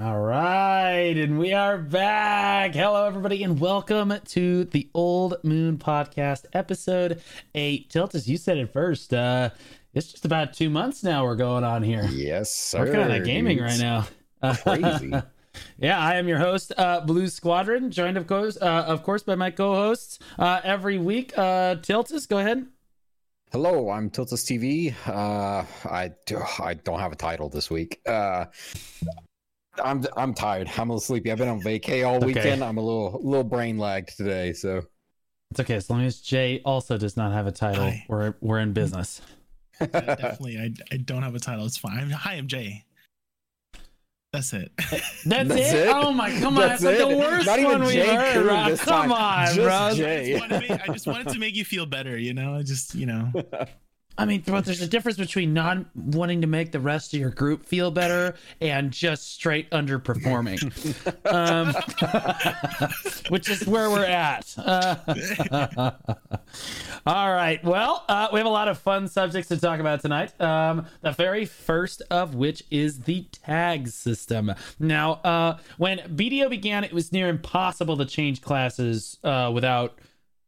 All right, and we are back. Hello, everybody, and welcome to the Old Moon Podcast, episode eight. Tiltus, you said it first. Uh, it's just about two months now we're going on here. Yes, sir. We're kind of gaming right now. Crazy. yeah, I am your host, uh, Blue Squadron, joined of course, uh, of course, by my co-hosts uh, every week. Uh, Tiltus, go ahead. Hello, I'm Tiltus TV. Uh, I do, I don't have a title this week. Uh, I'm I'm tired. I'm a little sleepy. I've been on vacay all Okay. weekend. I'm a little little brain lagged today. So It's okay as long as Jay also does not have a title. Hi. We're we're in business. Yeah, definitely. I, I don't have a title. It's fine. I'm, hi, I'm Jay. That's it. That's, That's it? it? Oh my, come on! That's That's, like the it? worst Not even one we've Jay heard. Crew Rob. this Come time. on, Just bro. I Jay. just, to make, I just wanted to make you feel better, you know? I just, you know. I mean, but there's a difference between not wanting to make the rest of your group feel better and just straight underperforming, um, which is where we're at. Uh, all right. Well, uh, we have a lot of fun subjects to talk about tonight. Um, the very first of which is the tag system. Now, uh, when BDO began, it was near impossible to change classes uh, without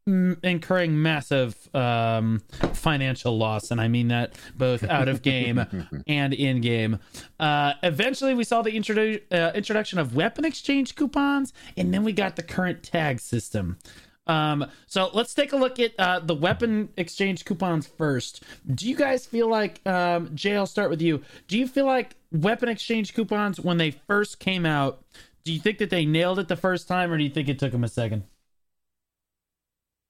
incurring massive um, financial loss, and I mean that both out of game and in game. Uh, eventually, we saw the introdu- uh, introduction of weapon exchange coupons, and then we got the current tag system. Um, so let's take a look at uh, the weapon exchange coupons first. Do you guys feel like, um, Jay, I'll start with you. Do you feel like weapon exchange coupons, when they first came out, do you think that they nailed it the first time, or do you think it took them a second?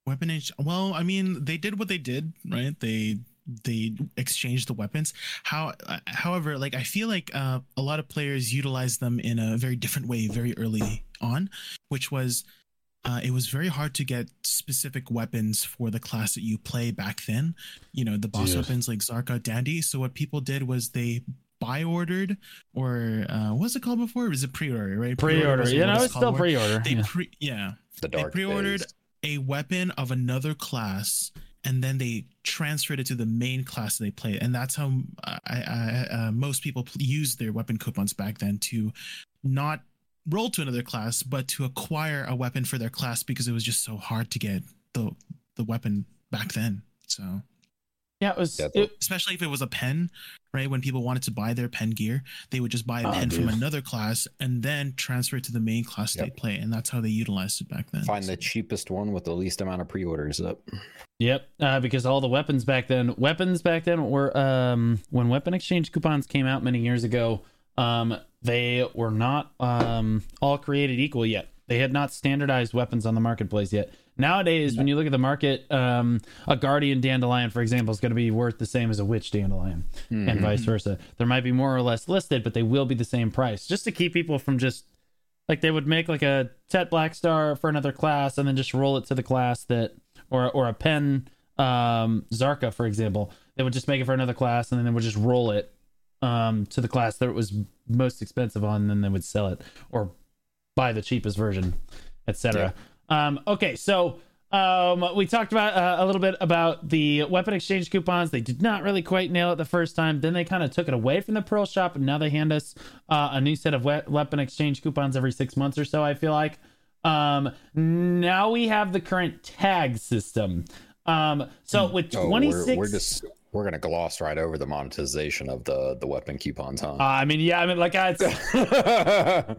Weapon H. Well, I mean, they did what they did, right? They they exchanged the weapons. How, uh, however, like I feel like uh, a lot of players utilized them in a very different way very early on, which was uh, it was very hard to get specific weapons for the class that you play back then. You know, the boss Dude. weapons like Kzarka, Dandy. So what people did was they buy ordered or uh, what was it called before? It was a pre-order, right? Pre-order, was you what know, it's it's still pre-order. They yeah. pre yeah the they dark pre-ordered days. A weapon of another class and then they transferred it to the main class they play. And that's how I, I, uh, most people pl- used their weapon coupons back then to not roll to another class but to acquire a weapon for their class because it was just so hard to get the the weapon back then. So Yeah, it was. Yeah, it- especially if it was a pen right when people wanted to buy their pen gear they would just buy a Oh, pen from another class and then transfer it to the main class they play and that's how they utilized it back then Find So- the cheapest one with the least amount of pre-orders up. yep. Uh, because all the weapons back then, weapons back then were um, when weapon exchange coupons came out many years ago. Um, they were not um, all created equal yet. They had not standardized weapons on the marketplace yet. Nowadays, when you look at the market, um, a guardian dandelion, for example, is going to be worth the same as a witch dandelion, and Mhm. vice versa. There might be more or less listed, but they will be the same price, just to keep people from just like they would make like a Tet Black Star for another class and then just roll it to the class that or or a pen um Kzarka for example they would just make it for another class and then they would just roll it um to the class that it was most expensive on and then they would sell it or buy the cheapest version etc um okay so um we talked about uh, a little bit about the weapon exchange coupons. They did not really quite nail it the first time. Then they kind of took it away from the pearl shop and now they hand us uh, a new set of we- weapon exchange coupons every six months or so i feel like. Um now we have the current tag system. Um so with Oh, 26 we're, we're just we're gonna gloss right over the monetization of the the weapon coupons, huh? uh, i mean yeah i mean like I, yeah,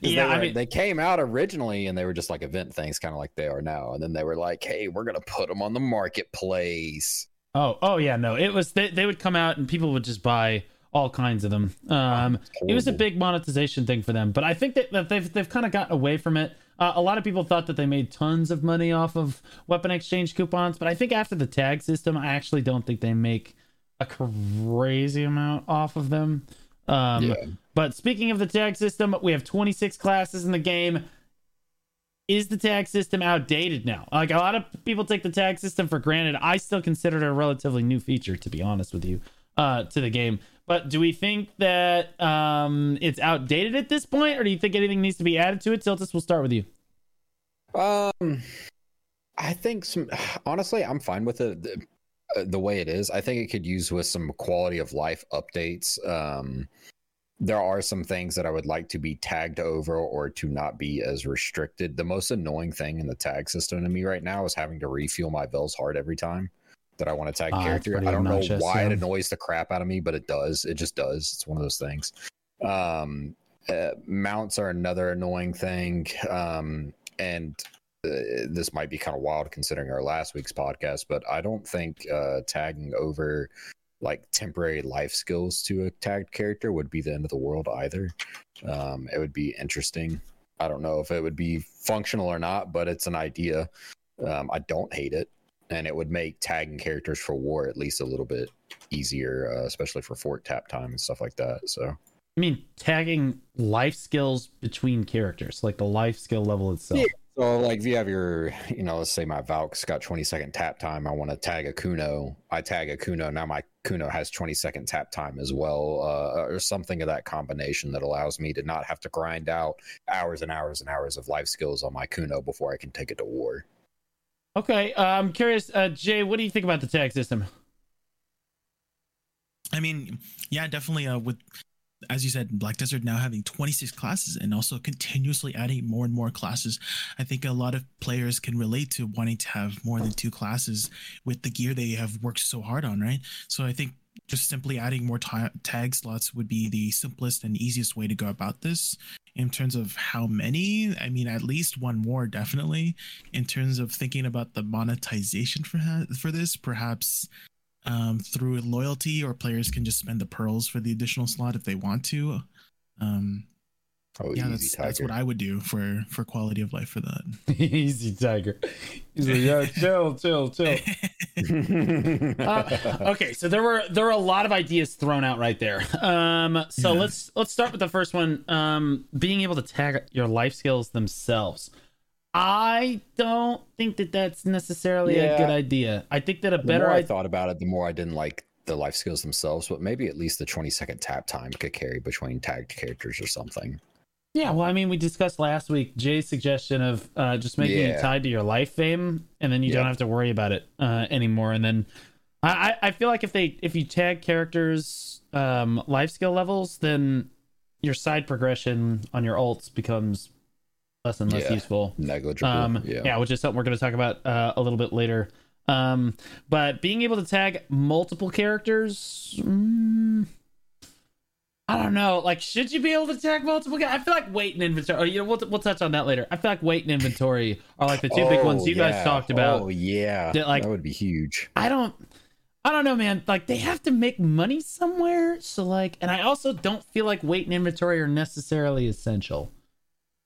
Yeah, I they, mean- they came out originally and they were just like event things, kind of like they are now. And then they were like, "Hey, we're gonna put them on the marketplace." oh oh yeah no it was they, they would come out and people would just buy all kinds of them um it was a big monetization thing for them but i think that, that they've, they've kind of gotten away from it uh, a lot of people thought that they made tons of money off of weapon exchange coupons but i think after the tag system i actually don't think they make a crazy amount off of them um Yeah. but speaking of the tag system we have 26 classes in the game is the tag system outdated now? Like a lot of people take the tag system for granted. I still consider it a relatively new feature, to be honest with you, uh, to the game. But do we think that um, it's outdated at this point, or do you think anything needs to be added to it? Tiltus, we'll start with you. Um, I think some. Honestly, I'm fine with it the, uh, the way it is. I think it could use with some quality of life updates. Um, there are some things that I would like to be tagged over or to not be as restricted. The most annoying thing in the tag system to me right now is having to refuel my Vell's heart every time that I want to tag that's character. I don't know why yeah. it annoys the crap out of me, but it does. It just does. It's one of those things. Um, uh, mounts are another annoying thing. Um, and uh, this might be kind of wild considering our last week's podcast, but I don't think uh, tagging over like temporary life skills to a tagged character would be the end of the world either. Um, it would be interesting. I don't know if it would be functional or not, but it's an idea. Um, I don't hate it, and it would make tagging characters for war at least a little bit easier, uh, especially for fort tap time and stuff like that. So I mean, tagging life skills between characters, like the life skill level itself. Yeah. So, like, if you have your, you know, let's say my Valk's got 20 second tap time, I want to tag a Kuno. I tag a Kuno. Now my Kuno has 20 second tap time as well, uh, or something of that combination that allows me to not have to grind out hours and hours and hours of life skills on my Kuno before I can take it to war. Okay, uh, I'm curious, uh, Jay, what do you think about the tag system? I mean, yeah, definitely. Uh, with as you said, Black Desert now having 26 classes and also continuously adding more and more classes. I think a lot of players can relate to wanting to have more than two classes with the gear they have worked so hard on, right? So I think just simply adding more ta- tag slots would be the simplest and easiest way to go about this. In terms of how many, I mean, at least one more, definitely. In terms of thinking about the monetization for ha- for this, perhaps um, through loyalty, or players can just spend the pearls for the additional slot if they want to. Um, Oh, yeah, easy that's that's what. I would do for for quality of life for that. Easy, Tiger. He's like, yeah, chill, chill, chill. Uh, okay, so there were there were a lot of ideas thrown out right there. Um, so Yeah. let's let's start with the first one. Um, being able to tag your life skills themselves. I don't think that that's necessarily a good idea. I think that a the better more I thought about it, the more I didn't like the life skills themselves, but maybe at least the 20 second tap time could carry between tagged characters or something. Yeah, well, I mean, we discussed last week Jay's suggestion of uh, just making it tied to your life fame, and then you don't have to worry about it uh, anymore. And then I, I I feel like if they if you tag characters um, life skill levels, then your side progression on your alts becomes less and less Yeah. useful. Negligible. Um, yeah. yeah. which is something we're going to talk about uh, a little bit later. Um, but being able to tag multiple characters, mm, I don't know. Like, should you be able to tag multiple? Guys? I feel like weight and inventory. Or, you know, we'll we'll touch on that later. I feel like weight and inventory are like the two big ones Oh, you guys oh, talked about. Oh yeah, Did, like- that would be huge. I don't I don't know, man. Like they have to make money somewhere. So like and I also don't feel like weight and inventory are necessarily essential.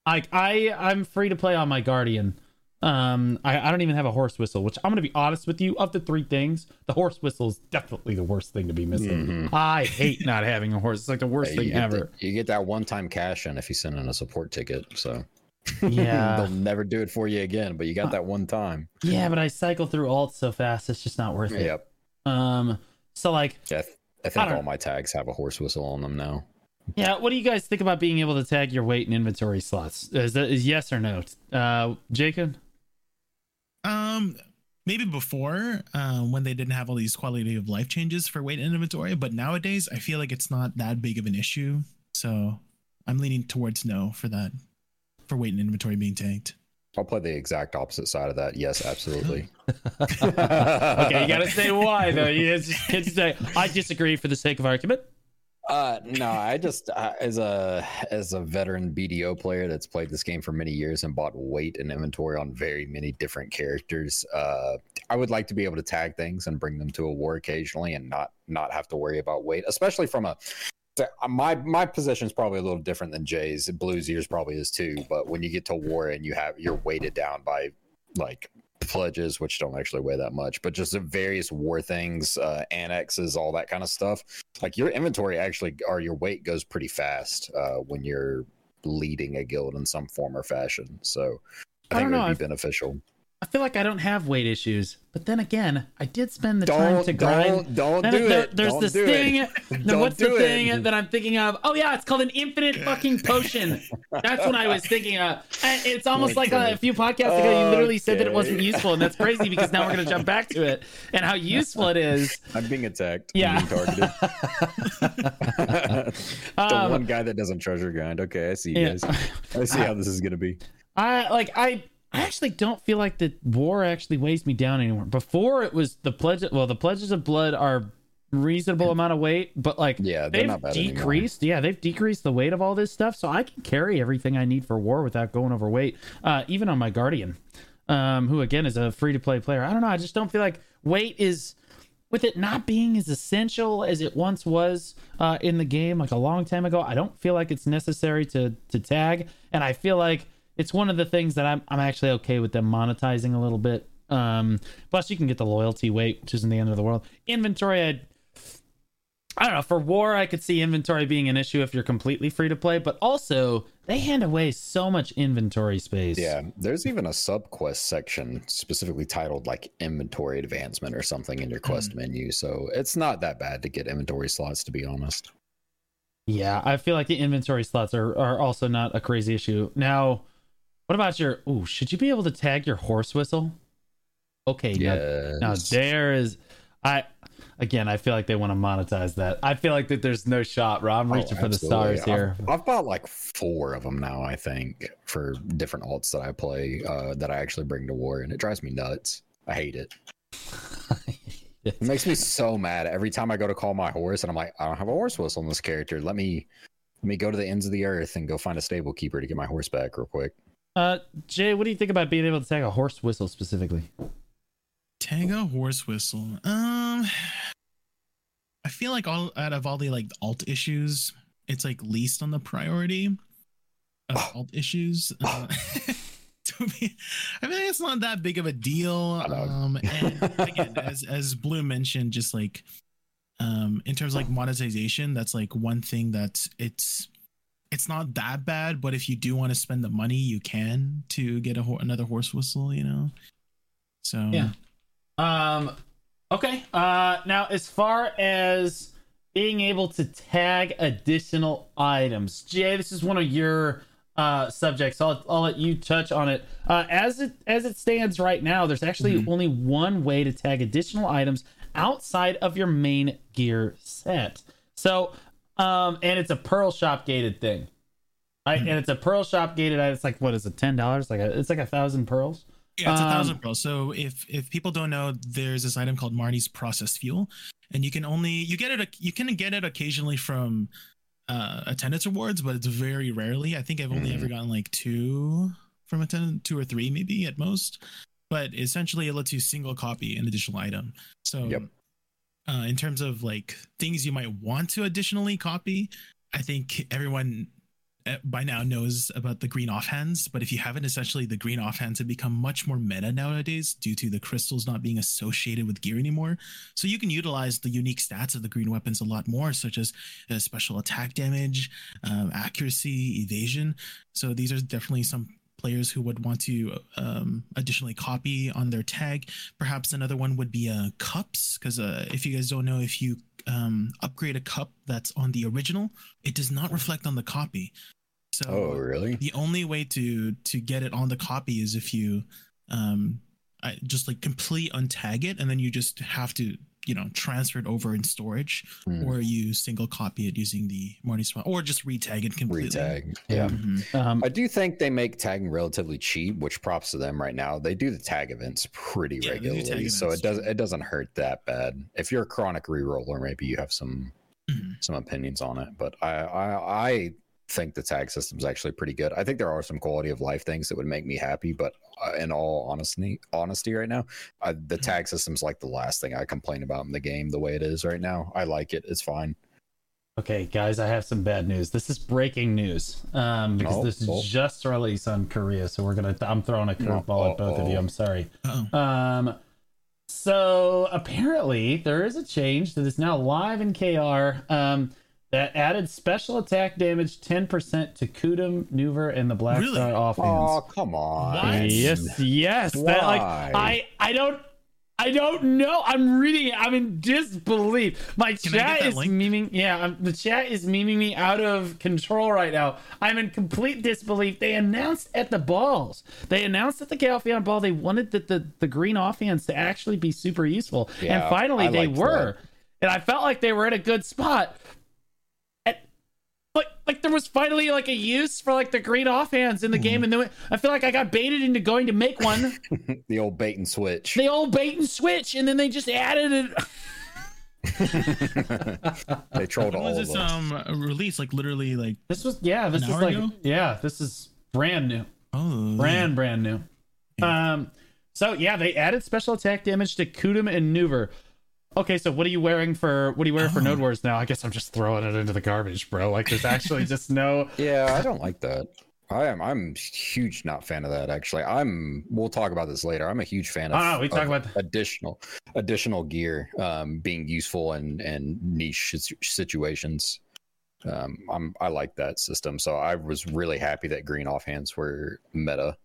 Like I I'm free to play on my guardian. Um I, I don't even have a horse whistle, which I'm gonna be honest with you, of the three things, the horse whistle is definitely the worst thing to be missing. Mhm. I hate not having a horse. It's like the worst Yeah, thing ever. the- you get that one time cash in if you send in a support ticket. So Yeah. they'll never do it for you again. But you got that one time. yeah, but I cycle through alts so fast it's just not worth it. Yep. Um so like Yeah, I, th- I think all my tags have a horse whistle on them now. Yeah, what do you guys think about being able to tag your weight and inventory slots? Is that is yes or no? Uh, Jacob. Um, maybe before, uh, when they didn't have all these quality of life changes for weight and inventory, but nowadays I feel like it's not that big of an issue. So I'm leaning towards no for that, for weight and inventory being tanked. I'll play the exact opposite side of that. Yes, absolutely. okay, you gotta say why though. You just can't say I disagree for the sake of argument. Uh, no, I just uh, as a as a veteran BDO player that's played this game for many years and bought weight and inventory on very many different characters. Uh, I would like to be able to tag things and bring them to a war occasionally and not not have to worry about weight, especially from a uh, my my position is probably a little different than Jay's. Blues ears probably is too. But when you get to war and you have you're weighted down by like pledges, which don't actually weigh that much, but just the various war things, uh, annexes, all that kind of stuff. Like your inventory actually or your weight goes pretty fast uh, when you're leading a guild in some form or fashion. So I I think it know, would be I've- beneficial. I feel like I don't have weight issues, but then again, I did spend the Don't- time to grind. don't- don't do there- it. There's Don't this do it. thing. Then Don't what's the it. thing that I'm thinking of? Oh yeah, it's called an infinite fucking potion. That's what I was thinking of. And it's almost like a, Okay. few podcasts ago, you literally said that it wasn't useful, and that's crazy because now we're gonna jump back to it and how useful it is. I'm being attacked. Yeah. I'm being targeted. the Um, one guy that doesn't treasure grind. Okay, I see you Yeah. guys. I see how this is gonna be. I like I I actually don't feel like the war actually weighs me down anymore. Before it was the pledge well the pledges of blood are reasonable amount of weight, but like Yeah, they're they've not bad anymore. decreased. Yeah, they've decreased the weight of all this stuff, so I can carry everything I need for war without going overweight. Uh, even on my guardian, um, who again is a free to play player. I don't know. I just don't feel like weight is with it not being as essential as it once was uh, in the game, like a long time ago. I don't feel like it's necessary to to tag, and I feel like it's one of the things that I'm I'm actually okay with them monetizing a little bit. Um, plus, you can get the loyalty weight, which isn't the end of the world. Inventory, I I don't know. For war, I could see inventory being an issue if you're completely free to play, but also they hand away so much inventory space. Yeah, there's even a sub quest section specifically titled like inventory advancement or something in your quest menu. So it's not that bad to get inventory slots, to be honest. Yeah, I feel like the inventory slots are, are also not a crazy issue. Now, what about your? Ooh, should you be able to tag your horse whistle? Okay, now, Yeah. now there is. I again, I feel like they want to monetize that. I feel like that there's no shot. Rob, I'm Oh, reaching for the stars here. I've, I've bought like four of them now, I think, for different alts that I play uh, that I actually bring to war, and it drives me nuts. I hate it. It makes me so mad every time I go to call my horse, and I'm like, I don't have a horse whistle on this character. Let me let me go to the ends of the earth and go find a stable keeper to get my horse back real quick. Uh, Jay, what do you think about being able to tag a horse whistle specifically? Tag a horse whistle. Um, I feel like all out of all the like alt issues, it's like least on the priority of Oh. alt issues. Uh, to be, I mean, it's not that big of a deal. Um, and again, as as Blue mentioned, just like um, in terms of like monetization, that's like one thing that's it's it's not that bad. But if you do want to spend the money, you can to get a ho- another horse whistle. You know, so Yeah. Um okay. Uh now as far as being able to tag additional items. Jay, this is one of your uh subjects. I'll I'll let you touch on it. Uh as it as it stands right now, there's actually Mhm. only one way to tag additional items outside of your main gear set. So um and it's a pearl shop gated thing. Right? And it's a pearl shop gated. It's like what is it, ten dollars? Like a, it's like a thousand pearls. Yeah, it's a Um, thousand pearls. So if if people don't know, there's this item called Marni's processed fuel, and you can only you get it you can get it occasionally from uh attendance rewards, but it's very rarely. I think I've only Mhm. ever gotten like two from attendant, two or three maybe at most. But essentially, it lets you single copy an additional item. So, Yep. Uh, in terms of like things you might want to additionally copy, I think everyone uh, by now knows about the green offhands, but if you haven't, essentially the green offhands have become much more meta nowadays due to the crystals not being associated with gear anymore. So you can utilize the unique stats of the green weapons a lot more, such as uh, special attack damage, um, accuracy, evasion. So these are definitely some players who would want to um, additionally copy on their tag. Perhaps another one would be uh, cups, because uh, if you guys don't know, if you um, upgrade a cup that's on the original, it does not reflect on the copy. So Oh, really? the only way to to get it on the copy is if you um I, just like complete untag it and then you just have to you know transfer it over in storage Hmm. or you single copy it using the Morning Spot or just retag it completely. Retag. Yeah. Mhm. Um I do think they make tagging relatively cheap, which props to them right now. They do the tag events pretty Yeah, they do tag regularly, so it does true. it doesn't hurt that bad. If you're a chronic reroller, maybe you have some Mhm. some opinions on it, but I I, I think the tag system is actually pretty good. I think there are some quality of life things that would make me happy, but in all honesty, honesty, right now, uh, the Mhm. tag system's like the last thing I complain about in the game. The way it is right now, I like it. It's fine. Okay, guys, I have some bad news. This is breaking news. Um, because Oh, this is oh. just released on Korea, so we're gonna. I'm throwing a curveball at both of you. I'm sorry. Uh-oh. Um, so apparently there is a change that is now live in KR. Um, that added special attack damage 10% to Kutum, Nouver, and the Black Really? Star offense. Oh, come on. What? Yes, yes. That like I I don't I don't know. I'm reading it. I'm in disbelief. My Can chat is link? memeing. Yeah, I'm, the chat is memeing me out of control right now. I'm in complete disbelief. They announced at the balls. They announced at the Calpheon ball they wanted the, the, the green offhands to actually be super useful. Yeah, and finally I they were. that. And I felt like they were in a good spot. And like like there was finally like a use for like the green offhands in the game, and then I feel like I got baited into going to make one. the old bait and switch. The old bait and switch, and then they just added it. they trolled When all was of this us. um released? Like literally like This was yeah, this is like ago? yeah, this is brand new, oh brand brand new. Um, so yeah, they added special attack damage to Kutum and Nouver. Okay, so what are you wearing for what are you wearing for Oh. Node Wars now? I guess I'm just throwing it into the garbage, bro. Like there's actually just no. Yeah, I don't like that. I am. I'm huge not fan of that. Actually, I'm. We'll talk about this later. I'm a huge fan of. Oh, we talk about- additional, additional gear um, being useful and and niche situations. Um, I'm. I like that system. So I was really happy that green offhands were meta.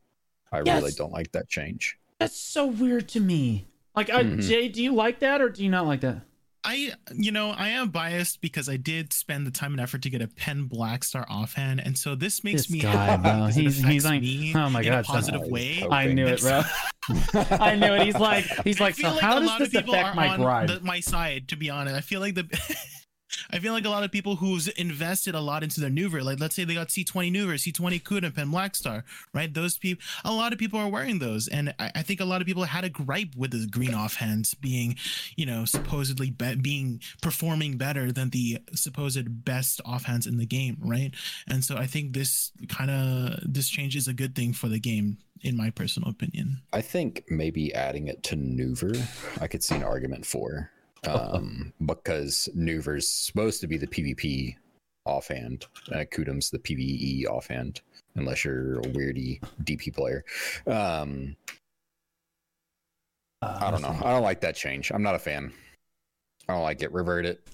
I Yes. really don't like that change. That's so weird to me. Like, uh, Mhm. Jay, do you like that or do you not like that? I, you know, I am biased because I did spend the time and effort to get a Pen Black Star offhand, and so this makes This me guy, happy bro. He's- he's like, me oh my in God, a positive way. okay. I knew it, bro. I knew it. He's like, he's like, so like how does lot this affect my on grind? the- my side, to be honest. I feel like the. I feel like a lot of people who's invested a lot into their Nouver, like let's say they got C20 Nouver, C20 Kuda, Pen Blackstar, right? Those people, a lot of people are wearing those, and I, I think a lot of people had a gripe with the green offhands being, you know, supposedly be- being performing better than the supposed best offhands in the game, right? And so I think this kind of this change is a good thing for the game, in my personal opinion. I think maybe adding it to Nouver, I could see an argument for, um, because Nouver's supposed to be the PvP offhand, uh, Kutum's the PvE offhand, unless you're a weirdy DP player. Um, I don't know. I don't like that change. I'm not a fan. I don't like it. Revert it.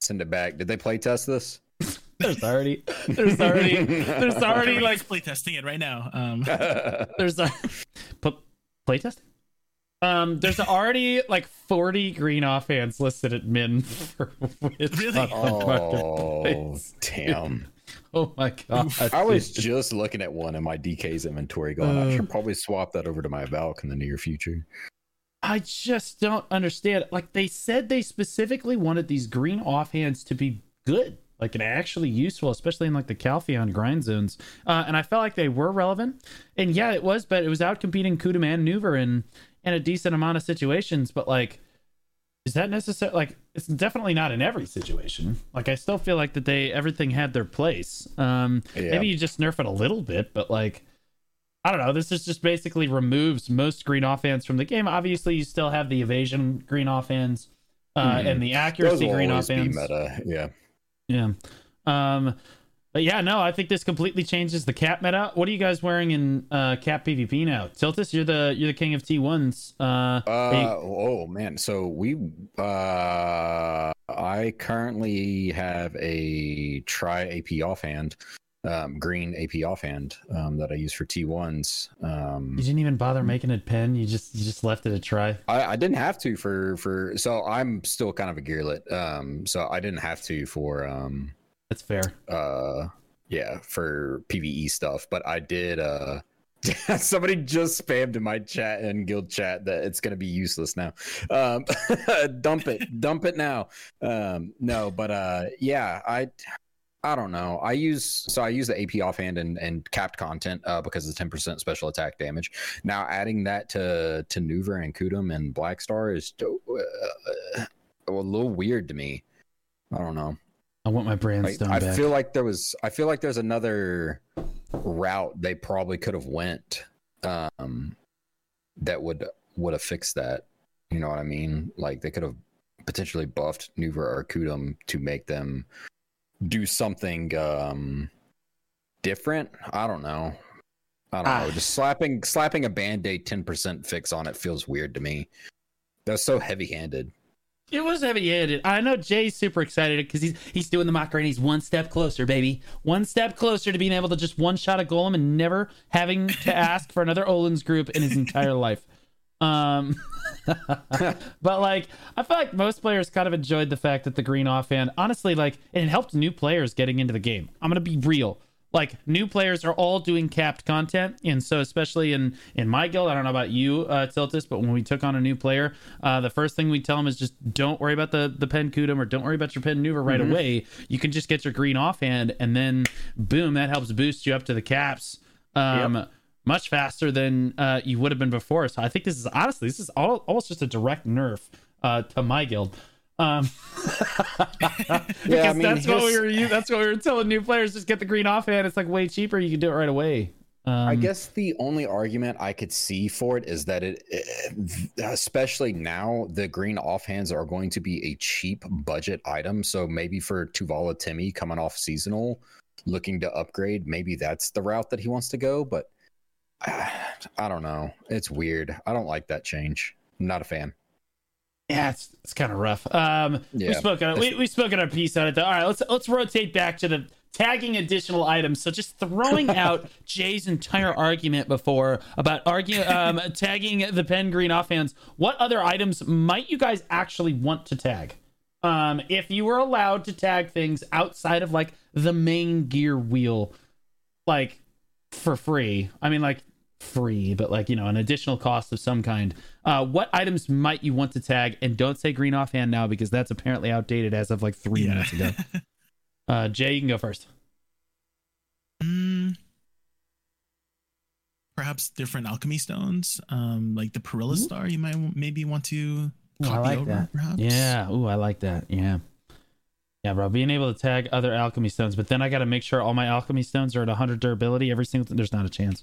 Send it back. Did they play test this? There's already, there's already, there's already like, play testing it right now. Um, there's a put playtest. Um, there's already like 40 green offhands listed at min for which Really? oh, damn. Oh my god! I was just looking at one in my DK's inventory going, I Uh. should probably swap that over to my Valk in the near future. I just don't understand. Like they said, they specifically wanted these green offhands to be good, like and actually useful, especially in like the Calpheon grind zones. Uh, and I felt like they were relevant. And yeah, it was, but it was out competing Kutum and Nouver in a decent amount of situations. But like, is that necessary? Like, it's definitely not in every situation. Like, I still feel like that they everything had their place. Um, Yeah. maybe you just nerf it a little bit, but like. I don't know. This is just basically removes most green offhands from the game. Obviously, you still have the evasion green offhands uh, Mhm. and the accuracy green offhands. meta. Yeah. Yeah. Um, but yeah, no, I think this completely changes the cap meta. What are you guys wearing in uh, cap PvP now? Tiltus, you're the you're the king of T1s. Uh, Uh, you- oh man. So we, uh, I currently have a tri AP offhand, um, green AP offhand, um, that I use for T1s. Um, you didn't even bother making it pen. You just you just left it a try. I, I didn't have to for for so I'm still kind of a gearlet. Um, so I didn't have to for um That's fair. uh yeah for PVE stuff, but I did uh somebody just spammed in my chat and guild chat that it's gonna be useless now. Um dump it, dump it now. Um no, but uh yeah, I I don't know. I use so I use the AP offhand and, and capped content uh, because of ten percent special attack damage. Now adding that to to Nouver and Kutum and Black Star is uh, a little weird to me. I don't know. I want my brandstone I back. feel like there was. I feel like there's another route they probably could have went um, that would would have fixed that. You know what I mean? Like they could have potentially buffed Nouver or Kutum to make them do something um, different. I don't know. I don't know. Ah. Just slapping slapping a band aid ten percent fix on it feels weird to me. That's so heavy handed. It was heavy handed. I know Jay's super excited because he's he's doing the Macarena. He's one step closer, baby. One step closer to being able to just one shot a golem and never having to ask for another Olun's group in his entire life. Um, but like, I feel like most players kind of enjoyed the fact that the green offhand, honestly, like, it helped new players getting into the game. I'm gonna be real. Like new players are all doing capped content, and so especially in in my guild, I don't know about you, uh, Tiltus, but when we took on a new player, uh, the first thing we tell them is just don't worry about the the pen kutum or don't worry about your pen maneuver right Mhm. away. You can just get your green offhand, and then boom, that helps boost you up to the caps. Um, much faster than uh, you would have been before. So I think this is honestly, this is all, almost just a direct nerf uh, to my guild. Um, because Yeah, I mean, that's what we here's- were. That's what we were telling new players: just get the green offhand. It's like way cheaper. You can do it right away. Um, I guess the only argument I could see for it is that it, eh, especially now, the green offhands are going to be a cheap budget item. So maybe for Tuvala Timmy coming off seasonal, looking to upgrade, maybe that's the route that he wants to go. But ah, I don't know. It's weird. I don't like that change. I'm not a fan. Yeah, it's it's kind of rough. Um, we spoke on we we spoke on our piece on it. Though. All right, let's let's rotate back to the tagging additional items. So just throwing out Jay's entire argument before about argue um, tagging the pen green offhands. What other items might you guys actually want to tag? Um, if you were allowed to tag things outside of like the main gear wheel, like for free. I mean, like free, but like you know, an additional cost of some kind. Uh, what items might you want to tag? And don't say green offhand now because that's apparently outdated as of like three Yeah. minutes ago. Uh, Jay, you can go first. Mm, perhaps different alchemy stones, um, like the Perilla Ooh. Star. You might maybe want to Ooh, I copy like over. that. Perhaps. Yeah. Ooh, I like that. Yeah. Yeah, bro. Being able to tag other alchemy stones, but then I got to make sure all my alchemy stones are at 100 durability. Every single. There's not a chance.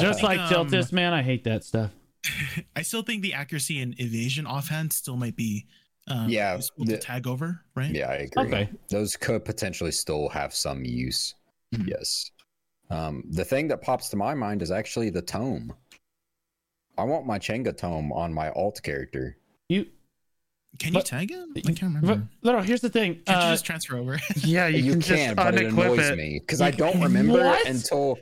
Just like um, Tiltus, man. I hate that stuff. I still think the accuracy and evasion offhand still might be um, Yeah, useful to the- tag over, right? Yeah, I agree. Okay. Those could potentially still have some use. Mhm. Yes. Um, the thing that pops to my mind is actually the tome. I want my Chenga tome on my alt character. You. Can But- you tag it? I can't But, remember. no, no, here's the thing. Can't you Uh, just transfer over? yeah, you, You, can, can, just but it unequip annoys it. me because I don't remember What? until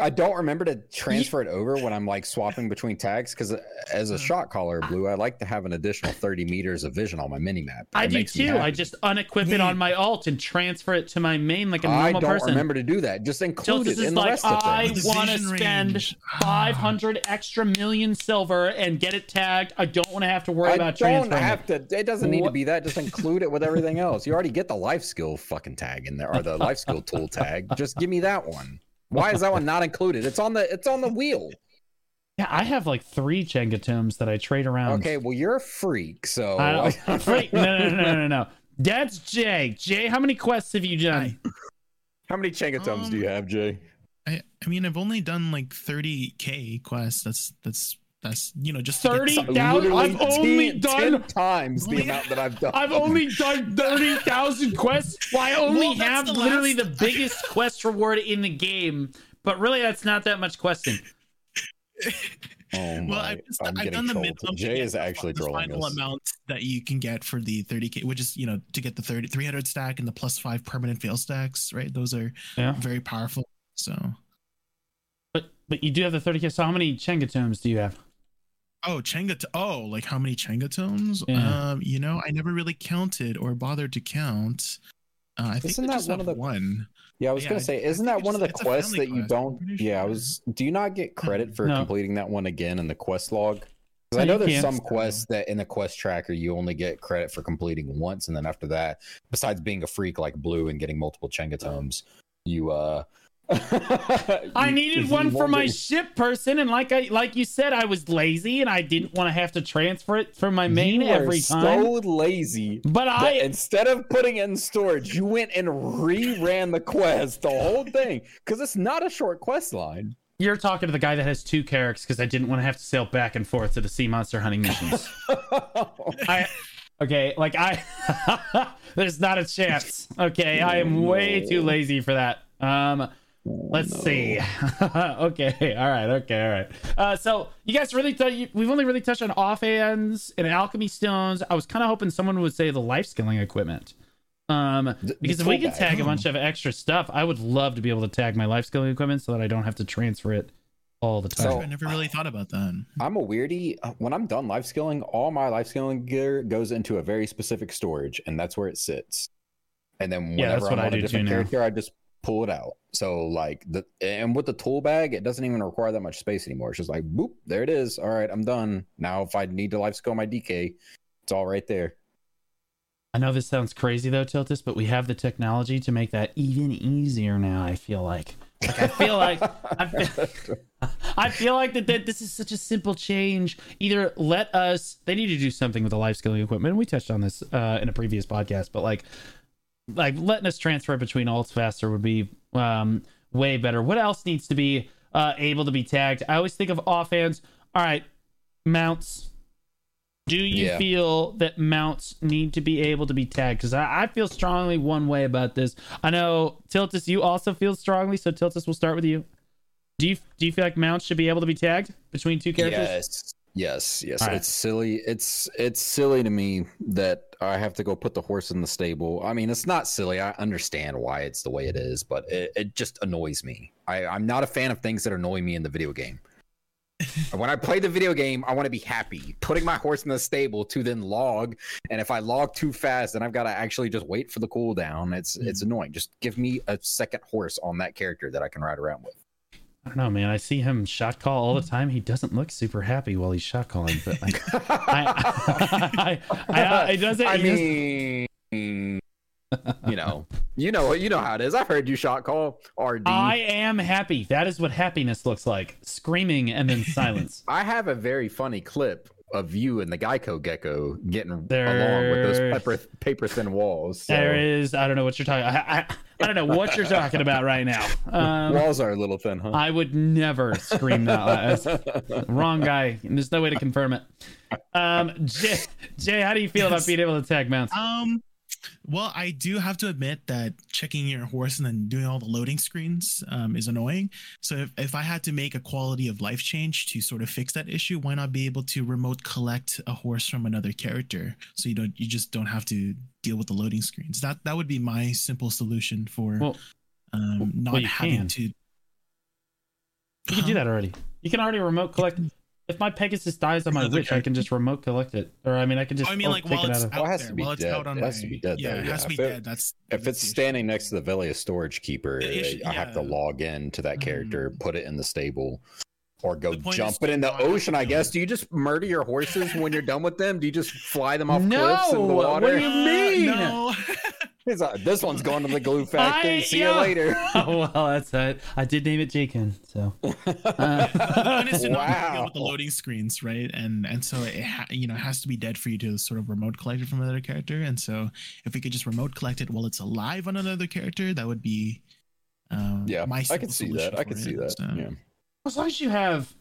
I don't remember to transfer it over when I'm like swapping between tags. Because as a Uh. shot caller, blue, I like to have an additional 30 meters of vision on my mini map. I It do too. I just unequip it on my alt and transfer it to my main like a I normal person. I don't person. remember to do that. Just include Tiltus it is in the like, rest of I things. The want to spend range. 500 extra million silver and get it tagged. I don't want to have to worry I about don't have it. to. It doesn't need What- to be that. Just include it with everything else. You already get the life skill fucking tag in there, or the life skill tool tag. Just give me that one. Why is that one not included? It's on the. It's on the wheel. Yeah, I have like three Chenga tombs that I trade around. Okay, well you're a freak, so I don't, wait, no, no, no, no, no, no. That's Jay. Jay, how many quests have you done? how many Chenga tomes do you um, have, Jay? I, I mean, I've only done like 30k quests. That's that's that's you know just to get 30? some- Now, I've only done- times the amount that I've done. I've only done 30,000 quests. Well, I only Well, have the literally last- the biggest quest reward in the game. But really, that's not that much questing. Oh my! Well, I've, just, I'm I've done the trolled. minimum. Jay is the- actually the trolling final us. amount that you can get for the 30k, which is you know to get the 30 300 stack and the plus five permanent fail stacks. Right, those are Yeah. very powerful. So, But but you do have the 30k. So how many Chenga tombs do you have? Oh, Chenga. T- oh, like how many Chenga tones? Yeah. Um, you know, I never really counted or bothered to count. Uh, I think Isn't I that one of the- one. Yeah, I was Yeah, gonna I- say, isn't that one of the quests that you quest, don't? pretty Yeah, I was. Do you not get credit for No. completing that one again in the quest log? No, Because I know there's can't. some quests that in the quest tracker you only get credit for completing once, and then after that, besides being a freak like Blue and getting multiple Chenga tomes, you uh. I needed one for my ship person, and like I like you said, I was lazy and I didn't want to have to transfer it from my main You every time. So lazy. but I instead of putting it in storage, you went and reran the quest, the whole thing, because it's not a short quest line. you're talking to the guy that has two characters because I didn't want to have to sail back and forth to the sea monster hunting missions. I okay, like I there's not a chance. Okay, I am way too lazy for that. Um Let's no. see. okay, all right, okay, all right. Uh, so you guys really thought you, we've only really touched on offhands and alchemy stones. I was kind of hoping someone would say the life scaling equipment. Um, The- because the if we could bag. tag a bunch of extra stuff, I would love to be able to tag my life scaling equipment so that I don't have to transfer it all the time. So- I never really thought about that. I'm a weirdie. Uh, When I'm done life skilling, all my life skilling gear goes into a very specific storage, and that's where it sits. And then Yeah, that's whenever what I I'm on do a too different now. character, I just pull it out. So like the and with the tool bag, it doesn't even require that much space anymore. It's just like boop, there it is. All right, I'm done. Now if I need to life skill my DK, it's all right there. I know this sounds crazy though, Tiltus, but we have the technology to make that even easier now. I feel like, like I feel like, I feel, I feel like that, that this is such a simple change. Either let us, they need to do something with the life skilling equipment. We touched on this uh, in a previous podcast, but like, like letting us transfer between alts faster would be um, way better. What else needs to be uh, able to be tagged? I always think of offhands. All right, mounts. Do you Yeah. feel that mounts need to be able to be tagged? Because I, I feel strongly one way about this. I know Tiltus, you also feel strongly. So Tiltus, we'll start with you. Do you do you feel like mounts should be able to be tagged between two characters? Yes. Yes, yes. Right. It's silly. It's it's silly to me that I have to go put the horse in the stable. I mean, it's not silly. I understand why it's the way it is, but it, it just annoys me. I, I'm not a fan of things that annoy me in the video game. when I play the video game, I want to be happy. Putting my horse in the stable to then log, and if I log too fast, then I've got to actually just wait for the cooldown. It's it's mm-hmm. annoying. Just give me a second horse on that character that I can ride around with. I don't know, man. I see him shot call all the hmm. time. He doesn't look super happy while he's shot calling, but like, I, I, I, it doesn't. I mean, you know, you know, what you know how it is. I've heard you shot call RD. I, am happy. That is what happiness looks like: screaming and then silence. I have a very funny clip of you and the Geico gecko getting There- along with those paper paper thin walls. So. There is. I don't know what you're talking. I, I, I don't know what you're talking about right now. Um, walls are a little thin, huh? I would never scream that. That's- wrong guy. And there's no way to confirm it. Um, Jay, Jay, how do you feel about being able to tag mounts? Um, well, I do have to admit that checking your horse and then doing all the loading screens um, is annoying. So if, if I had to make a quality of life change to sort of fix that issue, why not be able to remote collect a horse from another character so you don't you just don't have to deal with the loading screens. That that would be my simple solution for Well, um, not well, having can. to. You can do that already. You can already remote collect. If my Pegasus dies on my Another witch, I can just remote collect it. Or I mean, I can just. I mean, oh, like while it's out out. Well, it has to there, be while it's dead. out on It has to be dead, Yeah, though, it has to be If it- dead. That's if that's it's the issue. standing next to the Velia storage keeper, The issue- I have to log in to that character, Mhm. put it in the stable, or go The point is jump it in the ocean. I guess. Do you just murder your horses when you're done with them? Do you just fly them off No! cliffs in the water? What water? do you mean? Uh, no. It's like, this one's going to the glue factory. I- See yeah. you later. Oh, well, that's it. I did name it Jakin. So. the point is to not have to deal with the Wow. loading screens, right? And and so it ha- you know it has to be dead for you to sort of remote collect it from another character. And so if we could just remote collect it while it's alive on another character, that would be um, Yeah, my I can see that. I can it. see that. So- Yeah. As long as you have,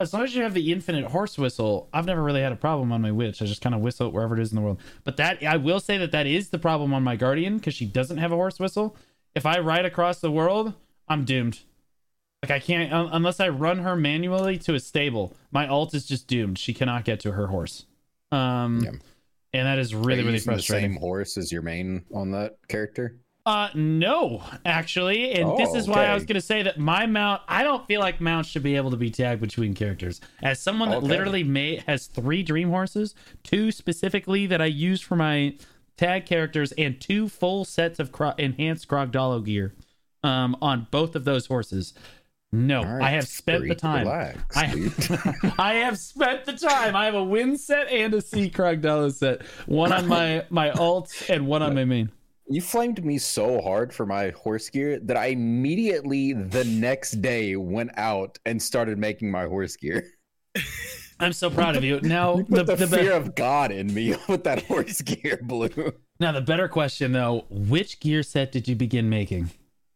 as long as you have the infinite horse whistle, I've never really had a problem on my witch. I just kind of whistle it wherever it is in the world. But that I will say that that is the problem on my guardian because she doesn't have a horse whistle. If I ride across the world, I'm doomed. Like I can't un- unless I run her manually to a stable. My alt is just doomed. She cannot get to her horse. Um, Yeah. and that is really really frustrating. The same horse as your main on that character. Uh, no, actually, and this Oh, is why I was gonna say that my mount. I don't feel like mounts should be able to be tagged between characters. As someone that Okay. literally may has three dream horses, two specifically that I use for my tag characters, and two full sets of cro- enhanced Krogdalo gear, um, on both of those horses. No, right, I have spent the time. Relax, I. I have spent the time. I have a win set and a C Krogdalo set. One on my my alt and one on my main. You flamed me so hard for my horse gear that I immediately the next day went out and started making my horse gear. I'm so proud of you. Now You the, the, the, be- fear of God in me with that horse gear, Blue. now the better question though, which gear set did you begin making?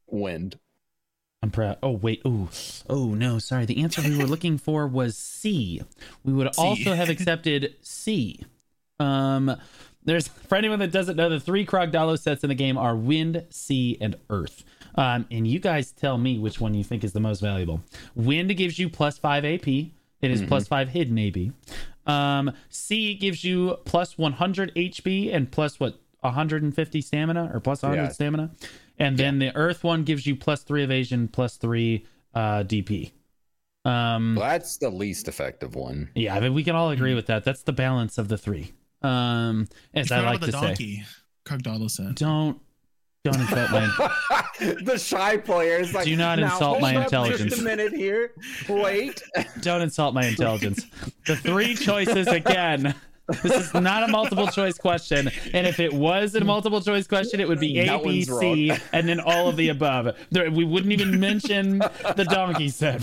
Wind. I'm proud. Oh wait. Oh, oh no. Sorry. The answer we were looking for was C. We would C. also have accepted C. Um, there's for anyone that doesn't know, the three Krogdalo sets in the game are Wind, Sea, and Earth. Um, and you guys tell me which one you think is the most valuable. Wind gives you plus five AP. It is plus five hidden AP. Um, sea gives you plus 100 HP and plus what 150 stamina or plus 100 Yeah. stamina. And then the earth one gives you plus three evasion, plus three uh, DP. Um, Well, that's the least effective one. yeah, I mean, we can all agree with that. That's the balance of the three. Um, as You I like about to the say, donkey. Krogdalo said. don't don't insult my the shy player is like, Do not insult my intelligence." Just a minute here. Wait. don't insult my intelligence. The three choices again. This is not a multiple choice question, and if it was a multiple choice question, it would be A, That B, wrong. and then all of the above. There, we wouldn't even mention the donkey set.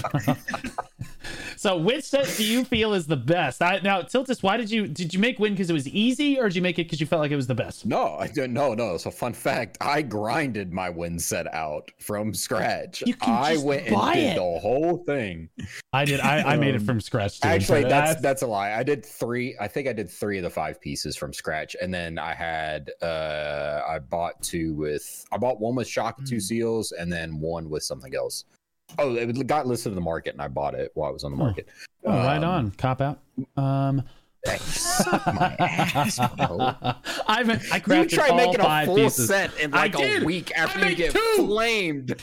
So, which set do you feel is the best? I, now, Tiltus, why did you did you make win because it was easy, or did you make it because you felt like it was the best? No, I don't. No, no. So, fun fact: I grinded my win set out from scratch. You can I just went and buy did it. the whole thing. I did. I, I made it from scratch. Too, Actually, so that's that's a lie. I did three. I think I did three of the five pieces from scratch, and then I had uh I bought two with I bought one with Shakatu Mm. seals, and then one with something else. Oh, it got listed in the market, and I bought it while it was on the Oh. market. oh, right Um, on. Cop out. Um, suck my ass, bro. I've I You try all making a full pieces. set in like a week after you get two. flamed.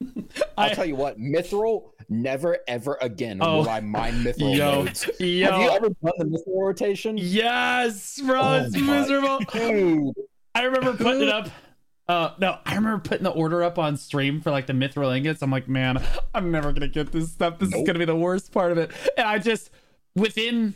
I'll I- tell you what, Mithril, never ever again Oh. will I mine Mithril Yo, nodes. yo, Have you ever done the Mithril rotation? yes, bro, Oh it's miserable. Dude. I remember putting it up. Uh, no, I remember putting the order up on stream for like the mithril ingots. I'm like, man, I'm never gonna get this stuff. This is gonna be the worst part of it. And I just within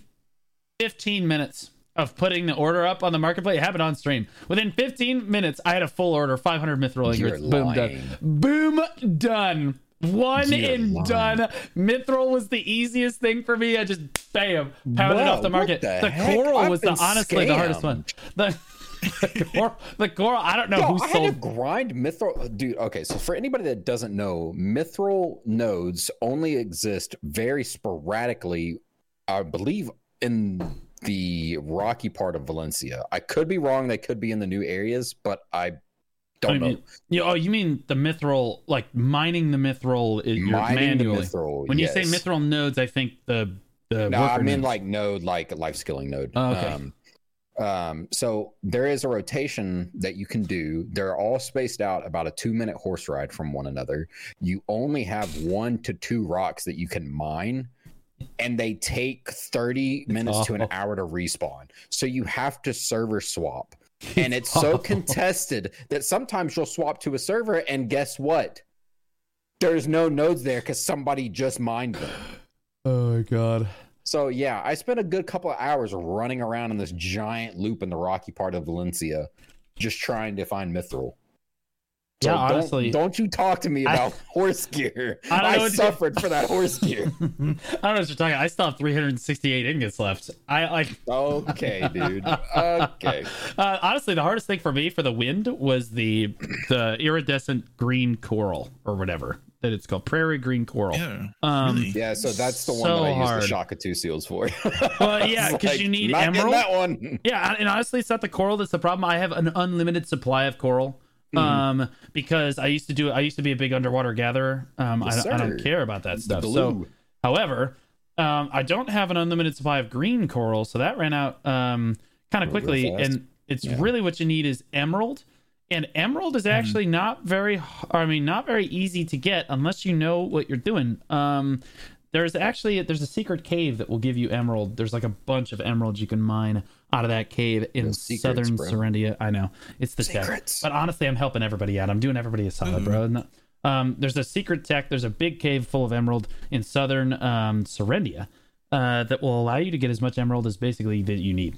15 minutes of putting the order up on the marketplace, it happened on stream. Within 15 minutes, I had a full order, 500 mithril ingots. Boom, lying. done. Boom, done. One You're and lying. done. Mithril was the easiest thing for me. I just bam, pounded Wow, off the market. the The, coral I've was the honestly the hardest one. The, the coral, the. I don't know Yo, who I sold. had to grind mithril, dude. Okay, so for anybody that doesn't know, mithril nodes only exist very sporadically. I believe in the rocky part of Valencia. I could be wrong. They could be in the new areas, but I don't do know. you mean? You, oh, you mean the mithril, like mining the mithril is your Mining the manually. mithril. when you say yes. mithril nodes, I think the the No, I mean nodes. like node, like life skilling node. Oh, okay. Um, um, so there is a rotation that you can do. They're all spaced out about a two minute horse ride from one another. You only have one to two rocks that you can mine, and they take 30 minutes to an hour to respawn. So you have to server swap. And it's so contested that sometimes you'll swap to a server, and guess what? There's no nodes there because somebody just mined them. oh my god. So yeah, I spent a good couple of hours running around in this giant loop in the rocky part of Valencia, just trying to find mithril. So Yeah, don't- honestly- don't, you talk to me I- about horse gear. I I, suffered for that horse gear. I don't know what you're talking. I still have 368 ingots left. I like. Okay, dude. Okay. Uh, honestly, the hardest thing for me for the wind was the the iridescent green coral or whatever that it's called, prairie green coral. Yeah. Um, really? Yeah, so that's the one So that I use hard. the Shakatu seals for. Well, yeah, It's 'cause you need not emerald. That one. Yeah, and honestly, it's not the coral that's the problem. I have an unlimited supply of coral. Mm-hmm. Um, because I used to do I used to be a big underwater gatherer. Um, Yes, I, don't, I don't care about that stuff. So, however, um, I don't have an unlimited supply of green coral, so that ran out um kind of quickly. And it's Yeah. really what you need is emerald, and emerald is actually not very. h- I mean, not very easy to get unless you know what you're doing. Um, there's actually there's a secret cave that will give you emerald. There's like a bunch of emeralds you can mine out of that cave in Those secrets, southern bro. Serendia. I know it's the tech, Secrets. but honestly, I'm helping everybody out. I'm doing everybody a solid, bro. No- Um, there's a secret tech. There's a big cave full of emerald in southern um, Serendia uh, that will allow you to get as much emerald as basically that you need.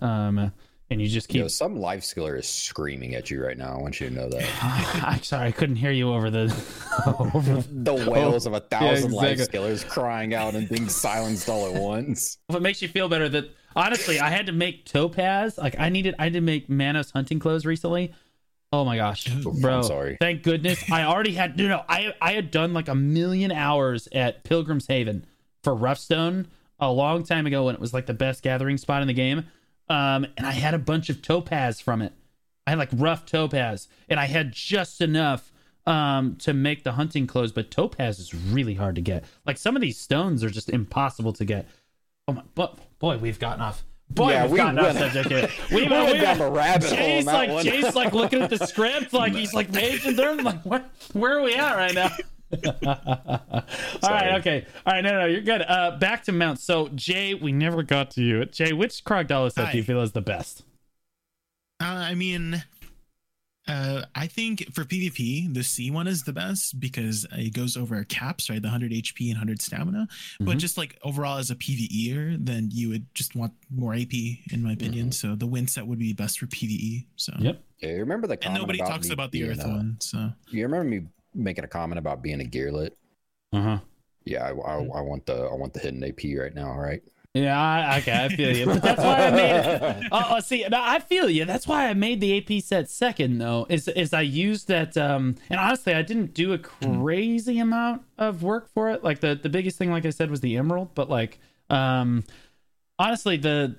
Um, and you just keep. Yo, some life skiller is screaming at you right now. I want you to know that. I'm sorry, I couldn't hear you over the. over the wails of a thousand life exactly. skillers crying out and being silenced all at once. if it makes you feel better that honestly i had to make topaz like i needed i had to make manos hunting clothes recently oh my gosh I'm bro sorry. thank goodness i already had no no i i had done like a million hours at pilgrim's haven for roughstone a long time ago when it was like the best gathering spot in the game um and i had a bunch of topaz from it i had like rough topaz and i had just enough um, to make the hunting clothes, but topaz is really hard to get. Like some of these stones are just impossible to get. Oh my, but boy, we've gotten off. Boy, Yeah, we've we gotten off subject here. We, We went down the rabbit hole Jay's on like. Jay's like looking at the script, like he's like paging through. I'm like, where, where are we at right now? All Sorry. right, okay. All right, no, no, you're good. Uh, back to mounts. So, Jay, we never got to you. Jay, which Crocodile set do you feel is the best? Uh, I mean, uh, I think for PvP, the C one is the best because it goes over caps, right? The 100 HP and 100 stamina. But Mhm. just like overall as a PvEer, then you would just want more AP, in my opinion. So the win set would be best for PvE. So Yep. Yeah, you remember the and nobody about talks me about the Earth a- one. So You remember me making a comment about being a gearlet? Uh huh. Yeah, I, I, I want the I want the hidden AP right now. All right. Yeah, I, okay, I feel you. But that's why I made it. Oh, oh, see, I feel you. That's why I made the AP set second, though. Is is I used that, um, and honestly, I didn't do a crazy amount of work for it. Like the the biggest thing, like I said, was the emerald. But like, um, honestly, the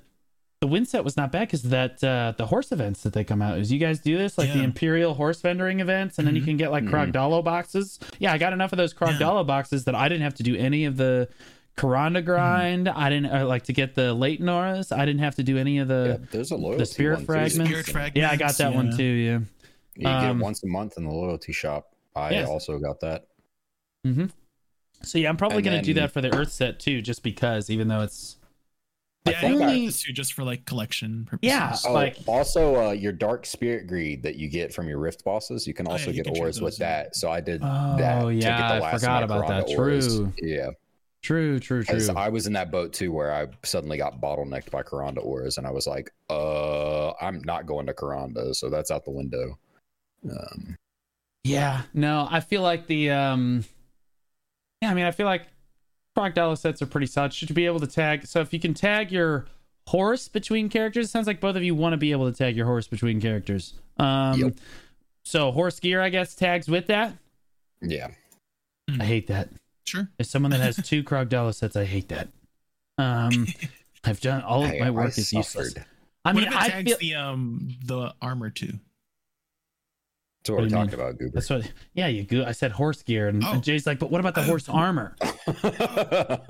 the win set was not bad because that uh, the horse events that they come out is you guys do this like the imperial horse vendoring events and then you Mhm. can get like Mhm. Krogdalo boxes yeah i got enough of those Krogdalo boxes that i didn't have to do any of the Karanda grind i didn't uh, like to get the late Noras. i didn't have to do any of Yeah, the there's a loyalty spirit one, fragments? Spirit fragments. yeah i got that one too yeah You get Um, it once a month in the loyalty shop. I Yes. also got that. Mm-hmm. so yeah i'm probably And gonna do that for the earth set too just because even though it's I Yeah, think you I- got this just for like collection purposes. Yeah. Oh, Like- also uh, your dark spirit greed that you get from your rift bosses, you can Oh, also yeah, you get can ores with those, that. So I did Oh, that. to yeah, get I the last forgot about that. Karanda ores. True. Yeah, true true true 'cause I was in that boat too, where I suddenly got bottlenecked by Karanda ores, and I was like, "Uh, I'm not going to Karanda," so that's out the window. Um, Yeah, no, I feel like the um Yeah, I mean I feel like Crocodile sets are pretty solid. Should be able to tag so if you can tag your horse between characters, it sounds like both of you want to be able to tag your horse between characters. Um Yep. so horse gear I guess tags with that. yeah, I hate that. Sure. As someone that has two Crocodile sets, I hate that. Um I've done all of Hey, my I work is useless. suffered. I what mean if it I tags feel the um the armor too? That's what What we're talking talked about, Goober. that's what yeah, you go I said horse gear and, Oh. and Jay's like, but what about the horse armor? That's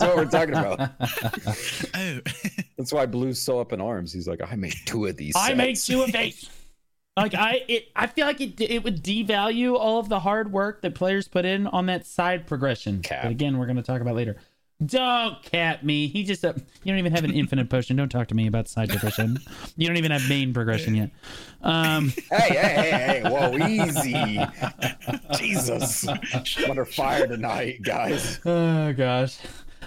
what we're talking about. Oh, That's why Blue's so up in arms. He's like, I made two of these. I made two of these. Like I, it, I feel like it, it would devalue all of the hard work that players put in on that side progression. Cap. But again, we're going to talk about later. Don't cap me. He just, uh, you don't even have an infinite potion. Don't talk to me about side progression. You don't even have main progression yet. Um, Hey, hey, hey, hey! Whoa, easy! Jesus, I'm under fire tonight, guys. oh gosh.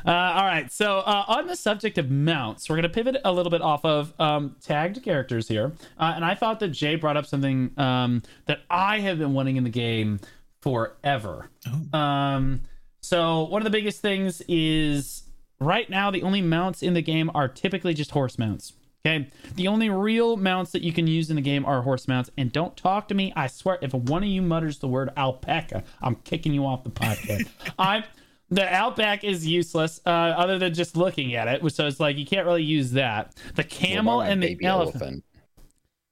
Uh, all right. So uh, on the subject of mounts, we're going to pivot a little bit off of um, tagged characters here, uh, and I thought that Jay brought up something um, that I have been wanting in the game forever. Oh. Um, so one of the biggest things is right now the only mounts in the game are typically just horse mounts. Okay, the only real mounts that you can use in the game are horse mounts. And don't talk to me. I swear, if one of you mutters the word alpaca, I'm kicking you off the podcast. I'm the alpaca is useless, uh, other than just looking at it. So it's like you can't really use that. The camel What about my and the baby elephant.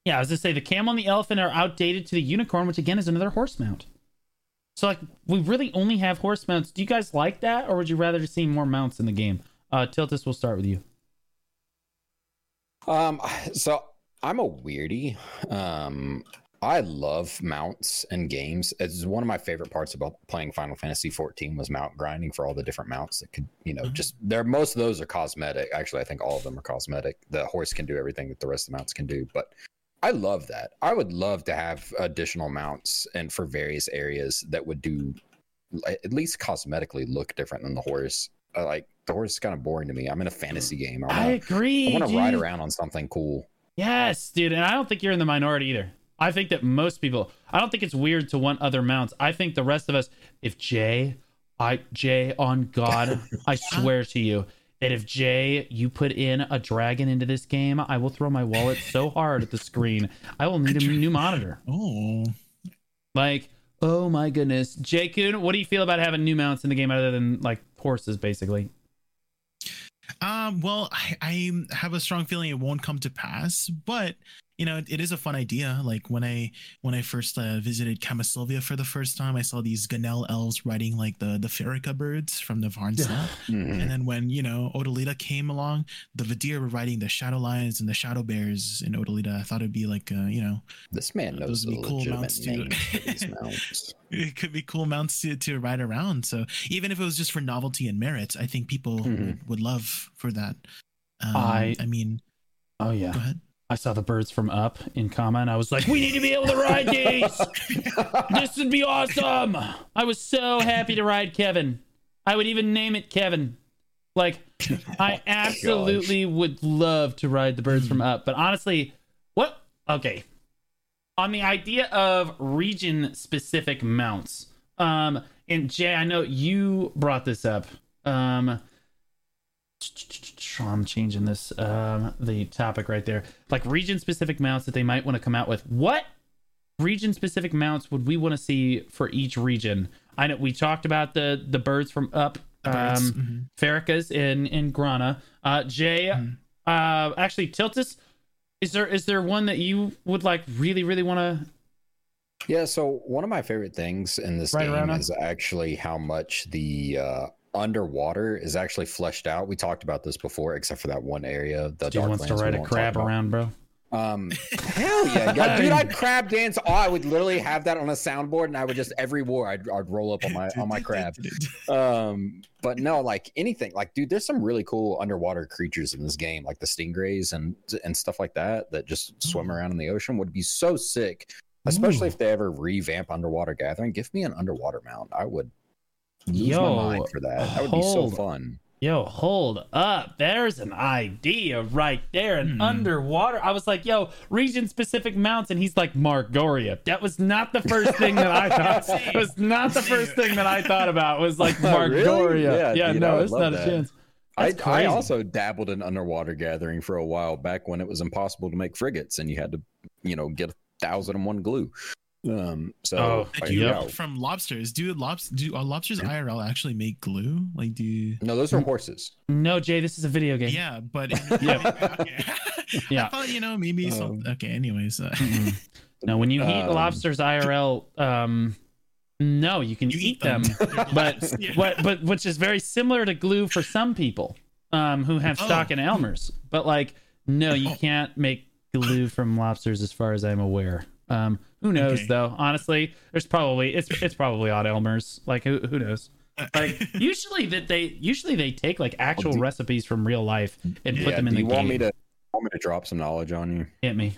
Yeah, I was gonna say the camel and the elephant are outdated to the unicorn, which again is another horse mount. So like we really only have horse mounts. Do you guys like that, or would you rather see more mounts in the game? Uh, Tiltus, we'll start with you. Um, so I'm a weirdie. Um, I love mounts and games. It's one of my favorite parts about playing Final Fantasy 14 was mount grinding for all the different mounts that could, you know, Mhm. just there. Most of those are cosmetic. Actually, I think all of them are cosmetic. The horse can do everything that the rest of the mounts can do, but I love that. I would love to have additional mounts and for various areas that would do at least cosmetically look different than the horse. Uh, like the horse is kind of boring to me. I'm in a fantasy game. I I wanna- agree. I want to ride around on something cool. Yes, dude, and I don't think you're in the minority either. I think that most people. I don't think it's weird to want other mounts. I think the rest of us. If Jay, I Jay, on God, I swear to you that if Jay, you put in a dragon into this game, I will throw my wallet so hard at the screen. I will need a new monitor. oh, Like, oh my goodness, Jay Kuhn, what do you feel about having new mounts in the game other than like horses, basically? Um, well, I, I have a strong feeling it won't come to pass, but you know, it, it is a fun idea. Like when I when I first uh, visited Camasylvia for the first time, I saw these Ganel elves riding like the the Ferica birds from the Varnstead. Mhm. And then when you know O'dyllita came along, the Vidir were riding the Shadow Lions and the Shadow Bears in O'dyllita. I thought it'd be like uh, you know This man knows Those would the be cool mounts, too. names for these mounts. it could be cool mounts to, to ride around. So even if it was just for novelty and merit, I think people Mhm. would, would love for that. Um, I- I mean, Oh yeah. go ahead. I saw the birds from up in comma and I was like, we need to be able to ride these. this would be awesome. I was so happy to ride Kevin. I would even name it Kevin. Like, I absolutely would love to ride the birds from up. But honestly, what? Okay. On the idea of region specific mounts, um, and Jay, I know you brought this up. Um, I'm changing this um the topic right there. Like region specific mounts that they might want to come out with. What region specific mounts would we want to see for each region? I know we talked about the the birds from up Birds. um Mhm. Farrakha's in in Grana. Uh Jay Mhm. uh actually Tiltus is there is there one that you would like really really want to Yeah, so one of my favorite things in this Right game is actually how much the uh, underwater is actually fleshed out. We talked about this before, except for that one area. The dude wants to ride a crab around, bro? Um, hell yeah, yeah, dude! I'd crab dance. Oh, I would literally have that on a soundboard, and I would just every war I'd, I'd roll up on my on my crab. Um, but no, like anything, like dude, there's some really cool underwater creatures in this game, like the stingrays and and stuff like that that just swim around in the ocean. Would be so sick, especially Ooh. if they ever revamp underwater gathering. Give me an underwater mount. I would lose Yo, my mind for that. That would be so hold fun. Yo, hold up. There's an idea right there. An Hmm. underwater. I was like, yo, region specific mounts. And he's like, Margoria. That was not the first thing that I thought. It was not the first thing that I thought about It was like Really? Margoria. Yeah, dude, I no, would it's love not a chance. I, I also dabbled in underwater gathering for a while back when it was impossible to make frigates and you had to, you know, get a thousand and one glue. Um, so Oh, Do you yeah. yeah. from lobsters? Do lobs do uh, lobsters IRL actually make glue? Like do you... no, those are horses. No, Jay, this is a video game. Yeah, but Yeah. okay. Yeah. I thought you know maybe some. Okay, anyways, uh. No, when you eat Um, lobsters IRL, um, no, you can you eat them. but Yeah. what but which is very similar to glue for some people um who have stock Oh. in Elmer's. But like no, you Oh. can't make glue from lobsters as far as I'm aware. Um who knows Okay. though? Honestly, there's probably it's it's probably Odd Elmer's. Like who who knows? Like usually that they usually they take like actual do- recipes from real life and put them in do the you want game. me to want me to drop some knowledge on you? Hit me.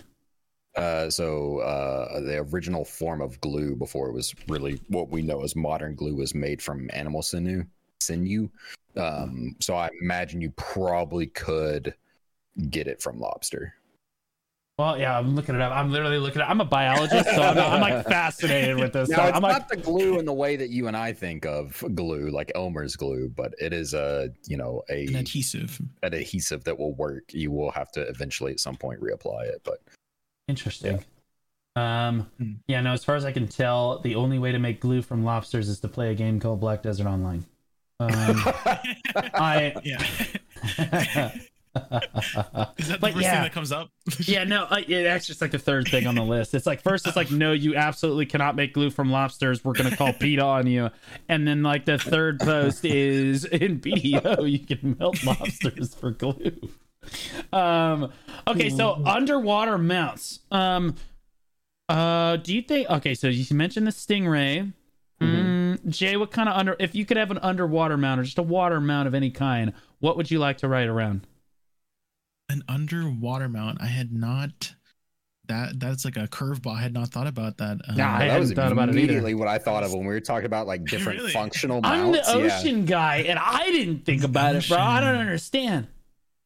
Uh, so uh, the original form of glue before it was really what we know as modern glue was made from animal sinew. Sinew. Um, so I imagine you probably could get it from lobster. Well, yeah, I'm looking it up. I'm literally looking at it. I'm a biologist, so I'm, I'm like fascinated with this. Now, it's I'm not like the glue in the way that you and I think of glue, like Elmer's glue, but it is a you know a an adhesive. an adhesive that will work. You will have to eventually at some point reapply it, but Interesting. Um, Hmm. yeah, no. As far as I can tell, the only way to make glue from lobsters is to play a game called Black Desert Online. Um, I, yeah. Is that the but first yeah, thing that comes up? yeah, no, I, yeah, that's just like the third thing on the list. It's like first, it's like no, you absolutely cannot make glue from lobsters. We're gonna call PETA on you, and then like the third post is in BDO, you can melt lobsters for glue. Um, okay, so underwater mounts. Um, uh, do you think? Okay, so you mentioned the stingray. Mm, Jay, what kind of under? If you could have an underwater mount or just a water mount of any kind, what would you like to ride around? An underwater mount. I had not. That that's like a curveball. I had not thought about that. Um, Nah, I that was hadn't thought about it immediately what I thought of when we were talking about like different Really? functional I'm mounts. the yeah. ocean guy, and I didn't think about it, bro. I don't understand.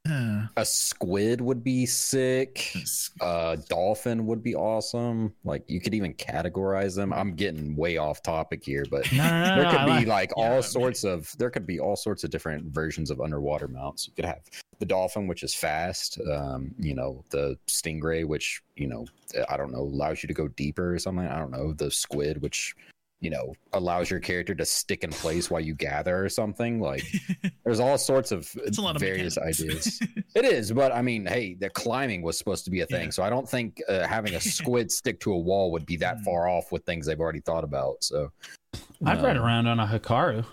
Yeah. A squid would be sick. A dolphin would be awesome. Like you could even categorize them. I'm getting way off topic here, but No, no, no, there could be like- like Yeah, all sorts of there could be all sorts of different versions of underwater mounts. You could have the dolphin, which is fast. Um, you know, the stingray, which you know, I don't know, allows you to go deeper or something. I don't know. The squid, which you know allows your character to stick in place while you gather or something. Like there's all sorts of It's a lot of various mechanics. ideas. It is, but I mean, hey, the climbing was supposed to be a thing, Yeah. so I don't think uh, having a squid stick to a wall would be that Mm. far off with things they've already thought about. So I'd ride um, around on a Hikaru.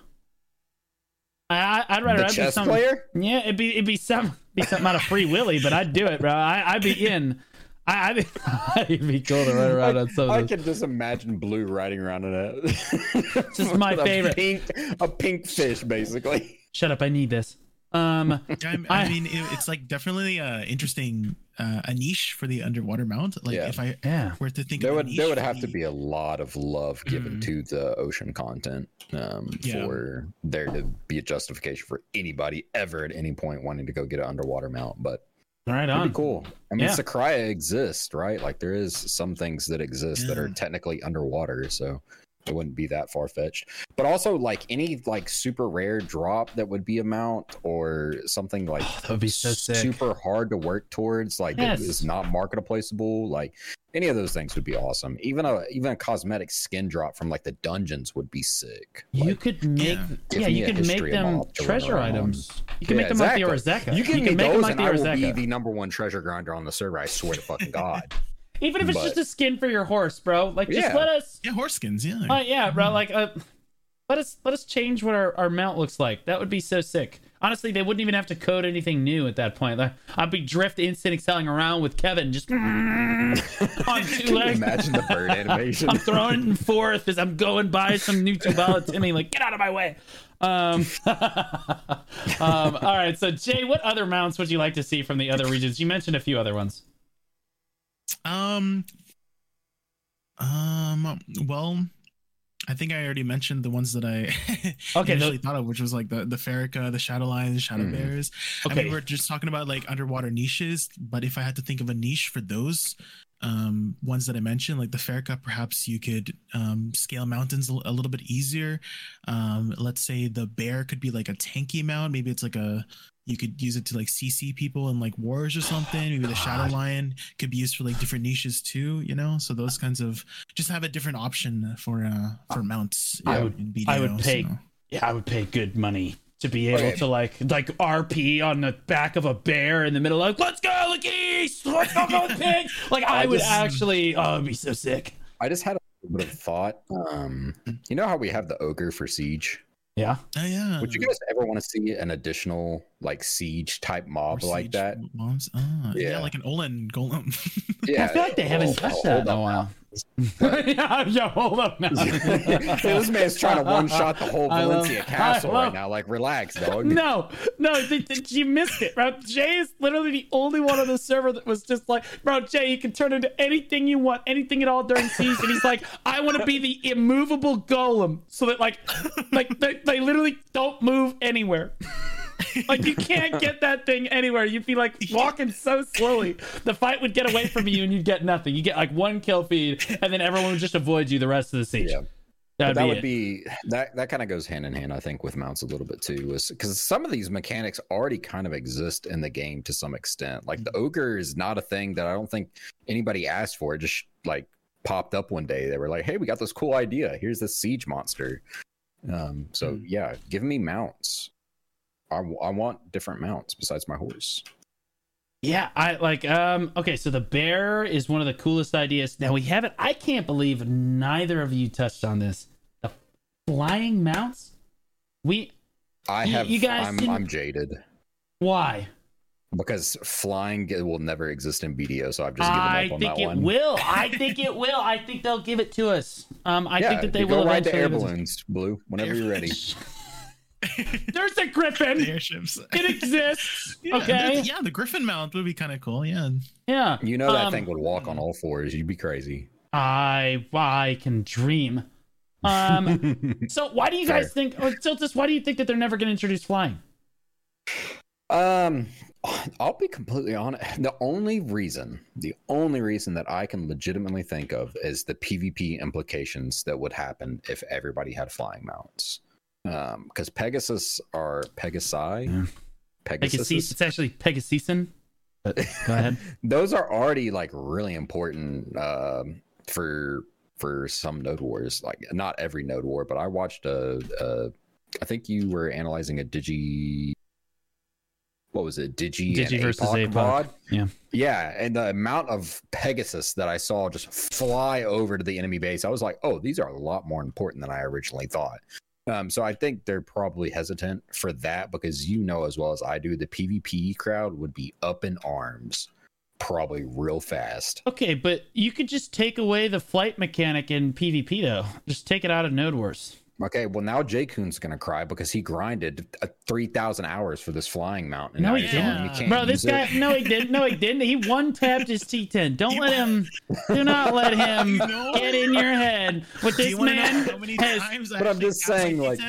I, I- I'd ride the around. it'd be chess some- player. Yeah, it'd be it'd be some be something out of Free Willy, but I'd do it, bro. I, I'd be in. I, I'd, be, I'd be cool to ride around on some I of those. can just imagine Blue riding around in a. Just my with a favorite. Pink, a pink fish, basically. Shut up! I need this. Um, I, I I- mean, it, it's like definitely uh, interesting, uh, a niche for the underwater mount. Like Yeah. if I yeah. were to think There of a would niche there would for have to be a lot of love given Mhm. to the ocean content um, Yeah. for there to be a justification for anybody ever at any point wanting to go get an underwater mount. But Right on. be cool. I mean, Yeah. Sycraia exists, right? Like there is some things that exist that are technically underwater, so it wouldn't be that far fetched. But also, like any like super rare drop that would be a mount or something like Oh, that would be so sick. super hard to work towards, like Yes. that is not marketplaceable. Like any of those things would be awesome. Even a even a cosmetic skin drop from like the dungeons would be sick. You Like, could make, Yeah. Yeah, you could make them mob to run treasure items. You can Yeah, make them like the exactly. Orzeka. you give me can make them those, like and the I will be the number one treasure grinder on the server. I swear to fucking god. Even if it's but- just a skin for your horse, bro. Like, just Yeah. let us. yeah horse skins. Yeah, Uh, yeah, bro. Like, uh, let us let us change what our, our mount looks like. That would be so sick. Honestly, they wouldn't even have to code anything new at that point. I'd be drift instant excelling around with Kevin just on Can two you legs. imagine the bird animation? I'm throwing it in forth as I'm going by some new Tubala Timmy. Like, get out of my way. Um, um, all right. So, Jay, what other mounts would you like to see from the other regions? You mentioned a few other ones. Um. Um. Well, I think I already mentioned the ones that I Okay, initially the- thought of, which was like the the Ferrica, the Shadow Lions, Shadow Mhm. Bears. I mean, we're just talking about like underwater niches, but if I had to think of a niche for those um ones that I mentioned, like the Ferrica, perhaps you could um scale mountains a, a little bit easier. Um, let's say the bear could be like a tanky mount. Maybe it's like a you could use it to like CC people in like wars or something. Maybe the Shadow Lion could be used for like different niches too, you know. So those kinds of just have a different option for uh for mounts. I in- would- in I would pay- so. Yeah, I would pay good money to be able Okay. to like like RP on the back of a bear in the middle, of like let's go, look east, let's go, go pig. Like I, I would just- actually, oh, it'd be so sick. I just had a little bit of thought. Um, you know how we have the ogre for siege? Yeah, Oh yeah. Would you guys ever want to see an additional like siege type mob Or like that? Mobs? Ah, yeah. Yeah. like an Olun golem. I feel like they haven't Oh, touched that in hold a up. while. yeah, yeah, hold up now. this man's trying to one shot the whole I love- Valencia castle love- right now. Like, relax, dog. No, no, th- th- you missed it, bro. Jay is literally the only one on the server that was just like, bro, Jay, you can turn into anything you want, anything at all during siege. And he's like, I want to be the immovable golem, so that like, like they, they literally don't move anywhere. Like you can't get that thing anywhere. You'd be like walking so slowly. The fight would get away from you, and you'd get nothing. You get like one kill feed, and then everyone would just avoid you the rest of the siege. Yeah. That'd be would it. be that that kind of goes hand in hand i think with mounts a little bit too because some of these mechanics already kind of exist in the game to some extent like the ogre is not a thing that i don't think anybody asked for it just like popped up one day they were like hey we got this cool idea here's this siege monster um so Mhm. yeah give me mounts I, w- I want different mounts besides my horse Yeah, I like um okay, so the bear is one of the coolest ideas. Now we haven't I can't believe neither of you touched on this. The flying mounts? We i You- have you guys i'm i'm jaded why? because flying will never exist in bdo so i've just given I up on think it one will. I think it will. I think they'll give it to us. Um I yeah, think that they will go ride the air it balloons blue whenever you're ready There's a griffin. The airships. It exists. Yeah, okay. yeah, the Griffin mount would be kind of cool. Yeah. Yeah. You know that Um, thing would walk on all fours. You'd be crazy. I I can dream. Um so why do you guys Fair. think oh, Tiltus, why do you think that they're never gonna introduce flying? um, I'll be completely honest. The only reason, the only reason that I can legitimately think of is the PvP implications that would happen if everybody had flying mounts. Um, because Pegasus are Pegasi, Yeah. Pegasus. Pegasus, it's actually Pegasisan. But go ahead. those are already like really important um, for for some node wars. Like not every node war, but I watched a. a I think you were analyzing a Digi. What was it? Digi, Digi and versus APOC APOC. VOD? Yeah. Yeah, and the amount of Pegasus that I saw just fly over to the enemy base, I was like, "Oh, these are a lot more important than I originally thought." Um, so I think they're probably hesitant for that because you know as well as I do, the PvP crowd would be up in arms, probably real fast. Okay, but you could just take away the flight mechanic in PvP though. Just take it out of Node Wars. Okay, well now Jay Coon's gonna cry because he grinded uh, three thousand hours for this flying mount. and No, he you're telling him didn't. can't Bro, this use it? guy no he didn't. No, he didn't. He one tapped his T10. Don't let him do not let him You know? get in your head with this you want to know man. how many has- times? But I'm just saying, like,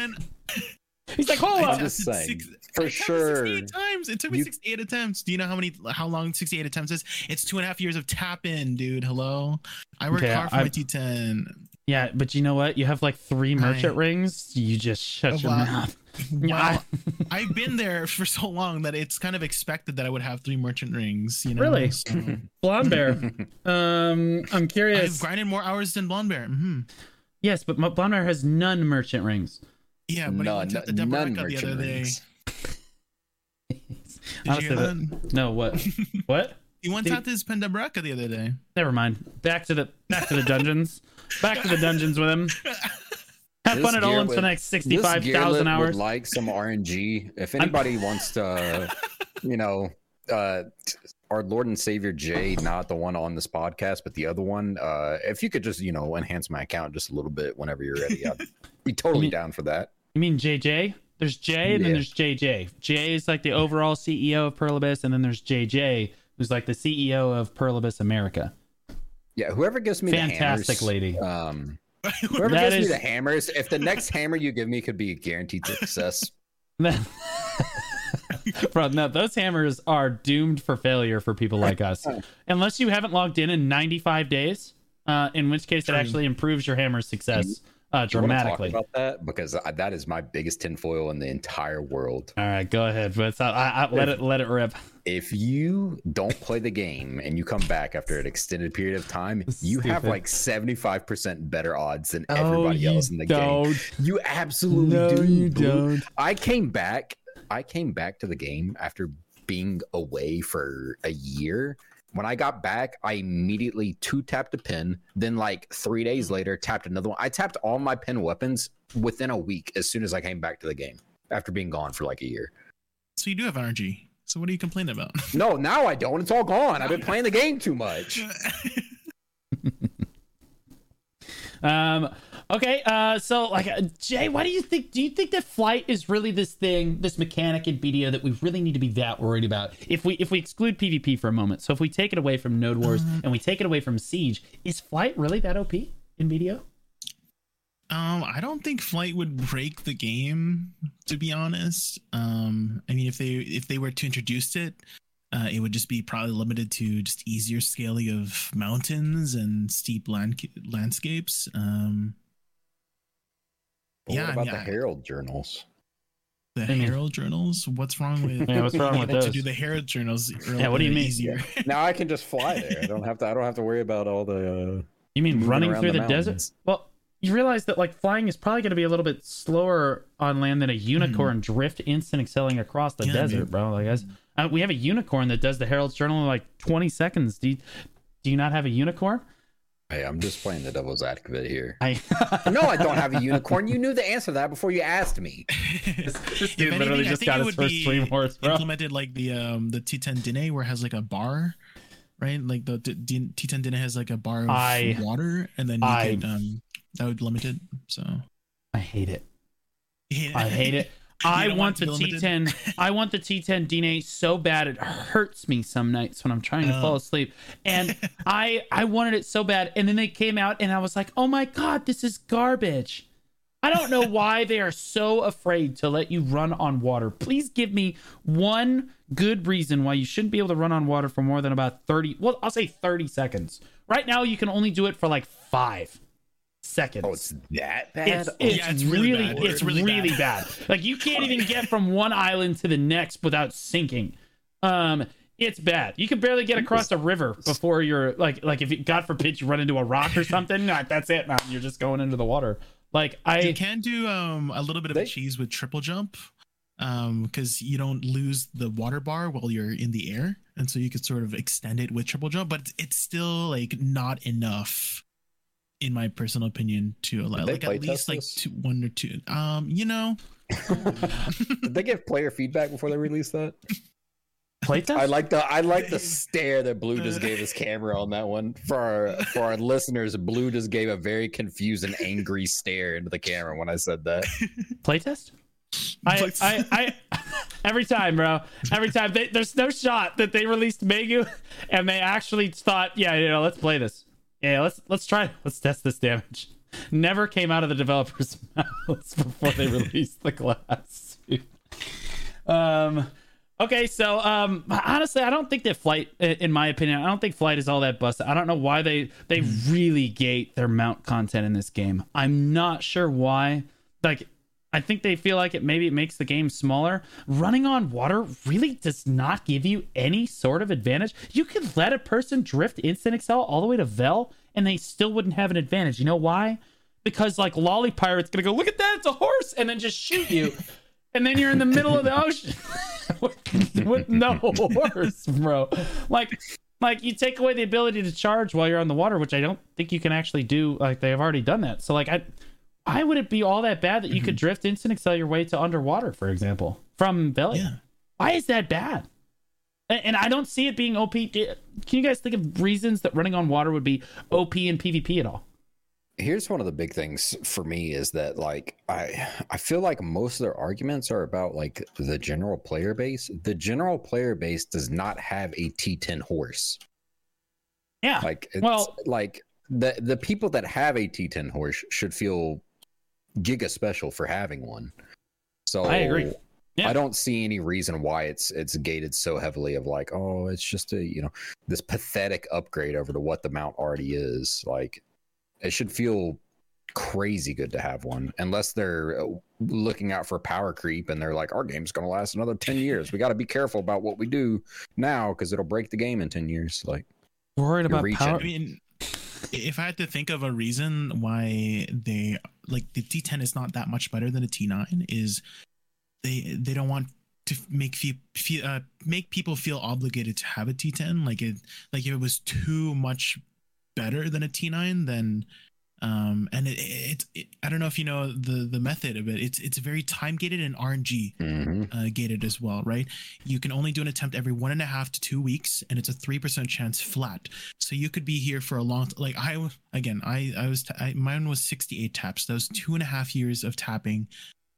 He's like, hold I I'm on. just saying, six- for I sure. 68 times. It took me you- 68 attempts. Do you know how many, how long 68 attempts is? It's two and a half years of tap in, dude. Hello. I worked Okay, hard for I- my T10. Yeah, but you know what? You have like three merchant I- rings. You just shut Oh, your wow. mouth. Well, I've been there for so long that it's kind of expected that I would have three merchant rings. You know, Really? So Blonde bear. Um, I'm curious. I've grinded more hours than Blonde Bear. hmm Yes, but Blonde bear has none merchant rings. Yeah, but none, I went to the none Deborah the merchant other day. rings. Did Honestly, you hear the- that? No, what? what? He went Did- out to his Pendabraka the other day. Never mind. Back to the back to the dungeons. back to the dungeons with him. Have This fun at gear Olin for the next This sixty-five Gearlit would hours. like some RNG. If anybody wants to, you know, uh, our Lord and Savior Jay, not the one on this podcast, but the other one. Uh, if you could just, you know, enhance my account just a little bit whenever you're ready, I'd be totally mean- down for that. You mean JJ? There's Jay and then there's JJ. Jay is like the overall CEO of Pearl Abyss, and then there's JJ, who's like the CEO of Pearl Abyss America. Yeah, whoever gives me Fantastic the hammers, Fantastic lady. Um, whoever That gives is- me the hammers, if the next hammer you give me could be a guaranteed success, Bro, no, those hammers are doomed for failure for people like us. Unless you haven't logged in in 95 days, uh, in which case it actually improves your hammer success uh, dramatically. about that because I, that is my biggest tinfoil in the entire world. All right, go ahead. But I, I, let it let it rip. if you don't play the game and you come back after an extended period of time, you have like 75% better odds than Oh, everybody you else in the game. don't. You absolutely No, do. you boo. don't. I came back. I came back to the game after being away for a year. When I got back, I immediately two tapped a pin. Then, like three days later, tapped another one. I tapped all my pin weapons within a week as soon as I came back to the game after being gone for like a year. So you do have energy. So what are you complaining about? No, now I don't. It's all gone. I've been playing the game too much. Um, okay. Uh, so like uh, Jay, why do you think? Do you think that flight is really this thing, this mechanic in BDO that we really need to be that worried about? If we if we exclude PvP for a moment, so if we take it away from Node Wars and we take it away from Siege, is flight really that OP in BDO? Um, I don't think flight would break the game, to be honest. Um, I mean, if they if they were to introduce it, uh, it would just be probably limited to just easier scaling of mountains and steep land landscapes. Um, But Yeah, what I about mean, the Herald journals? the I mean- Herald journals. What's wrong with? Yeah, what's wrong with those? To do the Herald journals. Yeah, what do you mean? Easier. Now I can just fly there. I don't have to. I don't have to worry about all the. Uh, You mean running through the, the desert? Well, you realize that like flying is probably going to be a little bit slower on land than a unicorn drift instant excelling across the Yeah, desert, dude. bro. Like, guys, uh, we have a unicorn that does the Herald's Journal in like 20 seconds. Do you, do you not have a unicorn? hey, I'm just playing the devil's advocate here. I No, I don't have a unicorn. You knew the answer to that before you asked me. this If dude literally anything, I just think got it his would first be stream horse, bro. implemented like the um the T10 Dine where it has like a bar, right? Like the, the D- T10 Dine has like a bar of I- water, and then you I- could um that would limit it. So I hate it. Yeah. I hate it. I want want the it to limited? T10. I want the T10 Dine so bad it hurts me some nights when I'm trying to Oh. fall asleep. And I I wanted it so bad, and then they came out, and I was like, oh my god, this is garbage. I don't know why they are so afraid to let you run on water. Please give me one good reason why you shouldn't be able to run on water for more than about 30, well, I'll say 30 seconds. Right now, you can only do it for like five seconds. Oh, it's that bad. It's, Oh, it's, Yeah, it's really, really bad. it's, It's really, really bad. bad. Like you can't even get from one island to the next without sinking. Um, it's bad. You can barely get across a river before you're like like if you, God forbid you run into a rock or something. nah, that's it. Now you're just going into the water. Like I You can do um a little bit of They- cheese with triple jump, um because you don't lose the water bar while you're in the air, and so you could sort of extend it with triple jump, but it's- it's still like not enough, in my personal opinion, to allow they like at least like two, one or two. Um, you know, Did they give player feedback before they released that? playtest. I like the I like the stare that Blue just gave his camera on that one. For our for our listeners, Blue just gave a very confused and angry stare into the camera when I said that. playtest. I, I, I, every time, bro. Every time, they, there's no shot that they released Maegu, and they actually thought, yeah, you know, let's play this. Yeah, let's let's try, let's test this damage. Never came out of the developers' mouths before they released the class. um, okay, so um, honestly, I don't think that flight, in my opinion, I don't think flight is all that busted. I don't know why they they really gate their mount content in this game. I'm not sure why. Like, I think they feel like it maybe it makes the game smaller. Running on water really does not give you any sort of advantage. You could let a person drift instant excel all the way to Vel, and they still wouldn't have an advantage. You know why? Because like Lolly Pirate's gonna go, look at that, it's a horse, and then just shoot you. and then you're in the middle of the ocean with, with no horse, bro. Like like you take away the ability to charge while you're on the water, which I don't think you can actually do. Like they have already done that. So like I why would it be all that bad that you could mm-hmm. drift instant excel your way to underwater, for example, from Velia? yeah. Why is that bad? And, and I don't see it being OP. Can you guys think of reasons that running on water would be OP in PvP at all? Here's one of the big things for me is that like I I feel like most of their arguments are about like the general player base. The general player base does not have a T10 horse. Yeah. Like it's Well- like the the people that have a T10 horse should feel giga special for having one. So I agree. Yeah. I don't see any reason why it's it's gated so heavily of like, oh, it's just a you know this pathetic upgrade over to what the mount already is. Like, it should feel crazy good to have one, unless they're uh, looking out for power creep and they're like, our game's gonna last another ten years. We got to be careful about what we do now because it'll break the game in ten years. Like, Worried about reaching. power. I mean, if I had to think of a reason why they like the T10 is not that much better than a T9 is they they don't want to make feel, feel uh, make people feel obligated to have a T10 like it like if it was too much better than a T9 then um and it, it, it I don't know if you know the the method of it it's it's very time gated and RNG mhm. uh, gated as well, right? You can only do an attempt every one and a half to two weeks, and it's a three percent chance flat. So you could be here for a long. Like I again, I I was I, mine was sixty eight taps. That was two and a half years of tapping,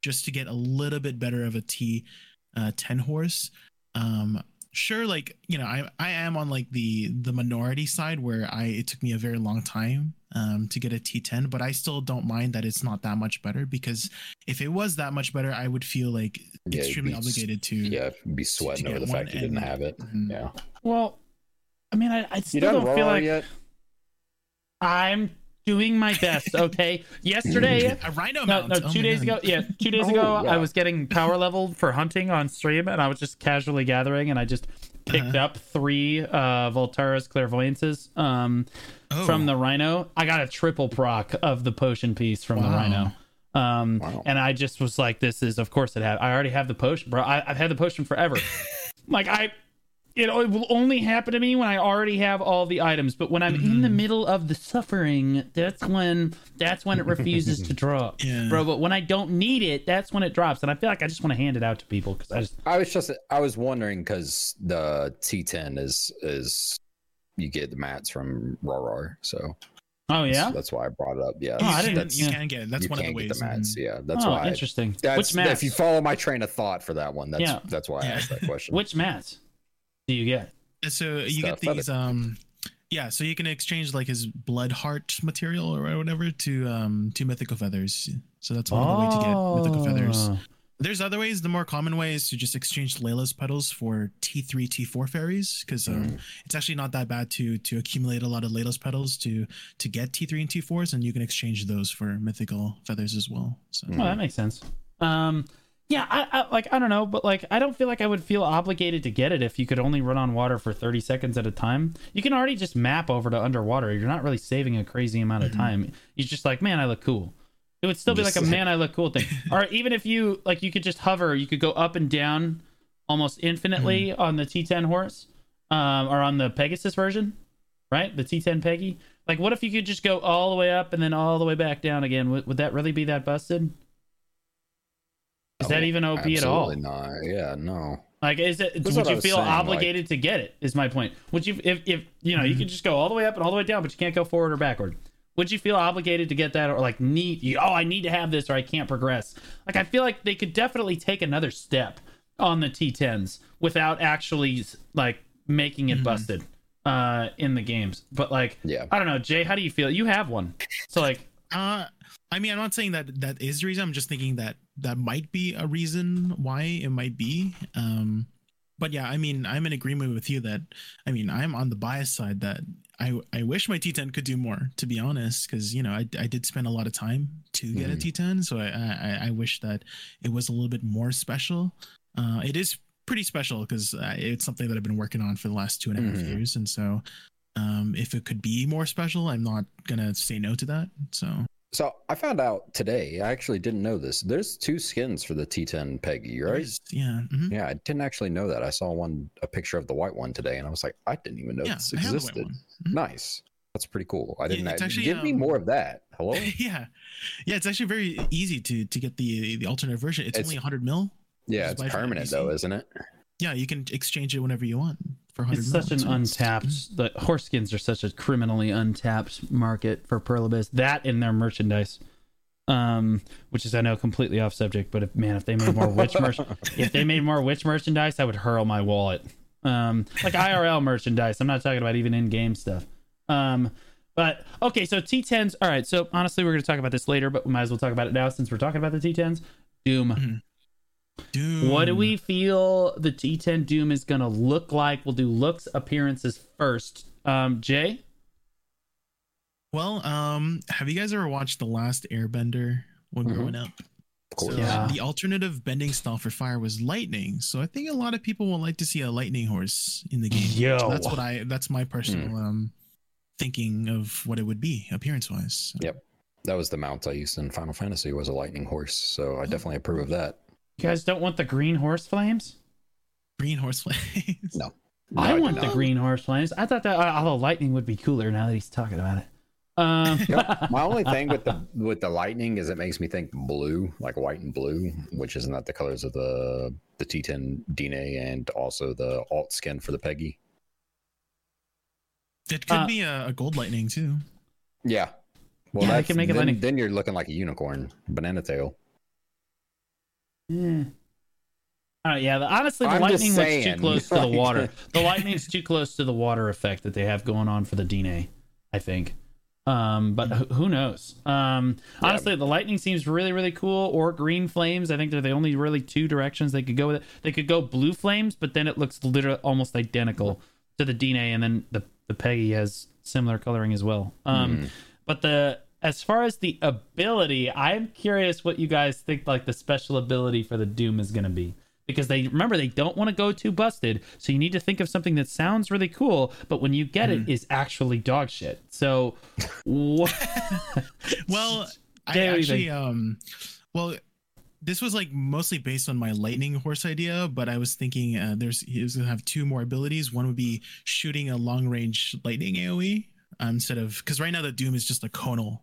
just to get a little bit better of a T uh, ten horse. Um, sure, like you know, I I am on like the the minority side where I it took me a very long time um to get a T10, but I still don't mind that it's not that much better because if it was that much better, I would feel like Yeah, extremely be obligated to. yeah, be sweating to over the fact you didn't and- have it. Mhm. Yeah, Well, I mean, I, I still don't feel Roar like yet? I'm doing my best. Okay, yesterday. A rhino No, mount. no, Oh two my days God. ago. Yeah, two days Oh, ago, yeah. I was getting power leveled for hunting on stream, and I was just casually gathering, and I just picked Uh-huh. up three uh Voltara's clairvoyances um Oh, from the rhino. I got a triple proc of the potion piece from the rhino. Um, Wow. and I just was like, "This is, of course, it had. I already have the potion, bro. I, I've had the potion forever. like I, it, it will only happen to me when I already have all the items. But when I'm in the mm-hmm. middle of the suffering, that's when that's when it refuses to drop, Yeah. bro. But when I don't need it, that's when it drops. And I feel like I just want to hand it out to people because I just I was just I was wondering because the T10 is is you get the mats from Rorar, so oh yeah, that's why I brought it up. Yeah, Oh, I didn't- that's, you yeah. can get it. That's you one of the can't ways. get the mats. Yeah, that's oh why. interesting. That's Which mats? if you follow my train of thought for that one. That's Yeah. that's why I asked that question. Which mats do you get? So you Stuff, get these um yeah, so you can exchange like his blood heart material or whatever to um to mythical feathers. So that's one of the way to get mythical feathers. Oh. There's other ways. The more common way is to just exchange Laila's petals for T3, T4 fairies because um, Mm. it's actually not that bad to to accumulate a lot of Laila's petals to to get T3 and T4s, and you can exchange those for mythical feathers as well. So. Well, that makes sense. Um, Yeah, I, I like I don't know, but like I don't feel like I would feel obligated to get it if you could only run on water for 30 seconds at a time. You can already just map over to underwater. You're not really saving a crazy amount of Mhm. time. You're just like, man, I look cool. It would still be like a man, I look cool thing. or even if you like, you could just hover. You could go up and down almost infinitely on the T10 horse, um, or on the Pegasus version, right? The T10 Peggy. Like, what if you could just go all the way up and then all the way back down again? Would, would that really be that busted? Is that even OP at all? Absolutely not. Yeah, no. Like, is it? That's would you feel saying, like- obligated to get it? Is my point. Would you, if, if you know, you Mm-hmm. could just go all the way up and all the way down, but you can't go forward or backward? Would you feel obligated to get that, or like need? You, oh, I need to have this, or I can't progress. Like, I feel like they could definitely take another step on the T10s without actually like making it Mhm. busted uh in the games. But like, Yeah. I don't know, Jay. How do you feel? You have one, so like, Uh, I mean, I'm not saying that that is the reason. I'm just thinking that that might be a reason why it might be. Um, but yeah, I mean, I'm in agreement with you that I mean, I'm on the bias side that I I wish my T10 could do more. To be honest, because you know, I I did spend a lot of time to get a Mhm. T10, so I, I I wish that it was a little bit more special. Uh, it is pretty special because uh, it's something that I've been working on for the last two and a half Mhm. years, and so. Um, if it could be more special, I'm not gonna say no to that. So So I found out today. I actually didn't know this. There's two skins for the T10 Peggy, right? There's- Yeah. mhm. Yeah, I didn't actually know that. I saw one a picture of the white one today, and I was like, I didn't even know Yeah, this I have the white existed. Mhm. Nice. That's pretty cool. I didn't. it's actually, give me um, more of that. Hello. yeah, yeah. It's actually very easy to to get the the alternate version. It's, It's- only 100 mil. Yeah, it's permanent though, isn't it? Yeah, you can exchange it whenever you want for 100 It's such an untapped. The horse skins are such a criminally untapped market for Pearl Abyss. That in their merchandise, um, which is I know completely off subject, but if man, if they made more witch merch, if they made more witch merchandise, I would hurl my wallet. Um, like IRL merchandise. I'm not talking about even in-game stuff. Um, but okay, so T10s. All right. So honestly, we're going to talk about this later, but we might as well talk about it now since we're talking about the T10s. Doom. Doom. What do we feel the T10 Doom is going to look like? We'll do looks appearances first. Um, Jay? Well, um, have you guys ever watched The Last Airbender when Mhm. growing up? Of. So Yeah. the alternative bending style for fire was lightning. So I think a lot of people will like to see a lightning horse in the game. Yo. So that's what I that's my personal um thinking of what it would be appearance wise. Yep. That was the mount I used in Final Fantasy was a lightning horse, so I definitely approve of that. You guys don't want the green horse flames? Green horse flames. No. I do want the green horse flames. I thought that uh, although lightning would be cooler now that he's talking about it. Um, Yep. My only thing with the with the lightning is it makes me think blue, like white and blue, which is not that the colors of the the T10 Dine and also the alt skin for the Peggy. It could Uh, be a, a gold lightning too. Yeah. Well, Yeah, I can make it then, lightning. then you're looking like a unicorn, banana tail. Yeah. All right, yeah. the- Honestly, the I'm lightning was too close to the water. The lightning's too close to the water effect that they have going on for the Dine, I think. Um, but who knows? Um, Yeah. honestly, the lightning seems really, really cool. Or green flames. I think they're the only really two directions they could go with it. They could go blue flames, but then it looks literally almost identical to the Dine, and then the the Peggy has similar coloring as well. Um, Mhm. but the as far as the ability, I'm curious what you guys think like the special ability for the Doom is going to be. Because they remember they don't want to go too busted, so you need to think of something that sounds really cool, but when you get it, is actually dog shit. So, what? Well, I Jay, what do you actually um well this was like mostly based on my lightning horse idea, but I was thinking uh, there's he was gonna have two more abilities. One would be shooting a long range lightning AOE um, instead of because right now the Doom is just a conal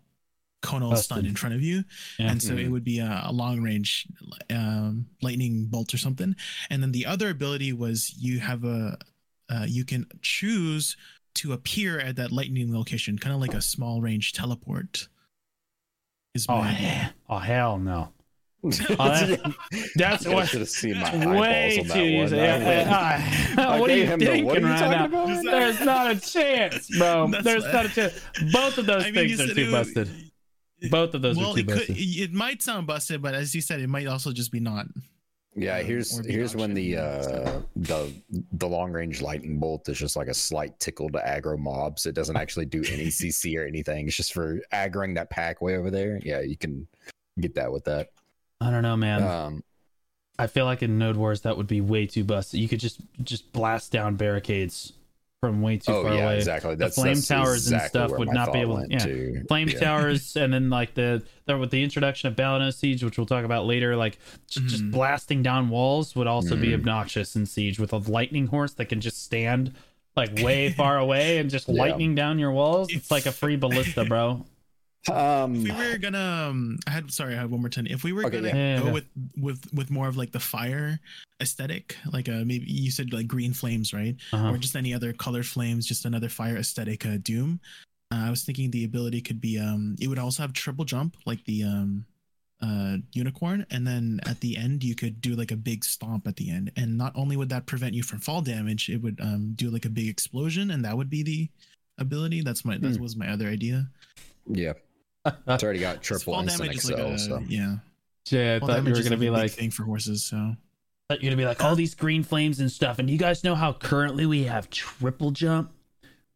conal Busted. stun in front of you, Yeah. and so it Mhm. would be a, a long range um, lightning bolt or something. And then the other ability was you have a uh, you can choose to appear at that lightning location, kind of like a small range teleport. Is Oh, my he- oh hell no! that- That's I what. should have seen my Way eyeballs on too that easy. one. Yeah, went- yeah, I what are you thinking "What are you right talking now? about?" There's not a chance, bro. That's- There's not a chance. Both of those I mean, things you are too it- busted. Both of those well, are too it could. It might sound busted, but as you said, it might also just be not. Yeah, uh, here's here's when the uh the the long range lightning bolt is just like a slight tickle to aggro mobs. It doesn't actually do any CC or anything. It's just for aggroing that pack way over there. Yeah, you can get that with that. I don't know, man. Um I feel like in Node Wars that would be way too busted. You could just just blast down barricades from way too oh far yeah, away. exactly. That's flame that's towers and stuff would not be able- went yeah. to. Flame Yeah. towers and then like the, the with the introduction of Balenos Siege, which we'll talk about later, like j- just Mhm. blasting down walls would also be Mhm. obnoxious in Siege with a lightning horse that can just stand like way far away and just Yeah. lightning down your walls. It's like a free ballista, bro. Um, if we were gonna um, i had sorry i had one more time if we were Okay, gonna yeah. Yeah, go yeah. with with with more of like the fire aesthetic like uh maybe you said like green flames right? Uh-huh. or just any other colored flames just another fire aesthetic uh, doom. Uh, i was thinking the ability could be um it would also have triple jump like the um uh unicorn. And then at the end you could do like a big stomp at the end. And not only would that prevent you from fall damage it would um do like a big explosion. And that would be the ability. That's my that Hmm. was my other idea. Yeah, it's already got triple fall instant damage excel. like a, so yeah Yeah, I fall thought you were gonna be like thing for horses so thought you're gonna be like all these green flames and stuff. And you guys know how currently we have triple jump?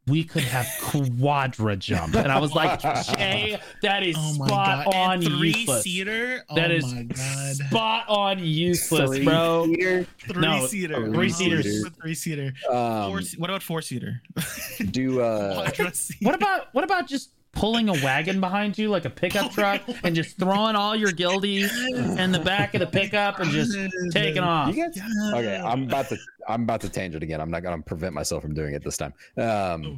We could have quadra jump. And I was like, Jay, that is oh spot god on and three useless. seater oh That is god spot on useless, Three bro. seater, three No, seater three seater. three seater four, Um, se- what about four seater do uh, seater. What about what about just pulling a wagon behind you like a pickup truck and just throwing all your guildies in the back of the pickup and just taking off? you guys? Okay, I'm about to I'm about to tangent again. I'm not gonna prevent myself from doing it this time. Um,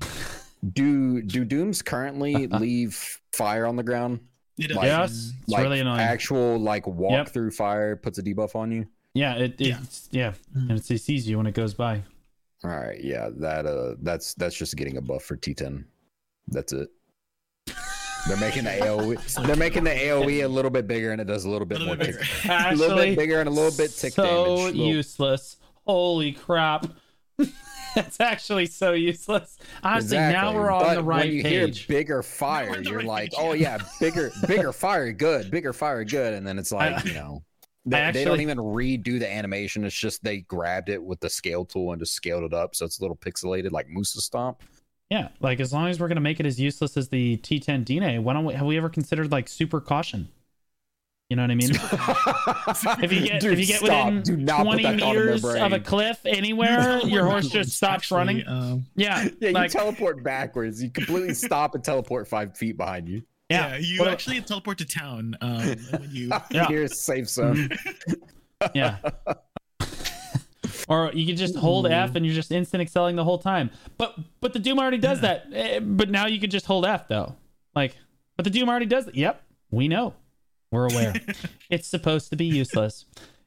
do do dooms currently leave fire on the ground? It. Like- Yes, it's like really annoying. actual like walk Yep. through fire puts a debuff on you. yeah, it, Yeah. it's yeah, Mm. and it sees you when it goes by. All right, yeah, that uh, that's that's just getting a buff for T10. That's it. They're making the AOE. They're making the AOE a little bit bigger, and it does a little bit Little more. bit tick, bigger. a little bit bigger and a little bit tick so damage. Little- useless. Holy crap. That's actually so useless. Honestly, now we're on But the right when you page. hear bigger fire, you're right like, page, oh yeah. bigger, bigger fire, good, bigger fire, good, and then it's like, you know, they, I they don't even redo the animation. It's just they grabbed it with the scale tool and just scaled it up, so it's a little pixelated, like Musa Stomp. Yeah, like as long as we're gonna make it as useless as the T10 Dine, why don't we have we ever considered like super caution? You know what I mean? if you get Dude, if you get stop. within Do not 20 that thought in their meters of a cliff anywhere, your horse just stops Actually, running. um, Yeah, Yeah, you like teleport backwards. You completely stop and teleport five feet behind you. yeah, yeah, you What about- actually teleport to town um, when you Yeah. Here's safe zone. yeah. Or you can just hold F and you're just instant excelling the whole time. But but the Doom already does that. Eh, But now you can just hold F though. Like, but the Doom already does it. Yep, we know. We're aware. it's supposed to be useless.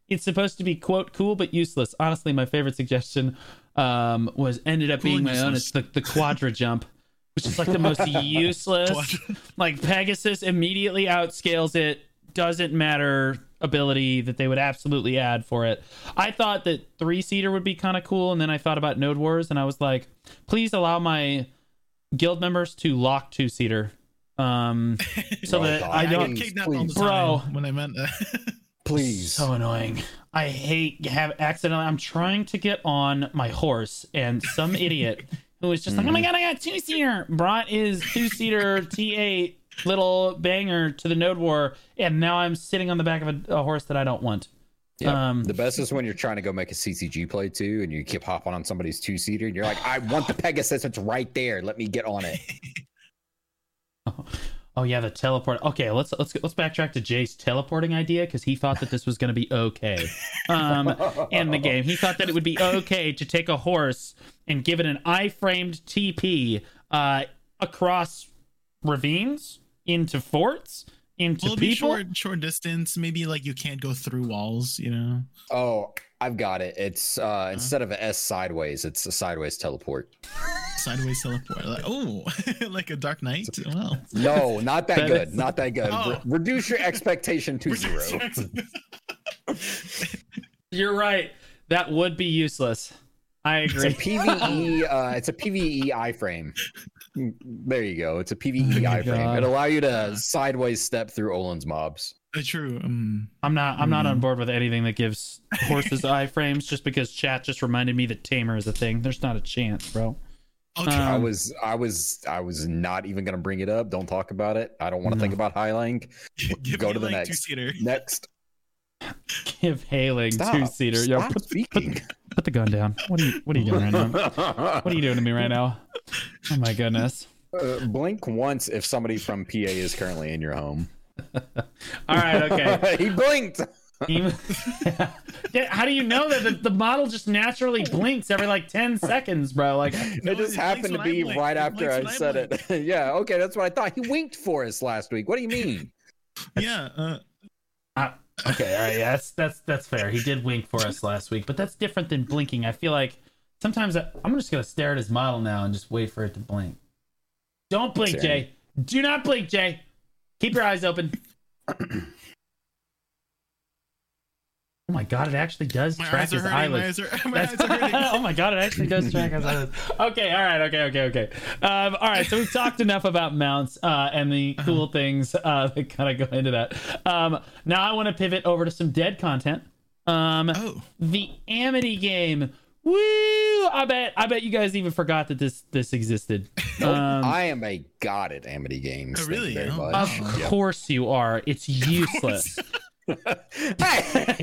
It's supposed to be quote cool but useless. Honestly, my favorite suggestion um, was ended up Cool being my own. It's the, the quadra jump, which is like the most useless. Like Pegasus immediately outscales it. Doesn't matter ability that they would absolutely add for it. I thought that three seater would be kind of cool, and then I thought about Node Wars, and I was like, please allow my guild members to lock two seater. Um, so Oh, that God. I I don't. get kidnapped all the please. Bro. when I meant that. Please. So annoying. I hate have accidentally. I'm trying to get on my horse, and some idiot who was just like, "Oh my god, I got two seater!" brought his two seater T8 little banger to the Node War, and now I'm sitting on the back of a, a horse that I don't want. Yeah. Um, the best is when you're trying to go make a CCG play too, and you keep hopping on somebody's two seater, and you're like, I want the Pegasus. It's right there. Let me get on it. Oh yeah, the teleport. Okay, let's let's let's backtrack to Jay's teleporting idea because he thought that this was going to be okay. Um, in the game, he thought that it would be okay to take a horse and give it an iframed TP uh, across ravines into forts into Will it be people. short, short distance? Maybe like you can't go through walls. You know. Oh, I've got it. It's uh instead of a S sideways, it's a sideways teleport. Sideways teleport. Like, oh, like a Dark Knight. Well, No, not that That good. is- Not that good. Oh. Re- reduce your expectation to zero. You're right. That would be useless. I It's agree. a PVE. Uh, it's a PVE iframe. Mm, There you go. It's a PVE Oh my iframe. It allow you to sideways step through Olun's mobs. uh, true. Um, I'm not. I'm not Hmm. on board with anything that gives horses iframes just because chat just reminded me that tamer is a thing. There's not a chance, bro. okay. I Um, was, I was, I was not even gonna bring it up. Don't talk about it. I don't want to No. think about Heilang. Give go to the next. Two-seater. Next, give Heilang two Stop. seater. Yo, Stop put, speaking. put the gun down. What are you What are you doing right now? What are you doing to me right now? Oh my goodness. Uh, blink once if somebody from PA is currently in your home. All right. Okay. he blinked. How do you know that the, the model just naturally blinks every like 10 seconds, bro? Like, It No, just it happened to be right It after I when I said it. yeah, okay, that's what I thought. He winked for us last week. What do you mean? yeah. Uh, Ah, okay, all right, yeah, that's that's that's fair. He did wink for us last week, but that's different than blinking. I feel like sometimes I, I'm just gonna stare at his model now and just wait for it to blink. Don't blink, Jay. Do not blink, Jay. Keep your eyes open. oh my god, it actually does my track eyes are his hurting. My eyelids. eyes are, my eyes are oh my god, it actually does track his eyelids. Okay, all right, okay, okay, okay. Um, all right, so we've talked enough about mounts uh, and the cool things uh, that kind of go into that. Um, now I want to pivot over to some dead content. Um, Oh, the Amity game. Woo! I bet I bet you guys even forgot that this this existed. Um, I am a god at Amity games. Oh, really? Oh, of Yep. course you are. It's useless. Hey!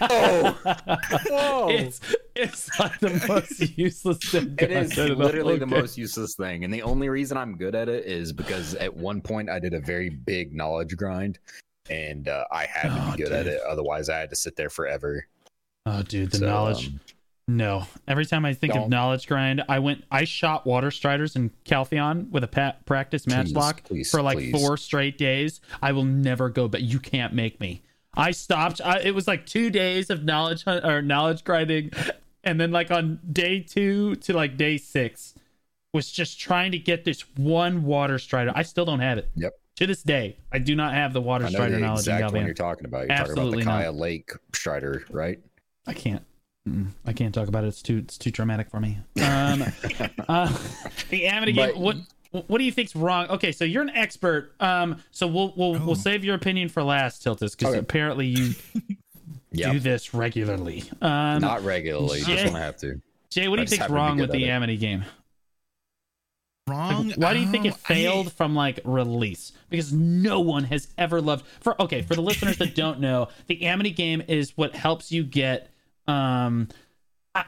Whoa! Whoa! it's it's like the most useless thing. It is the literally the most useless thing. And the only reason I'm good at it is because at one point I did a very big knowledge grind and uh, I had to Oh, be good at it. Otherwise, I had to sit there forever. Oh, dude, the So, knowledge. um, No. Every time I think of Don't. knowledge grind, I went. I shot water striders in Calpheon with a practice match Please, please, for like please. four straight days. I will never go but You can't make me. I stopped. I, it was like two days of knowledge hunt or knowledge grinding, and then like on day two to like day six, was just trying to get this one water strider. I still don't have it. Yep. To this day, I do not have the water I know strider the knowledge in exact one you're talking about. You're Absolutely talking not. about the Kaia Lake Strider, right? I can't. I can't talk about it. It's too it's too traumatic for me. Um, uh, the Amity game. What what do you think's wrong? Okay, so you're an expert. Um, so we'll we'll Oh. we'll save your opinion for last, Tiltus, because Okay. apparently you Yep. do this regularly. Um, Not regularly, Jay- just when I have to. Jay, what do I you think's happen to be wrong with the it. Amity game? Like, wrong. why do you think it failed I- from like release? Because no one has ever loved. For okay, for the listeners that don't know, the Amity game is what helps you get um a,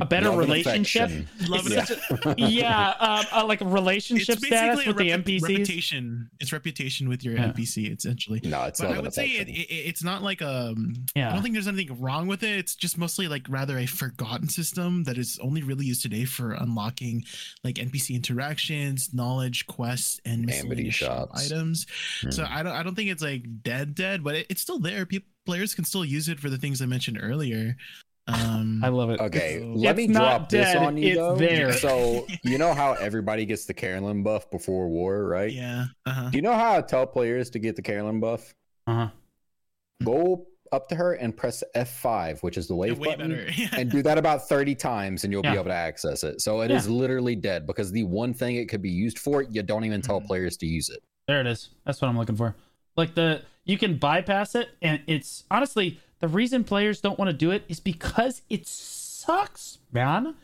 a better Love relationship. affection. Love It's and such a- yeah, um, uh, like a relationship it's status basically with the a rep- NPCs. reputation. It's reputation with your Yeah. NPC, essentially. No, it's But not I would say it, it, it's not like um. Yeah. I don't think there's anything wrong with it. It's just mostly like rather a forgotten system that is only really used today for unlocking like NPC interactions, knowledge, quests, and Amity miscellaneous shops. items. So Hmm. I don't I don't think it's like dead dead, but it, it's still there. People players can still use it for the things I mentioned earlier. Um, I love it. Okay, So- let It's me not drop this on you it's though. there. So you know how everybody gets the Carolyn buff before war, right? yeah. Uh-huh. Do you know how I tell players to get the Carolyn buff? Uh-huh. Go up to her and press F5, which is the Yeah, wave way button, better. and do that about 30 times, and you'll Yeah. be able to access it. So it is Yeah. literally dead because the one thing it could be used for, you don't even tell Mhm. players to use it. There it is. That's what I'm looking for. Like the you can bypass it, and it's honestly the reason players don't want to do it is because it sucks, man.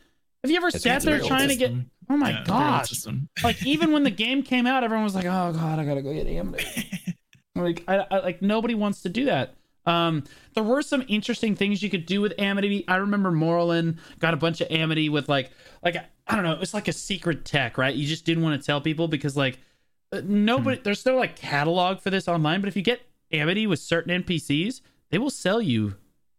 Have you ever It's sat there trying to get? Oh my Yeah, it's a very old gosh! like even when the game came out, everyone was like, "Oh god, I gotta go get Amity." like, I, I like nobody wants to do that. Um, there were some interesting things you could do with Amity. I remember Morlin got a bunch of Amity with like, like I don't know, it was like a secret tech, right? You just didn't want to tell people because like uh, nobody, there's no like catalog for this online. But if you get Amity with certain NPCs, they will sell you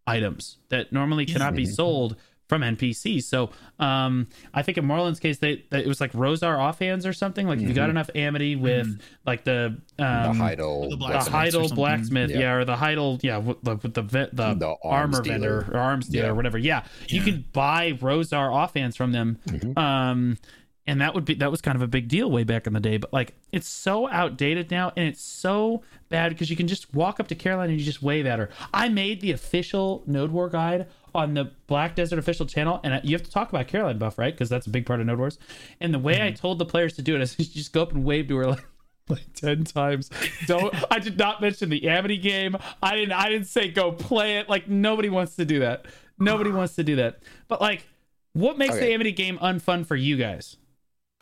items that normally cannot be Mhm. sold from NPCs. So um, I think in Marlin's case, they, they it was like Rosar offhands or something. Like if you got Mhm. enough Amity with like the the um, Heidel, the the blacksmith. Heidel blacksmith, yeah. Yeah. or the Heidel, yeah, with the with the ve- the, The armor arms vendor or arms dealer Yeah. or whatever. Yeah, you Yeah. can buy Rosar offhands from them, Mhm. um, and that would be that was kind of a big deal way back in the day. But like, it's so outdated now, and it's so bad because you can just walk up to Caroline and you just wave at her. I made the official Node War guide on the Black Desert official channel, and you have to talk about Caroline buff, right? Because that's a big part of Node Wars. And the way I mm-hmm. told the players to do it is you just go up and wave to her like like 10 times. Don't I did not mention the Amity game. I didn't I didn't say go play it. Like nobody wants to do that. Nobody wants to do that. But like what makes the Amity game unfun for you guys?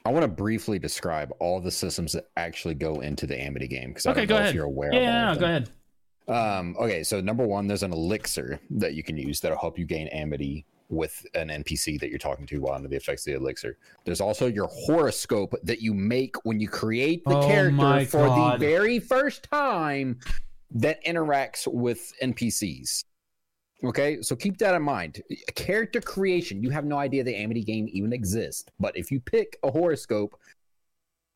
I want to briefly describe all the systems that actually go into the Amity game because I Okay, don't go know ahead. if you're aware Yeah, of all no, of go ahead. Um, okay, so number one, there's an elixir that you can use that'll help you gain amity with an NPC that you're talking to while under the effects of the elixir. There's also your horoscope that you make when you create the Oh character for God. the very first time that interacts with NPCs. Okay, so keep that in mind. Character creation, you have no idea the Amity game even exists, but if you pick a horoscope,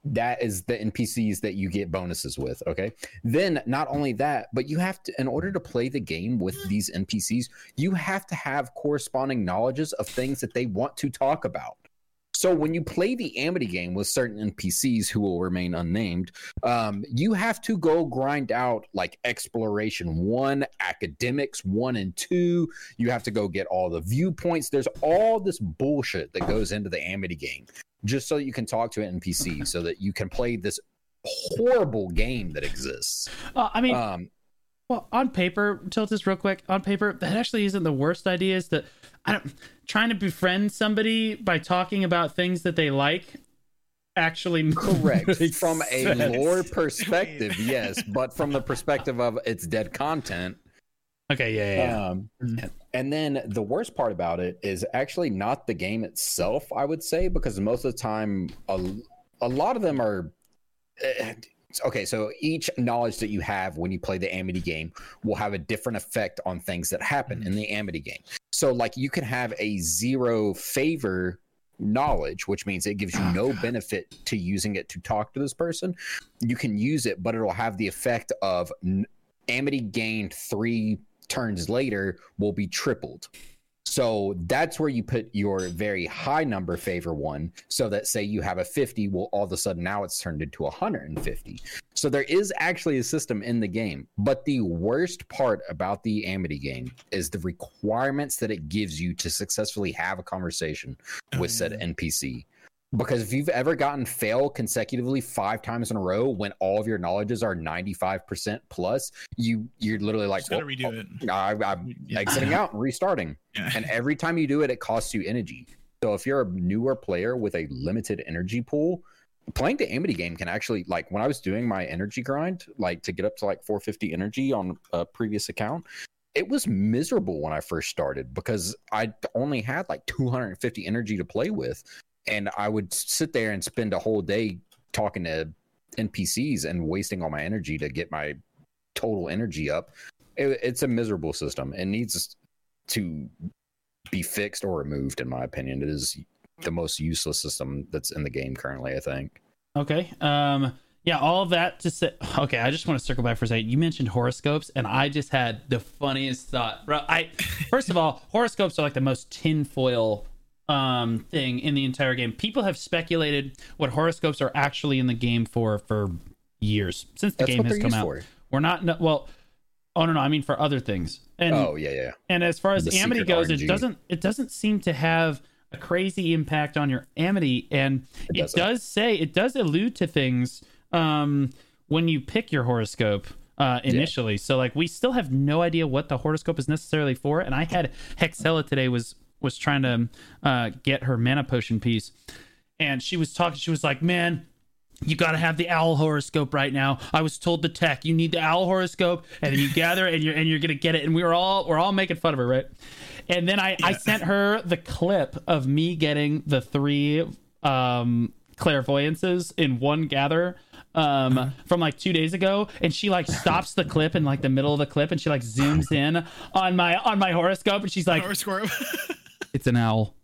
that is the NPCs that you get bonuses with. Okay, then not only that, but you have to, in order to play the game with these NPCs, you have to have corresponding knowledges of things that they want to talk about. So when you play the Amity game with certain NPCs who will remain unnamed, um, you have to go grind out like exploration one, academics one and two. You have to go get all the viewpoints. There's all this bullshit that goes into the Amity game just so you can talk to an NPC so that you can play this horrible game that exists. Uh, I mean, Um, Well, on paper, Tiltus, real quick, on paper, that actually isn't the worst idea. Is that I don't trying to befriend somebody by talking about things that they like actually correct from a sense. lore perspective, yes, but from the perspective of it's dead content. Okay, yeah, yeah, yeah. Um, Mhm. and then the worst part about it is actually not the game itself, I would say, because most of the time, a, a lot of them are. Okay, so each knowledge that you have when you play the Amity game will have a different effect on things that happen in the Amity game. So, like, you can have a zero favor knowledge, which means it gives you Oh, no God. benefit to using it to talk to this person. You can use it, but it'll have the effect of Amity gained three turns later will be tripled. So that's where you put your very high number favor one. So that say you have a 50, well, all of a sudden now it's turned into 150. So there is actually a system in the game. But the worst part about the Amity game is the requirements that it gives you to successfully have a conversation with said. Mm. NPC. Because if you've ever gotten fail consecutively five times in a row when all of your knowledges are 95% plus, you you're literally like, "Well, redo it. I, I'm Yeah. exiting out and restarting. Yeah. And every time you do it, it costs you energy. So if you're a newer player with a limited energy pool, playing the Amity game can actually like when I was doing my energy grind, like to get up to like 450 energy on a previous account, it was miserable when I first started because I only had like 250 energy to play with. And I would sit there and spend a whole day talking to NPCs and wasting all my energy to get my total energy up. It, it's a miserable system. It needs to be fixed or removed, in my opinion. It is the most useless system that's in the game currently, I think. Okay. Um. Yeah. All of that to say. Okay. I just want to circle back for a second. You mentioned horoscopes, and I just had the funniest thought. Bro, I first of all, horoscopes are like the most tinfoil um thing in the entire game. People have speculated what horoscopes are actually in the game for for years since the That's game has come out. for. We're not no, well. Oh no, no, I mean for other things. And Oh, yeah, yeah. and as far as The Amity goes, it doesn't it doesn't seem to have a crazy impact on your Amity, and It it, doesn't. say it does allude to things um, when you pick your horoscope uh, initially. So like we still have no idea what the horoscope is necessarily for. And I had Hexella today was was trying to uh, get her mana potion piece, and she was talking. She was like, "Man." You got to have the owl horoscope right now. I was told the tech you need the owl horoscope, and then you gather and you're and you're gonna get it. And we were all we're all making fun of her, right? And then I I sent her the clip of me getting the three um clairvoyances in one gather um from like two days ago and she like stops the clip in like the middle of the clip and she like zooms in on my on my horoscope and she's like Or squirrel. it's an owl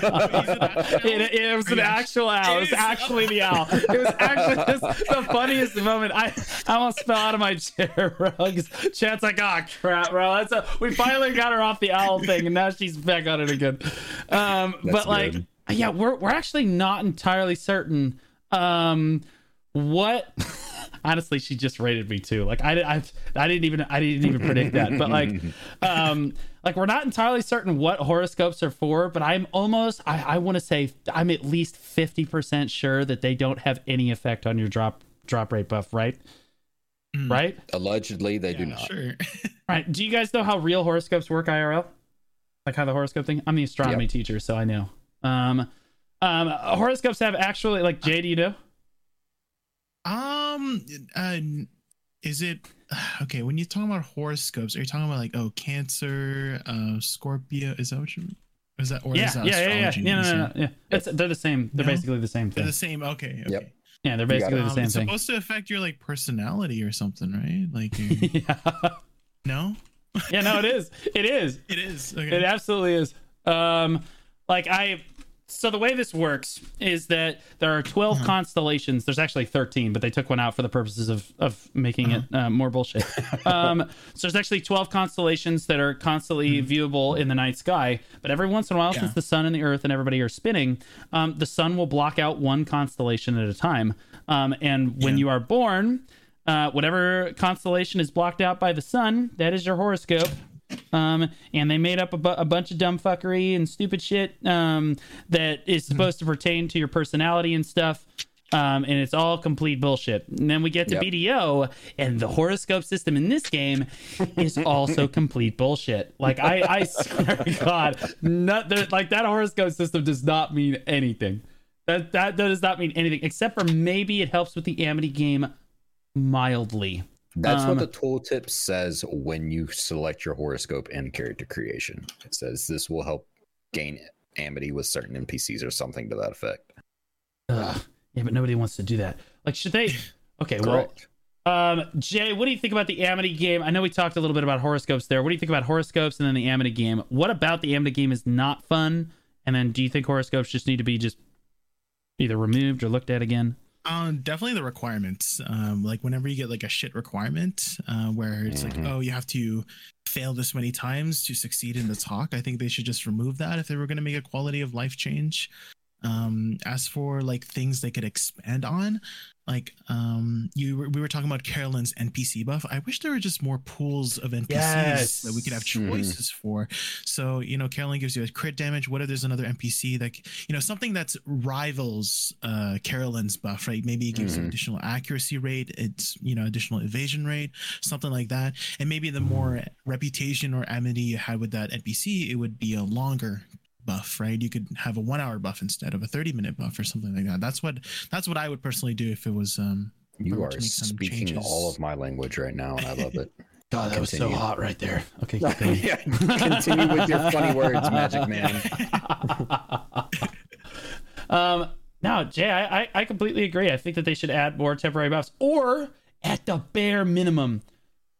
it, it was an actual owl. It was actually the owl. It was actually just the funniest moment. I, I almost fell out of my chair, bro. 'cause Chat's like, oh crap, bro. That's a, we finally got her off the owl thing, and now she's back on it again. Um, but That's like, yeah, we're we're actually not entirely certain. Um, what? Honestly, she just rated me too. Like I, I, I didn't even, I didn't even predict that. But like, um, like we're not entirely certain what horoscopes are for. But I'm almost, I, I want to say, I'm at least fifty percent sure that they don't have any effect on your drop drop rate buff. Right? Mm. Right? Allegedly, they do not. Sure. Right. Do you guys know how real horoscopes work IRL? Like how the horoscope thing? I'm the astronomy Yep. teacher, so I know. Um, um, horoscopes have actually like Jay. Do you know? Um, uh, is it okay when you talk about horoscopes? Are you talking about like oh Cancer, uh, Scorpio? Is that what you? Mean? Is that or yeah, is that yeah, yeah, yeah, astrology? yeah, no, Is no, no, yeah. It's, they're the same. They're No? basically the same They're thing. the same. Okay. okay. Yep. Yeah, they're basically it. the Um, same it's thing. supposed to affect your like personality or something, right? Like, yeah. no, yeah, no, it is. It is. it is. It absolutely is. Um, like I, so the way this works is that there are 12 constellations. There's actually 13, but they took one out for the purposes of of making it uh, more bullshit. um, so there's actually 12 constellations that are constantly viewable in the night sky. But every once in a while, Yeah. since the sun and the earth and everybody are spinning, um, the sun will block out one constellation at a time. Um, and when Yeah. you are born, uh, whatever constellation is blocked out by the sun, that is your horoscope. Um, and they made up a, bu- a bunch of dumb fuckery and stupid shit um, that is supposed to pertain to your personality and stuff. Um, and it's all complete bullshit. And then we get to Yep. BDO, and the horoscope system in this game is also complete bullshit. Like I, I swear to God, not there, like that horoscope system does not mean anything. That that does not mean anything except for maybe it helps with the Amity game mildly. That's Um, what the tooltip says when you select your horoscope and character creation. It says this will help gain amity with certain NPCs or something to that effect. Ugh. Yeah, but nobody wants to do that. Like, should they? Okay, well, um, Jay, what do you think about the Amity game? I know we talked a little bit about horoscopes there. What do you think about horoscopes and then the Amity game? What about the Amity game is not fun? And then, do you think horoscopes just need to be just either removed or looked at again? Um, definitely the requirements. Um, like whenever you get like a shit requirement, uh, where it's Mhm. like, oh, you have to fail this many times to succeed in the talk. I think they should just remove that if they were going to make a quality of life change. Um, as for like things they could expand on, like um, you were, we were talking about Carolyn's NPC buff. I wish there were just more pools of NPCs Yes. that we could have Mhm. choices for. So you know, Carolyn gives you a crit damage. What if there's another NPC that you know something that's rivals uh, Carolyn's buff, right? Maybe it gives an Mhm. additional accuracy rate. It's you know additional evasion rate, something like that. And maybe the more reputation or amity you had with that NPC, it would be a longer buff, right? You could have a one hour buff instead of a 30 minute buff or something like that. That's what that's what I would personally do if it was um You were are to make some speaking changes. all of my language right now, and I love it. God, that was so hot right there. Okay, keep yeah, continue with your funny words, Magic Man. um, no, Jay, I, I, I completely agree. I think that they should add more temporary buffs, or at the bare minimum,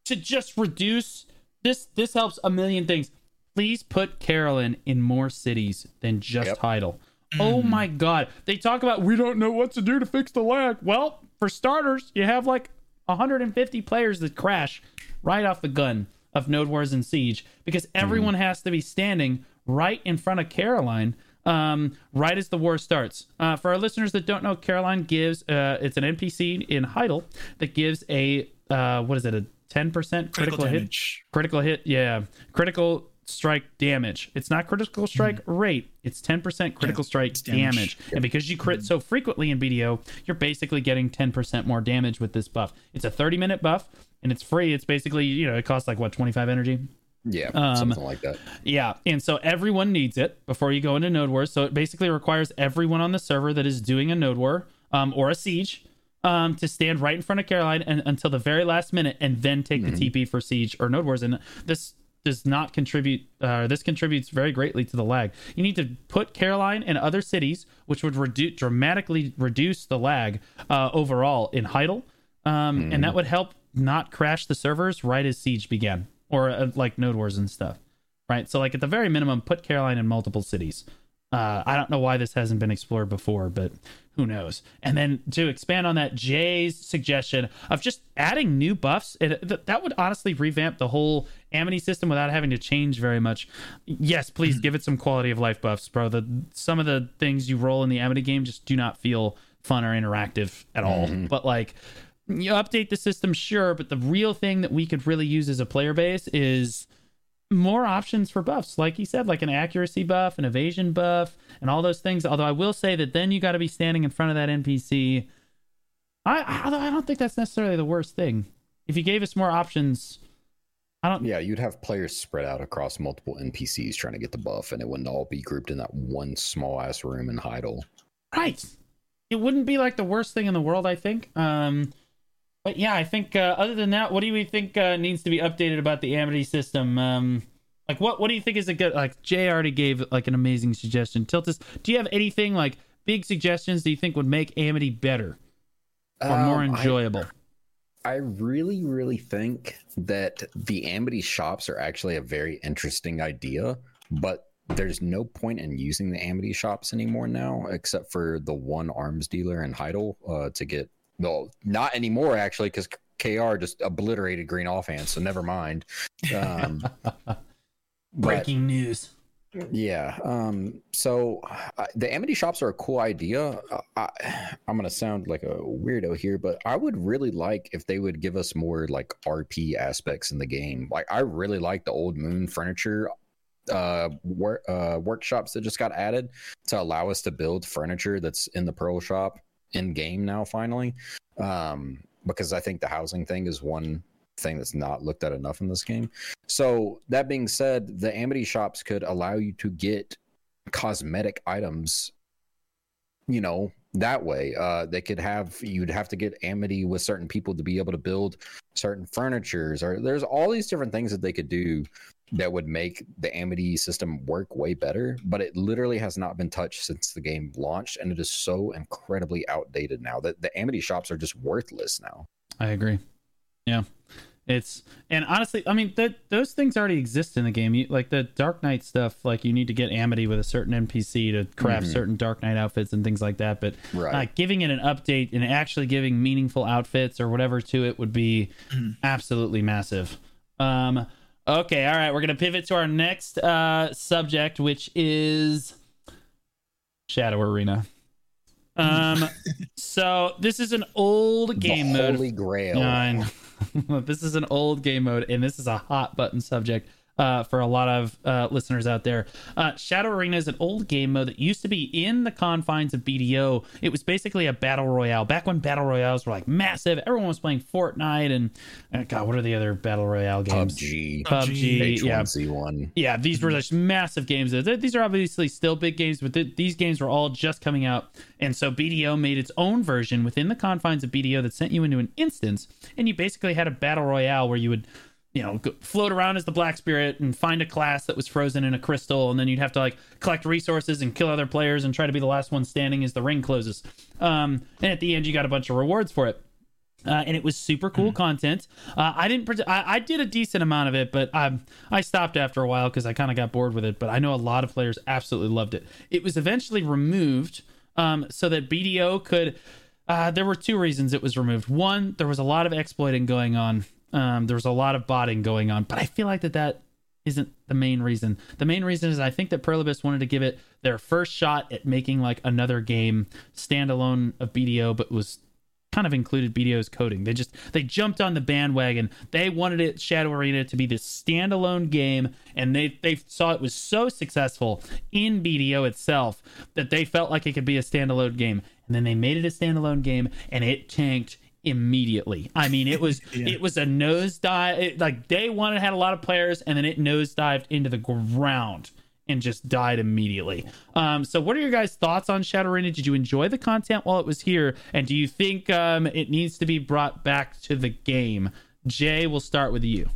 to just reduce this. This helps a million things. Please put Carolyn in more cities than just Yep. Heidel. Oh my God! They talk about we don't know what to do to fix the lag. Well, for starters, you have like 150 players that crash right off the gun of Node Wars and Siege because everyone has to be standing right in front of Caroline um, right as the war starts. Uh, for our listeners that don't know, Caroline gives uh, it's an NPC in Heidel that gives a uh, what is it a 10% critical, critical hit critical hit yeah critical strike damage. It's not critical strike rate. It's 10% critical strike it's damage, damage. and because you crit so frequently in bdo you're basically getting 10% more damage with this buff. It's a 30 minute buff and it's free. It's basically you know it costs like what 25 energy? Yeah, Um, something like that. yeah, and so everyone needs it before you go into Node Wars. So it basically requires everyone on the server that is doing a Node War um, or a siege um, to stand right in front of Caroline and, until the very last minute, and then take the TP for siege or Node Wars. And this does not contribute. Uh, this contributes very greatly to the lag. You need to put Caroline and other cities, which would reduce dramatically reduce the lag uh, overall in Heidel, um, and that would help not crash the servers right as siege began or uh, like Node Wars and stuff right? So like at the very minimum, put Caroline in multiple cities. Uh, I don't know why this hasn't been explored before, but who knows? And then to expand on that, Jay's suggestion of just adding new buffs, it, th- that would honestly revamp the whole Amity system without having to change very much. Yes, please mm-hmm. give it some quality of life buffs, bro. The some of the things you roll in the Amity game just do not feel fun or interactive at all. Mm-hmm. But like you update the system, sure, but the real thing that we could really use as a player base is more options for buffs. Like he said like an accuracy buff an evasion buff and all those things. Although i will say that then you got to be standing in front of that npc i I- although i don't think that's necessarily the worst thing. If you gave us more options i don't Yeah, you'd have players spread out across multiple NPCs trying to get the buff, and it wouldn't all be grouped in that one small ass room in Heidel. right. It wouldn't be like the worst thing in the world i think. Um but yeah, I think uh, other than that, what do you think uh, needs to be updated about the Amity system? Um, like what what do you think is a good like Jay already gave like an amazing suggestion. Tiltus, do you have anything like big suggestions that you think would make Amity better or Um, more I- enjoyable? I really, really think that the Amity shops are actually a very interesting idea, but there's no point in using the Amity shops anymore now, except for the one arms dealer in Heidel uh, to get. Well, not anymore actually, because KR just obliterated Green offhand, so never mind. Um, but- Breaking news. yeah. Um, so uh, the Amity shops are a cool idea. Uh, I, I'm gonna sound like a weirdo here, but I would really like if they would give us more like RP aspects in the game. Like I really like the old Moon furniture uh work uh workshops that just got added to allow us to build furniture that's in the Pearl shop in game now finally. Um because I think the housing thing is one thing that's not looked at enough in this game. So that being said, the Amity shops could allow you to get cosmetic items, you know, that way. Uh, they could have you'd have to get Amity with certain people to be able to build certain furnitures, or there's all these different things that they could do that would make the Amity system work way better. But it literally has not been touched since the game launched, and it is so incredibly outdated now that the Amity shops are just worthless now. I agree. Yeah. It's and honestly, I mean, that those things already exist in the game. You, like the Dark Knight stuff, like you need to get Amity with a certain NPC to craft Mhm. certain Dark Knight outfits and things like that. But Right. uh, giving it an update and actually giving meaningful outfits or whatever to it would be absolutely massive. Um, okay, all right, we're gonna pivot to our next uh, subject, which is Shadow Arena. Um, so this is an old game the mode. Holy Grail. Know. this is an old game mode, and this is a hot button subject uh, for a lot of uh, listeners out there. Uh, Shadow Arena is an old game mode that used to be in the confines of BDO. It was basically a battle royale. Back when battle royales were like massive, everyone was playing Fortnite and uh, God, what are the other battle royale games? PUBG. PUBG, yeah, H1Z1. yeah, these were just massive games. These are obviously still big games, but th- these games were all just coming out. And so BDO made its own version within the confines of BDO that sent you into an instance. And you basically had a battle royale where you would, you know, go, float around as the Black Spirit and find a class that was frozen in a crystal. And then you'd have to like collect resources and kill other players and try to be the last one standing as the ring closes. Um, and at the end, you got a bunch of rewards for it uh, and it was super cool content. Uh, I didn't. pret- I, I did a decent amount of it, but um, I stopped after a while because I kind of got bored with it. But I know a lot of players absolutely loved it. It was eventually removed um, so that BDO could. Uh, there were two reasons it was removed. One, there was a lot of exploiting going on. Um, there was a lot of botting going on, but I feel like that that isn't the main reason. The main reason is I think that Pearl Abyss wanted to give it their first shot at making like another game standalone of BDO, but was kind of included BDO's coding. They just they jumped on the bandwagon. They wanted it Shadow Arena to be this standalone game, and they they saw it was so successful in BDO itself that they felt like it could be a standalone game. And then they made it a standalone game, and it tanked immediately. I mean, it was Yeah. it was a nosedive. It, like day one, it had a lot of players, and then it nosedived into the ground and just died immediately. Um, so, what are your guys' thoughts on Shadow Arena? Did you enjoy the content while it was here, and do you think um, it needs to be brought back to the game? Jay, we'll start with you.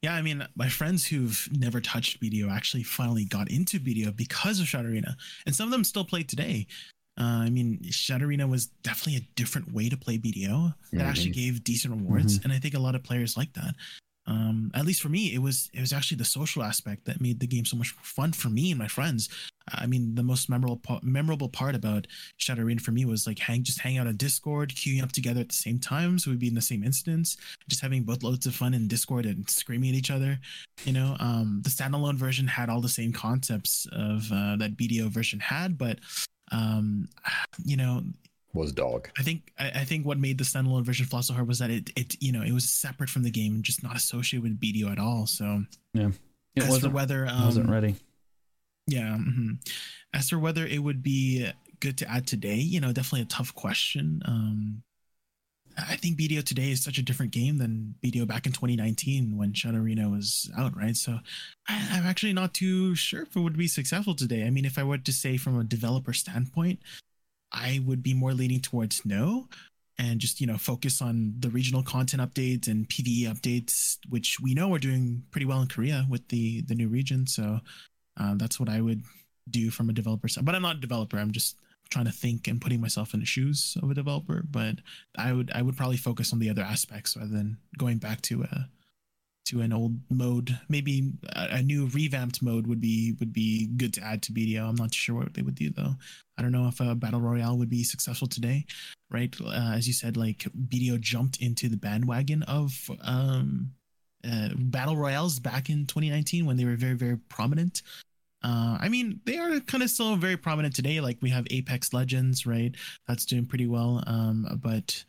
Yeah, I mean, my friends who've never touched BDO actually finally got into BDO because of Shadow Arena, and some of them still play today. Uh, I mean, Shadow Arena was definitely a different way to play BDO that actually gave decent rewards, and I think a lot of players like that. Um, at least for me, it was it was actually the social aspect that made the game so much fun for me and my friends. I mean, the most memorable memorable part about Shadow Arena for me was like hang just hang out on Discord, queuing up together at the same time, so we'd be in the same instance, just having both loads of fun in Discord and screaming at each other. You know, um, the standalone version had all the same concepts of uh, that BDO version had, but um, you know, Was dog. I think I, I think what made the standalone version flaw so hard was that it it you know it was separate from the game and just not associated with BDO at all. So yeah, It as wasn't whether um, wasn't ready. yeah, mhm. as for whether it would be good to add today, you know, definitely a tough question. Um, I think BDO today is such a different game than BDO back in 2019 when Shadow Arena was out, right? So I, I'm actually not too sure if it would be successful today. I mean, if I were to say from a developer standpoint, I would be more leaning towards no. and just you know focus on the regional content updates and PVE updates, which we know are doing pretty well in Korea with the the new region. So uh, that's what I would do from a developer side. But I'm not a developer. I'm just trying to think and putting myself in the shoes of a developer. But I would I would probably focus on the other aspects rather than going back to a to an old mode. Maybe a, a new revamped mode would be would be good to add to BDO. I'm not sure what they would do though. I don't know if a battle royale would be successful today, right? Uh, as you said, like BDO jumped into the bandwagon of um, uh, battle royales back in 2019 when they were very very prominent. Uh, I mean, they are kind of still very prominent today. Like we have Apex Legends, right? That's doing pretty well. Um, but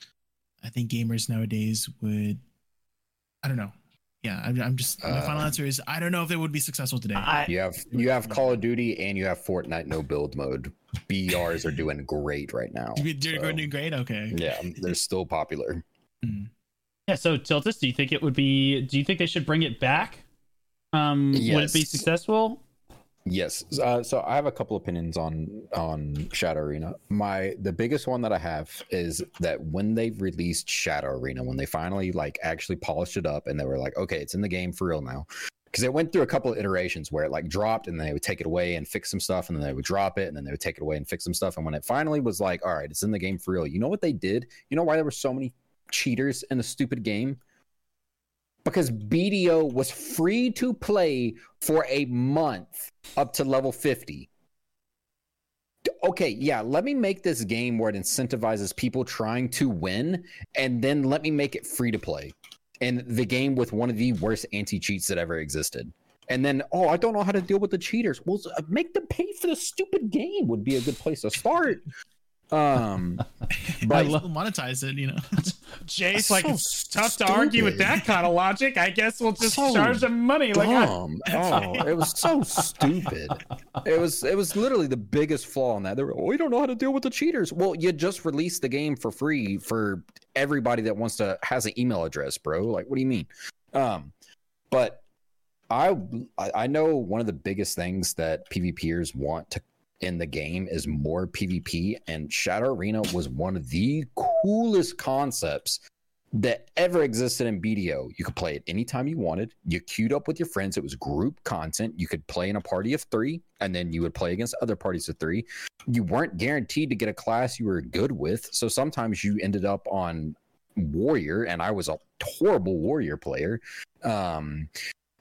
I think gamers nowadays would, I don't know. Yeah, I'm, I'm just my final Uh, answer is I don't know if they would be successful today. I, You have you have Call of Duty and you have Fortnite no build mode. BRs are doing great right now. You're so, doing great. Okay. yeah, they're still popular. Mm. yeah. So Tiltus, do you think it would be? Do you think they should bring it back? Um, would it be successful? Yes. Uh, so I have a couple opinions on on Shadow Arena. My the biggest one that I have is that when they released Shadow Arena, when they finally like actually polished it up and they were like, okay, it's in the game for real now. Because it went through a couple of iterations where it like dropped and then they would take it away and fix some stuff and then they would drop it and then they would take it away and fix some stuff. And when it finally was like, all right, it's in the game for real, you know what they did? You know why there were so many cheaters in the stupid game? Because BDO was free to play for a month up to level 50. Okay, yeah, let me make this game where it incentivizes people trying to win, and then let me make it free to play. And the game with one of the worst anti cheats that ever existed. And then, oh, I don't know how to deal with the cheaters. Well, uh, make them pay for the stupid game would be a good place to start. Um, but still monetize it, you know. Jay's So like, it's tough to argue with that kind of logic. I guess we'll just So charge them money. Like, dumb. oh, it was so stupid. It was it was literally the biggest flaw in that. They were, oh, we don't know how to deal with the cheaters. Well, you just released the game for free for everybody that wants to has an email address, bro. Like, what do you mean? Um, but I I know one of the biggest things that PvPers want to in the game is more PvP, and Shadow Arena was one of the coolest concepts that ever existed in BDO. You could play it anytime you wanted. You queued up with your friends. It was group content. You could play in a party of three, and then you would play against other parties of three. You weren't guaranteed to get a class you were good with. So sometimes you ended up on warrior, and I was a horrible warrior player. Um,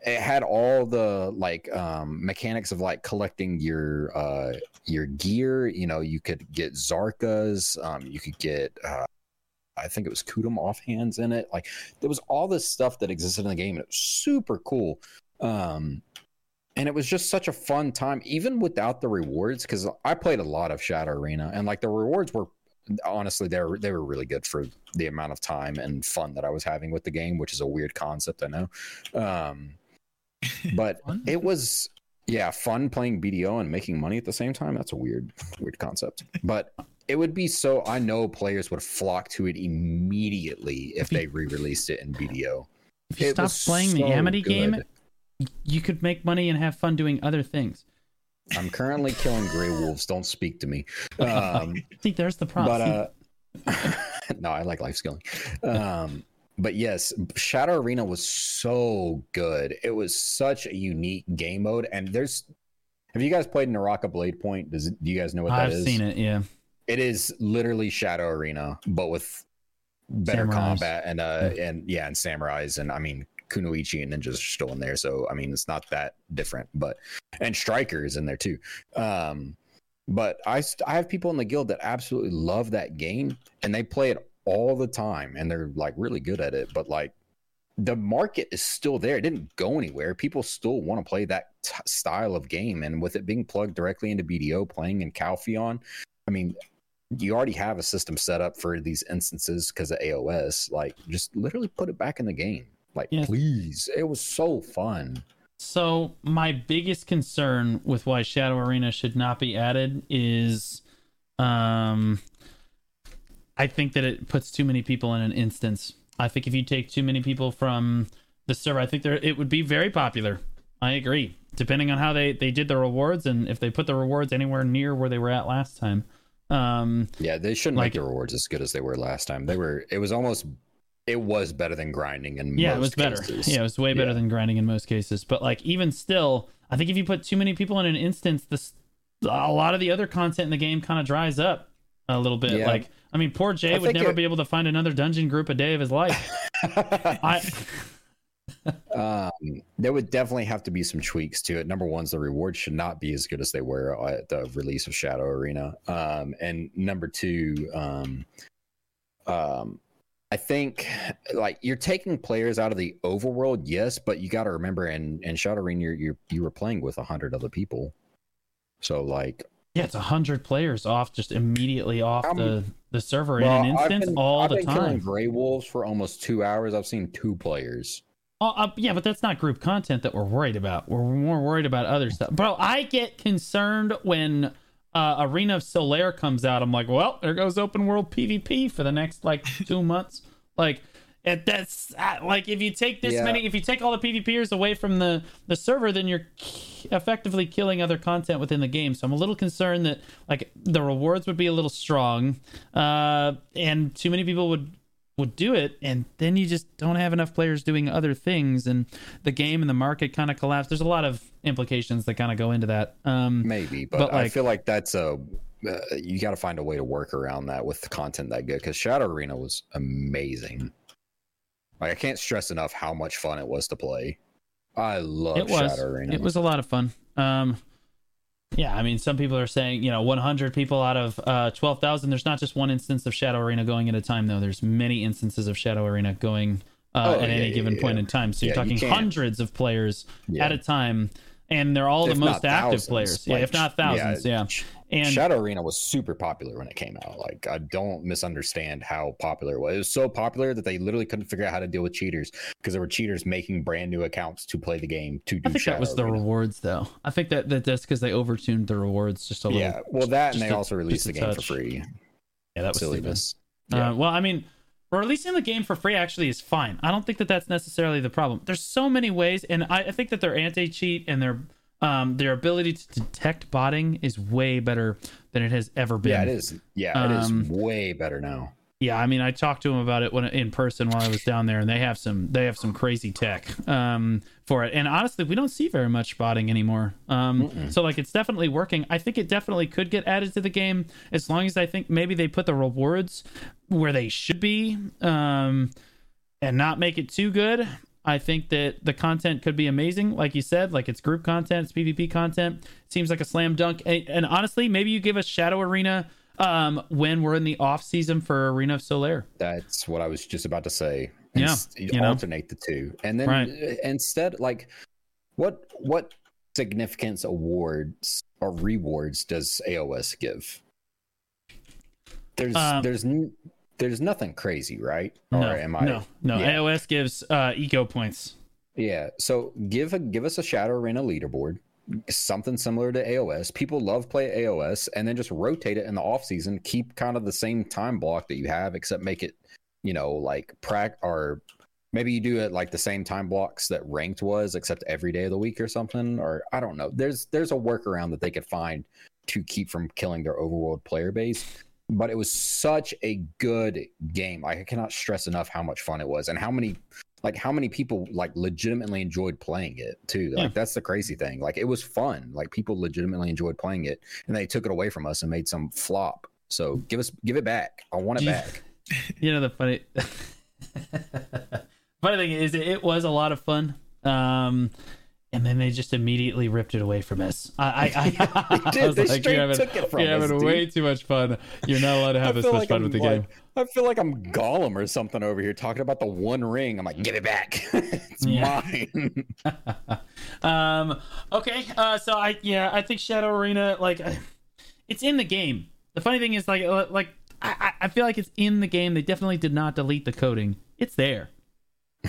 it had all the like um mechanics of like collecting your uh your gear you know you could get Kzarkas um you could get uh I think it was Kutum offhands in it. Like there was all this stuff that existed in the game, and it was super cool. Um, and it was just such a fun time, even without the rewards. Because I played a lot of Shadow Arena, and like the rewards were honestly they were they were really good for the amount of time and fun that I was having with the game, which is a weird concept, I know. Um, but it was yeah fun playing BDO and making money at the same time. That's a weird weird concept, but it would be so. I know players would flock to it immediately if they re-released it in BDO. if you It stop playing the so Amity game, you could make money and have fun doing other things. I'm currently killing gray wolves. Don't speak to me. Um, See, there's the problem. but uh, no, I like life skilling. Um, but yes, Shadow Arena was so good. It was such a unique game mode, and there's. Have you guys played Naraka Blade Point? Does do you guys know what that I've is? seen it. Yeah. It is literally Shadow Arena, but with better Samurais. combat and uh and yeah, and samurais and I mean Kunoichi and ninjas are still in there, so I mean it's not that different, but and Striker is in there too. Um, but I I have people in the guild that absolutely love that game and they play it all the time and they're like really good at it, but like the market is still there. It didn't go anywhere. People still want to play that t- style of game, and with it being plugged directly into BDO, playing in Calpheon, I mean, you already have a system set up for these instances because of AOS. Like, just literally put it back in the game. Like, Yes. please. It was so fun. So my biggest concern with why Shadow Arena should not be added is, um, I think that it puts too many people in an instance. I think if you take too many people from the server, I think there it would be very popular. I agree. Depending on how they they did the rewards and if they put the rewards anywhere near where they were at last time, Um, Yeah, they shouldn't Like- make the rewards as good as they were last time. They were. It was almost. It was better than grinding in yeah, most it was better. cases. Yeah, it was way better Yeah. than grinding in most cases. But like even still, I think if you put too many people in an instance, this a lot of the other content in the game kind of dries up a little bit. Yeah. Like, I mean, poor Jay I would never it- be able to find another dungeon group a day of his life. I um, there would definitely have to be some tweaks to it. Number one's the rewards should not be as good as they were at the release of Shadow Arena. Um, and number two, um, um, I think like you're taking players out of the overworld, yes, but you got to remember in in Shadow Arena, you're, you're you were playing with a hundred other people, so like yeah, it's a hundred players off just immediately off Um, the the server well, in an instance been- all I've the been killing time. Gray Wolves for almost two hours. I've seen two players. Oh, uh, yeah, but that's not group content that we're worried about. We're more worried about other stuff. Bro, I get concerned when uh, Arena of Solare comes out. I'm like, well, there goes open world PvP for the next like two months. Like, it, that's uh, like if you take this Yeah. many, if you take all the PvPers away from the the server, then you're effectively killing other content within the game. So I'm a little concerned that like the rewards would be a little strong, uh, and too many people would would do it and then you just don't have enough players doing other things and the game and the market kind of collapse there's a lot of implications that kind of go into that um Maybe, but, But, I feel like that's a uh, you got to find a way to work around that with the content that good because Shadow Arena was amazing. Like I can't stress enough how much fun it was to play. I love it was. Shadow Arena. it was a lot of fun. Um yeah i mean some people are saying you know 100 people out of uh 12000 there's not just one instance of shadow arena going at a time though. There's many instances of shadow arena going uh, Oh, at yeah, any yeah, given yeah. point in time. So you're Yeah, you talking hundreds of players at a time and they're all If the most active players. Yeah if not thousands yeah, and Shadow Arena was super popular when it came out. Like I don't misunderstand how popular it was. It was so popular that they literally couldn't figure out how to deal with cheaters because there were cheaters making brand new accounts to play the game to do. I think Shadow that was the rewards, though. I think that, that that's because they overtuned the rewards just a little. Yeah, well, that and they a- also released the game for free. yeah, that was. Silliness. Uh, well, I mean, releasing the game for free actually is fine. I don't think that that's necessarily the problem. There's so many ways, and I, I think that their anti-cheat and their um their ability to detect botting is way better than it has ever been. Yeah, it is. Yeah, it is Um, way better now. Yeah, I mean, I talked to them about it when in person while I was down there, and they have some they have some crazy tech um, for it. And honestly, we don't see very much spotting anymore. Um, so like, it's definitely working. I think it definitely could get added to the game as long as I think maybe they put the rewards where they should be, um, and not make it too good. I think that the content could be amazing, like you said, like it's group content, it's PvP content. Seems like a slam dunk. And, and honestly, maybe you give us Shadow Arena um, when we're in the off season for Arena of Solare. That's what I was just about to say. Yeah, Ins- you know. alternate the two, and then Right. uh, instead, like, what what significance awards or rewards does AOS give? There's Um, there's n- there's nothing crazy, right? No, or am I? no, no. Yeah. AOS gives uh, eco points. Yeah. So give a give us a Shadow Arena leaderboard, something similar to AOS. People love play AOS, and then just rotate it in the off season. Keep kind of the same time block that you have, except make it, you know, like prac or maybe you do it like the same time blocks that ranked was, except every day of the week or something. Or I don't know. There's there's a workaround that they could find to keep from killing their overworld player base. But it was such a good game. I cannot stress enough how much fun it was and how many like how many people like legitimately enjoyed playing it too. Like Yeah. that's the crazy thing. Like it was fun. Like people legitimately enjoyed playing it and they took it away from us and made some flop. So give us give it back. I want it you- back. You know the funny funny thing is it was a lot of fun. Um, and then they just immediately ripped it away from us. I, I, I, They I was They like, straight you're having, took it from you're us, having dude." way too much fun. You're not allowed to have this much like fun I'm with the like, game. I feel like I'm Gollum or something over here talking about the One Ring. I'm like, give it back. it's mine. um okay uh so i yeah i think shadow arena like it's in the game the funny thing is like uh, like I I feel like it's in the game they definitely did not delete the coding it's there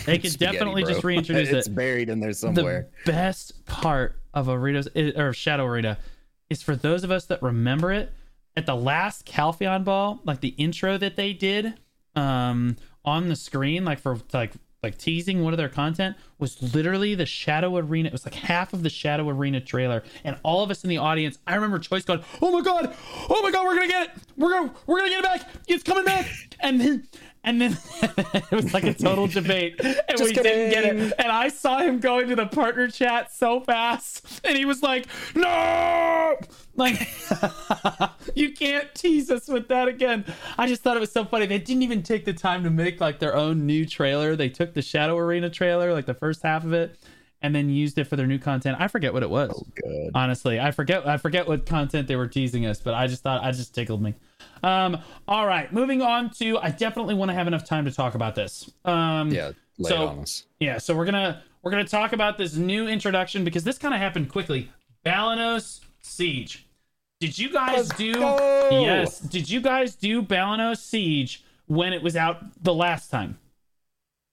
they could definitely bro. just reintroduce it's it It's buried in there somewhere. the best part of Arena's or Shadow Arena is for those of us that remember it at the last Calpheon ball, like the intro that they did um on the screen, like for like like teasing one of their content was literally the Shadow Arena. It was like half of the Shadow Arena trailer, and all of us in the audience. I remember Choice going, "Oh my god, oh my god, we're gonna get it! We're gonna we're gonna get it back! It's coming back!" And then and then it was like a total debate, and Just we didn't get it. And I saw him go into the partner chat so fast, and he was like, "No!" Like, you can't tease us with that again. I just thought it was so funny. They didn't even take the time to make like their own new trailer. They took the Shadow Arena trailer, like the first half of it, and then used it for their new content. I forget what it was. Oh, good. Honestly, I forget. I forget what content they were teasing us, but I just thought I just tickled me. Um, all right, moving on to. I definitely want to have enough time to talk about this. Um, Yeah, so- it on us. yeah, so we're gonna we're gonna talk about this new introduction because this kind of happened quickly. Balenos Siege. Did you guys Let's do? go! Yes. Did you guys do Balenos Siege when it was out the last time?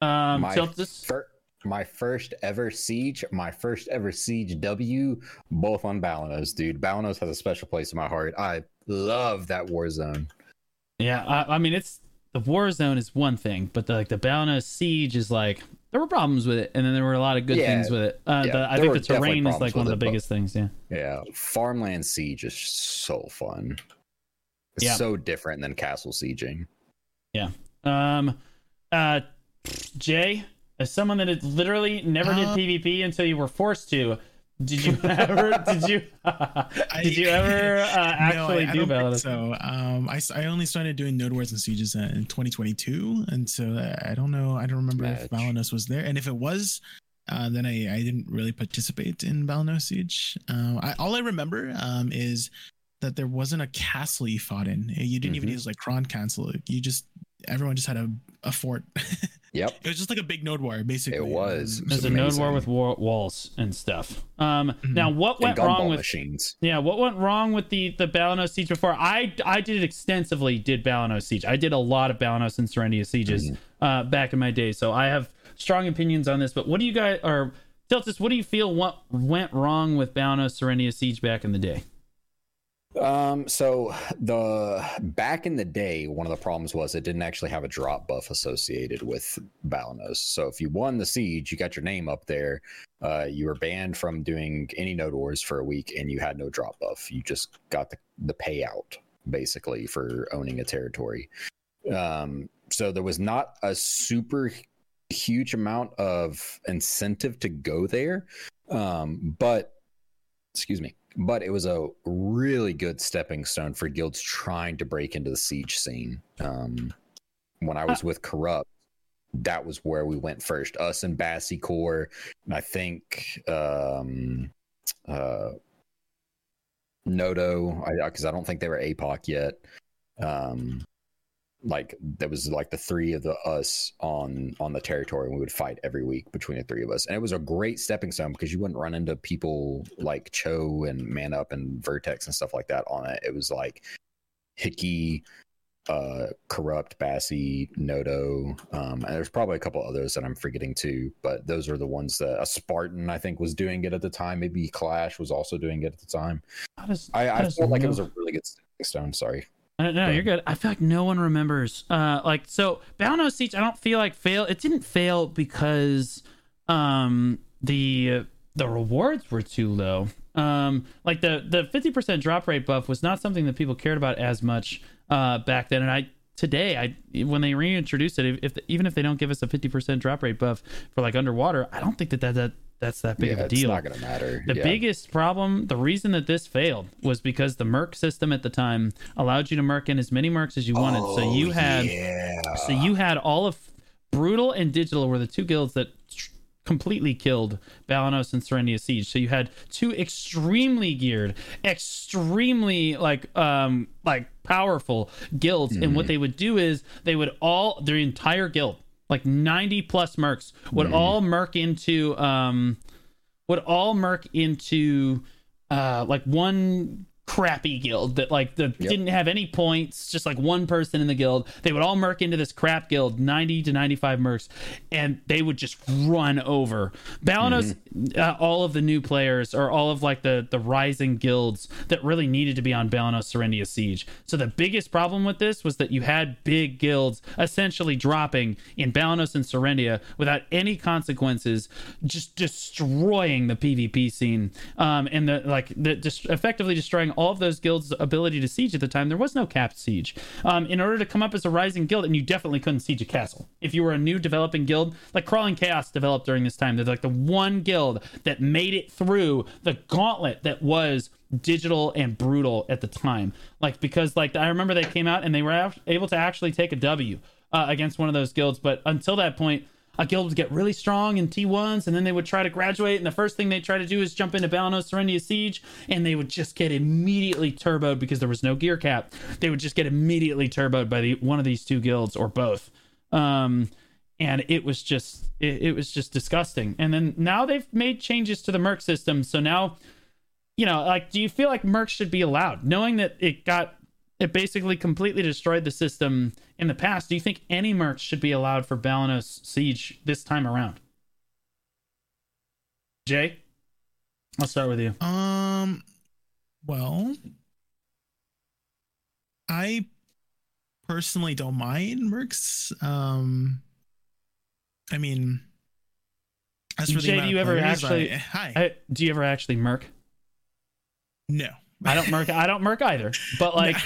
Um, My Tiltus? fir- my first ever siege, my first ever siege W, both on Balenos, dude. Balenos has a special place in my heart. I love that war zone. Yeah, I, I mean it's the war zone is one thing, but the, like the Balenos Siege is like there were problems with it, and then there were a lot of good Yeah. things with it. Uh, Yeah, the, I think the terrain is like one of the it, biggest things. Yeah. Yeah, farmland siege is so fun. It's Yeah. so different than castle sieging. Yeah. Um, uh, Jay, as someone that literally never did Uh, PvP until you were forced to, did you ever? did you? did you ever uh, actually no, I, I do don't think So um, I, I only started doing node wars and sieges uh, in 2022, and so I don't know. I don't remember if Match. Was there, and if it was, uh, then I, I didn't really participate in Balenos siege. Uh, I, all I remember um, is that there wasn't a castle you fought in. You didn't even Mhm. use like Kron Castle. You just everyone just had a, a fort. Yep. it was just like a big node war, basically. It was. Um, There's a node war with war- walls and stuff. Um, Mhm. now what went wrong with? machines. Yeah, what went wrong with the the Balenos siege before? I I did extensively did Balenos siege. I did a lot of Balenos and Serendia sieges Mhm. uh, back in my day, so I have strong opinions on this. But what do you guys or Tiltus? What do you feel what went wrong with Balenos Serendia siege back in the day? Um, so the back in the day, one of the problems was it didn't actually have a drop buff associated with Balenos. So if you won the siege, you got your name up there. Uh, you were banned from doing any node wars for a week, and you had no drop buff. You just got the the payout basically for owning a territory. Um, so there was not a super huge amount of incentive to go there. Um, but excuse me, but it was a really good stepping stone for guilds trying to break into the siege scene. Um, when I was with Corrupt, that was where we went first. Us and Bassie Core, and I think um, uh, Nodo, because I, don't think they were APOC yet. Um, like there was like the three of the us on on the territory and we would fight every week between the three of us. And it was a great stepping stone because you wouldn't run into people like cho and man up and vertex and stuff like that on it. It was like hickey uh corrupt Bassie, nodo um and there's probably a couple others that i'm forgetting too but those are the ones that a spartan i think was doing it at the time. Maybe clash was also doing it at the time. Does, i, I felt like it was a really good stepping stone sorry I don't know. You're good. I feel like no one remembers. Uh, like so, Balenos Siege. I don't feel like fail. It didn't fail because um the the rewards were too low. Um, like the the fifty percent drop rate buff was not something that people cared about as much uh back then. And I today I when they reintroduce it, if even if they don't give us a fifty percent drop rate buff for like underwater, I don't think that that, that that's that big yeah of a deal. it's not gonna matter The yeah. biggest problem, the reason that this failed was because the Merc system at the time allowed you to Merc in as many Mercs as you wanted. so you Oh, had yeah. so you had all of Brutal and Digital were the two guilds that tr- completely killed Balenos and Serendia Siege. So you had two extremely geared, extremely like um like powerful guilds and Mm-hmm. what they would do is they would all their entire guild like 90 plus mercs would Mm-hmm. all merc into um would all merc into uh like one crappy guild that like the yep. didn't have any points, just like one person in the guild. They would all merc into this crap guild, 90 to 95 mercs, and they would just run over. Balenos, mm-hmm. uh, all of the new players or all of like the the rising guilds that really needed to be on Balenos Serendia Siege. So the biggest problem with this was that you had big guilds essentially dropping in Balenos and Serendia without any consequences, just destroying the PvP scene. Um, and the like the just effectively destroying all of those guilds' ability to siege at the time, there was no capped siege. Um, in order to come up as a rising guild, and you definitely couldn't siege a castle. If you were a new developing guild, like Crawling Chaos developed during this time, they're like the one guild that made it through the gauntlet that was digital and brutal at the time. Like because like I remember they came out and they were able to actually take a W uh, against one of those guilds, but until that point a guild would get really strong in T1s, and then they would try to graduate, and the first thing they try to do is jump into Balenos Serendia Siege, and they would just get immediately turboed because there was no gear cap. They would just get immediately turboed by the one of these two guilds or both. Um, and it was just it, it was just disgusting. And then now they've made changes to the Merc system, so now you know, like, do you feel like Merc should be allowed, knowing that it got it basically completely destroyed the system in the past. Do you think any mercs should be allowed for Balenos Siege this time around? Jay, I'll start with you. Um, well, I personally don't mind mercs. Um, I mean, as for Jay, do you ever actually? I, hi. I, do you ever actually merc? No. I don't merc. I don't merc either. But like,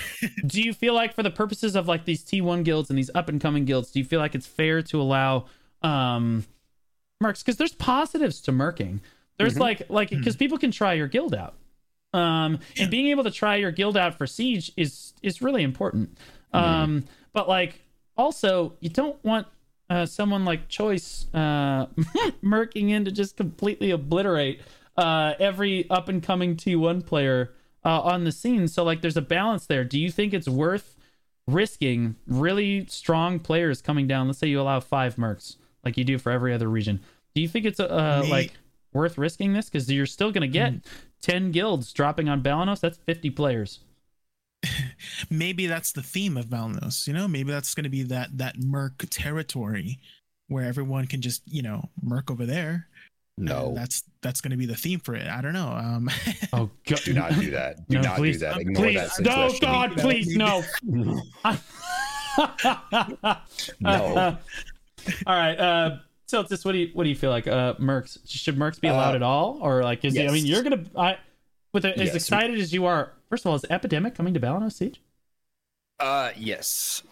do you feel like for the purposes of like these T1 guilds and these up and coming guilds, do you feel like it's fair to allow um mercs? Because there's positives to merking. There's mm-hmm. like like because mm-hmm. people can try your guild out. Um, yeah. and being able to try your guild out for siege is is really important. Mm-hmm. Um, but like also you don't want uh, someone like Choice uh, merking in to just completely obliterate uh, every up and coming T1 player uh, on the scene. So like, there's a balance there. Do you think it's worth risking really strong players coming down? Let's say you allow five mercs, like you do for every other region. Do you think it's uh, like worth risking this? Because you're still going to get mm. ten guilds dropping on Balenos. That's fifty players. maybe that's the theme of Balenos. You know, maybe that's going to be that that merc territory where everyone can just you know merc over there no, that's that's going to be the theme for it. I don't know. Um, oh, God. do not do that. Do no, not please, do that. Ignore please, that. No, God, please, no. no. all right, uh, Tiltis, what do you what do you feel like? Uh, Mercs should Mercs be allowed uh, at all, or like is yes. it, I mean, you're gonna I with a, as yes. excited as you are. First of all, is Epidemic coming to Balenos Siege? Uh, yes.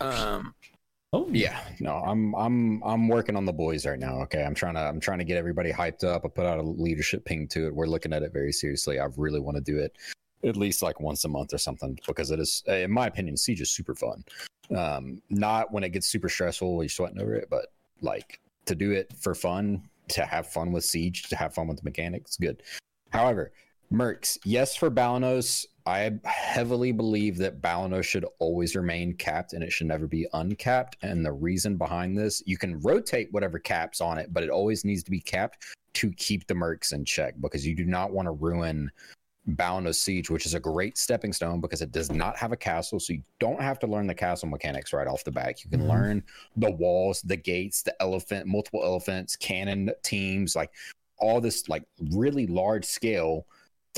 Um, Oh yeah, no, I'm I'm I'm working on the boys right now. Okay, I'm trying to I'm trying to get everybody hyped up. I put out a leadership ping to it. We're looking at it very seriously. I really want to do it at least like once a month or something because it is, in my opinion, siege is super fun. Um, not when it gets super stressful, you're sweating over it, but like to do it for fun, to have fun with siege, to have fun with the mechanics, good. However, Mercs, yes for Balenos. I heavily believe that Balenos should always remain capped and it should never be uncapped. And the reason behind this, you can rotate whatever caps on it, but it always needs to be capped to keep the mercs in check because you do not want to ruin Balenos Siege, which is a great stepping stone because it does not have a castle. So you don't have to learn the castle mechanics right off the bat. You can mm-hmm. learn the walls, the gates, the elephant, multiple elephants, cannon teams, like all this like really large scale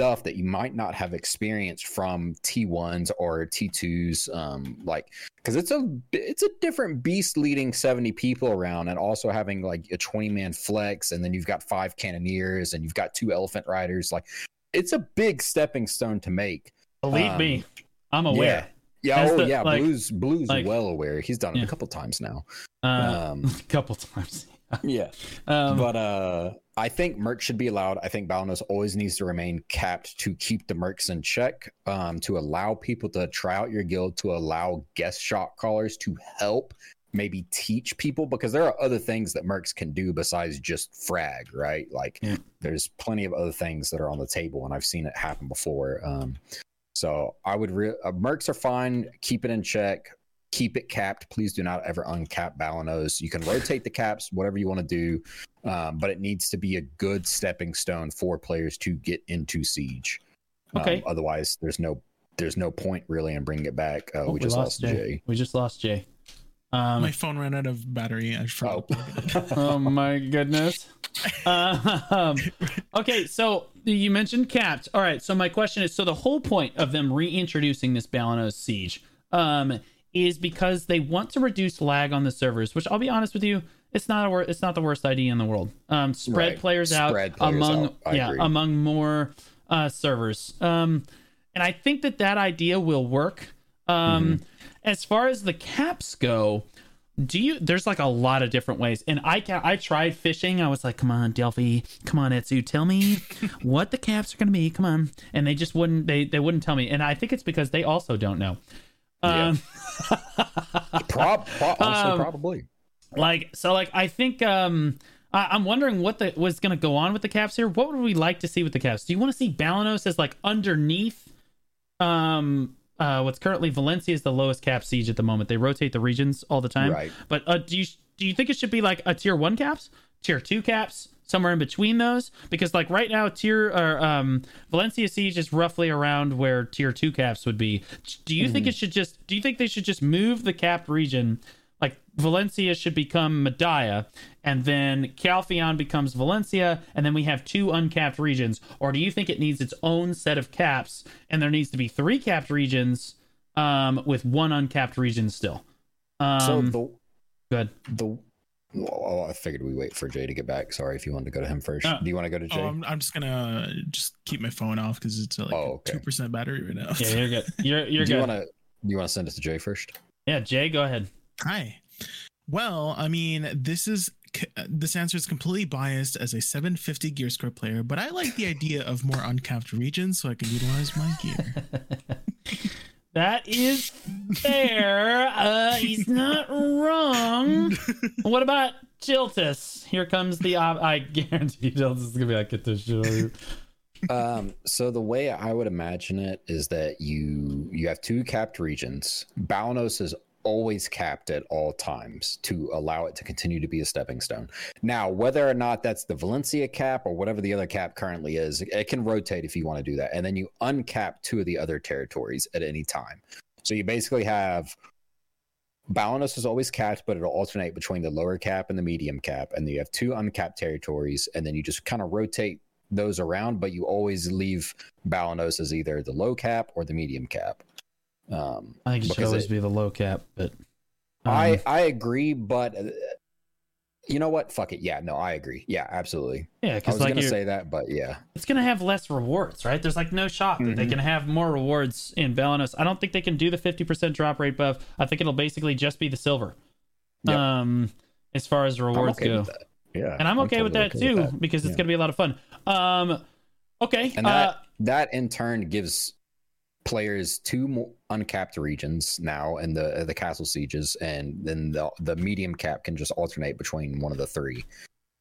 stuff that you might not have experienced from T1s or T2s um like cuz it's a it's a different beast leading 70 people around and also having like a 20 man flex and then you've got five cannoneers and you've got two elephant riders like it's a big stepping stone to make. Believe um, me I'm aware. yeah, yeah oh the, yeah like, blues blues like, well aware. He's done it yeah. a couple times now. Uh, um a couple times yeah um, but uh I think mercs should be allowed. I think Balanos always needs to remain capped to keep the mercs in check, um, to allow people to try out your guild, to allow guest shot callers to help maybe teach people because there are other things that mercs can do besides just frag, right? Like yeah. there's plenty of other things that are on the table, and I've seen it happen before. Um, so I would re- uh, mercs are fine. Keep it in check keep it capped. Please do not ever uncap Balenos. You can rotate the caps, whatever you want to do, um, but it needs to be a good stepping stone for players to get into Siege. Okay. Um, otherwise, there's no there's no point really in bringing it back. Uh, Oh, we just lost Jay. We just lost Jay. Um, My phone ran out of battery. I forgot. to plug it in. oh my goodness. Um, okay, so you mentioned capped. All right, so my question is: so the whole point of them reintroducing this Balenos siege um, is because they want to reduce lag on the servers. Which I'll be honest with you, it's not a wor- it's not the worst idea in the world. Um, spread Right. players out players among out. Yeah agree. among more uh, servers. Um, and I think that that idea will work. Um, Mm-hmm. As far as the caps go, do you? There's like a lot of different ways, and I ca- I tried fishing. I was like, come on, Delphi, come on, Etsu, tell me what the caps are going to be. Come on, and they just wouldn't. They they wouldn't tell me, and I think it's because they also don't know. Yeah. Um, Prob- pro- Um, probably. like so like i think um I- i'm wondering what the was going to go on with the caps here what would we like to see with the caps do you want to see balenos as like underneath um uh what's currently valencia is the lowest cap siege at the moment they rotate the regions all the time Right. but uh do you do you think it should be like a tier one caps tier two caps somewhere in between those because like right now tier or um valencia siege is roughly around where tier two caps would be do you think it should just do you think they should just move the capped region like Valencia should become Mediah, and then Calpheon becomes Valencia, and then we have two uncapped regions? Or do you think it needs its own set of caps, and there needs to be three capped regions um, with one uncapped region still? Um, so the good. the oh, I figured we wait for Jay to get back. Sorry if you wanted to go to him first. Uh, Do you want to go to Jay? Oh, I'm, I'm just gonna just keep my phone off because it's uh, like Oh, okay. two percent battery right now. Yeah, you're good. You're you're do you want to you want to send it to Jay first? Yeah, Jay, go ahead. Hi. Well, I mean, this is this answer is completely biased as a 750 gear score player, but I like the idea of more uncapped regions so I can utilize my gear. That is fair. Uh, he's not wrong. What about Chiltus? Here comes the. Op- I guarantee you, Chiltus is gonna be like, get this shit um, so the way I would imagine it is that you you have two capped regions. Balenos is always capped at all times to allow it to continue to be a stepping stone. Now, whether or not that's the Valencia cap or whatever the other cap currently is, it can rotate if you want to do that. And then you uncap two of the other territories at any time. So you basically have Balenos is always capped, but it'll alternate between the lower cap and the medium cap. And you have two uncapped territories, and then you just kind of rotate those around, but you always leave Balenos as either the low cap or the medium cap. Um, I think it should always it- be the low cap, but um, I I agree, but uh, you know what? Fuck it. Yeah, no, I agree. Yeah, absolutely. yeah, I because was like gonna say that, but yeah, it's gonna have less rewards, right? There's like no shot that they Mhm. can have more rewards in Balenos. I don't think they can do the 50% drop rate buff. I think it'll basically just be the silver. Yep. Um, as far as rewards okay go. Yeah, and I'm okay with totally that okay too with that. because it's Yeah. gonna be a lot of fun. Um, okay, And uh, that that in turn gives players two more uncapped regions now in the the castle sieges, and then the the medium cap can just alternate between one of the three.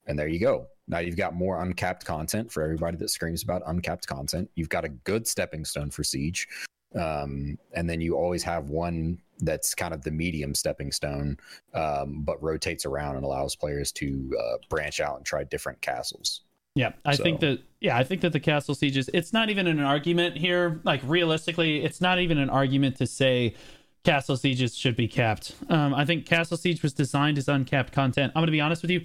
And there you go. Now you've got more uncapped content for everybody that screams about uncapped content. You've got a good stepping stone for siege, um, and then you always have one that's kind of the medium stepping stone, um, but rotates around and allows players to uh, branch out and try different castles. Yeah, I think that yeah, I think that the castle sieges. It's not even an argument here. Like realistically, it's not even an argument to say castle sieges should be capped. Um, I think castle siege was designed as uncapped content. I'm gonna be honest with you.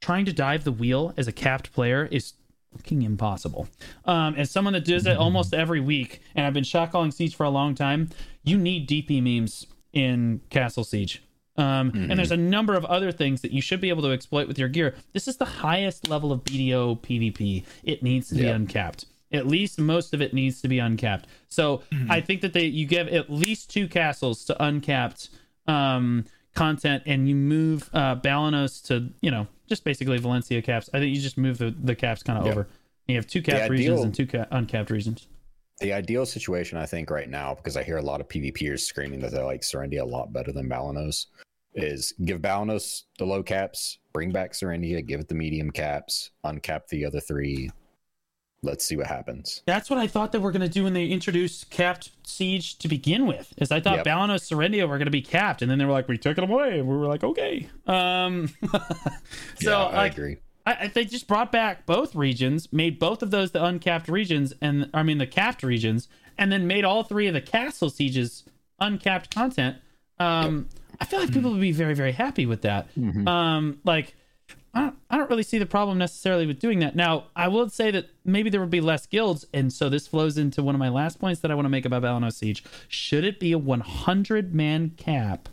Trying to dive the wheel as a capped player is fucking impossible. Um, as someone that does it almost every week, and I've been shot calling siege for a long time, you need DP memes in castle siege. Um, And there's a number of other things that you should be able to exploit with your gear. This is the highest level of BDO PvP. It needs to be uncapped. At least most of it needs to be uncapped. So I think that they you give at least two castles to uncapped um, content, and you move uh, Balenos to you know just basically Valencia caps. I think you just move the, the caps kind of Yeah. over. You have two capped The regions ideal- and two ca- uncapped regions. The ideal situation, I think, right now, because I hear a lot of PvPers screaming that they like Serendia a lot better than Balenos, is give Balenos the low caps, bring back Serendia, give it the medium caps, uncap the other three. Let's see what happens. That's what I thought they were going to do when they introduced capped siege to begin with. Is I thought Yep. Balenos Serendia were going to be capped, and then they were like, "We took it away." We were like, "Okay." Um, so yeah, I like, agree. I, they just brought back both regions, made both of those the uncapped regions, and I mean the capped regions, and then made all three of the castle sieges uncapped content. Um, I feel like people would be very, very happy with that. Mhm. Um, like, I don't, I don't really see the problem necessarily with doing that. Now, I will say that maybe there would be less guilds, and so this flows into one of my last points that I want to make about Balano Siege. Should it be a 100 man cap,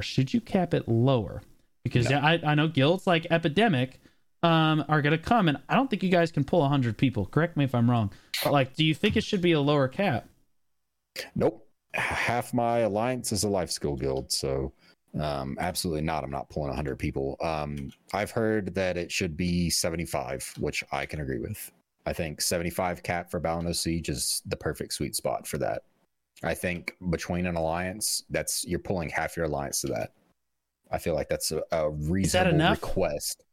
or should you cap it lower? Because No. I, I know guilds like Epidemic um, are going to come, and I don't think you guys can pull 100 people. Correct me if I'm wrong. But like, do you think it should be a lower cap? Nope. Half my alliance is a life skill guild, so um, absolutely not. I'm not pulling 100 people. Um, I've heard that it should be 75, which I can agree with. I think 75 cap for Balano Siege is the perfect sweet spot for that. I think between an alliance, that's you're pulling half your alliance to that. I feel like that's a, a reasonable enough? request.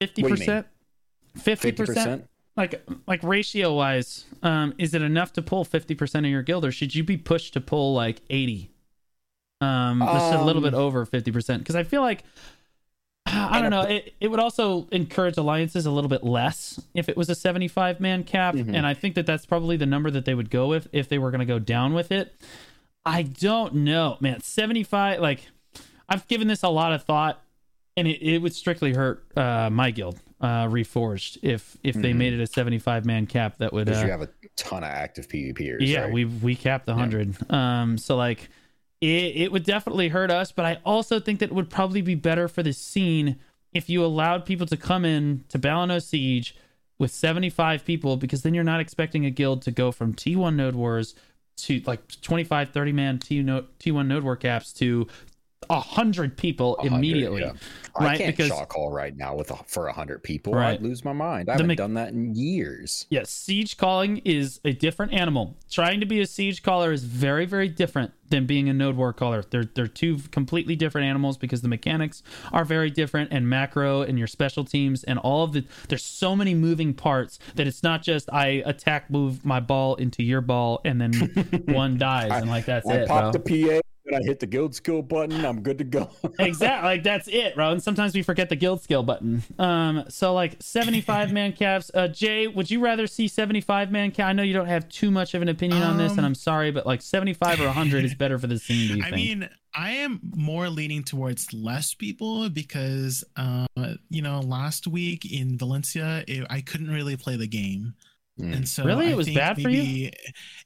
Fifty What do you mean? percent, fifty percent, like like ratio wise, um, is it enough to pull fifty percent of your guild, or should you be pushed to pull like eighty? Um, just a little Um, bit over fifty percent, because I feel like I don't know. It, it would also encourage alliances a little bit less if it was a 75 man cap. Mhm. And I think that that's probably the number that they would go with if they were going to go down with it. I don't know, man. 75, like, I've given this a lot of thought, and it, it would strictly hurt uh, my guild, uh, Reforged, if if they Mhm. made it a 75 man cap. That would. Because Uh, you have a ton of active PvPers. yeah, right? we we capped the hundred. Um, so like, it it would definitely hurt us, but I also think that it would probably be better for the scene if you allowed people to come in to Balano Siege with seventy five people, because then you're not expecting a guild to go from T one Node Wars to like 25, 30 man T no T one Node War caps to a hundred people 100, immediately. yeah. right? I can't Because- shot call right now with a, for a hundred people. Right. I'd lose my mind. I The haven't mech- done that in years. Yes, siege calling is a different animal. Trying to be a siege caller is very, very different than being a node war caller. They're they're two completely different animals because the mechanics are very different and macro and your special teams and all of the there's so many moving parts that it's not just I attack move my ball into your ball and then one dies and like that's I it. pop bro. the PA I hit the guild skill button. I'm good to go. exactly like that's it bro and sometimes we forget the guild skill button um so like 75 man caps uh jay would you rather see 75 man cap i know you don't have too much of an opinion on this and Um, i'm sorry but like 75 or 100 is better for the scene do you I think mean, I am more leaning towards less people because, uh, you know, last week in Valencia, it, I couldn't really play the game, Mm. and so Really? It was bad for you?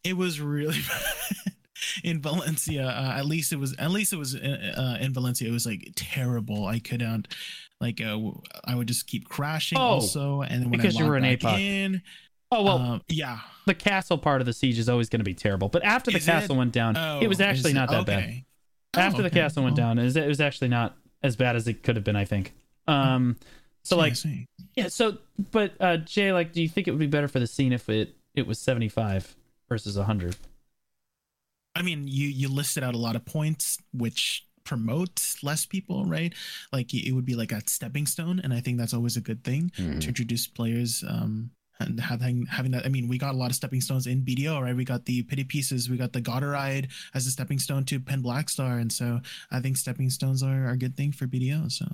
It was really bad. in Valencia. Uh, at least it was. At least it was uh, uh, in Valencia. It was like terrible. I couldn't. Like uh, I would just keep crashing. Oh, also, and because I you were an APOC. in, oh well um, yeah. the castle part of the siege is always going to be terrible but after the Is castle it? went down Oh, it was actually it? not that bad after Oh, the castle went down it was, it was actually not as bad as it could have been i think um so like. Yeah. So, but uh, Jay, like, do you think it would be better for the scene if it it was seventy five versus hundred? I mean, you you listed out a lot of points which promote less people, right? Like it would be like a stepping stone, and I think that's always a good thing Mhm. to introduce players. Um, and having having that, I mean, we got a lot of stepping stones in BDO, right? We got the pity pieces, we got the Goddard as a stepping stone to Pen Blackstar, and so I think stepping stones are, are a good thing for BDO. So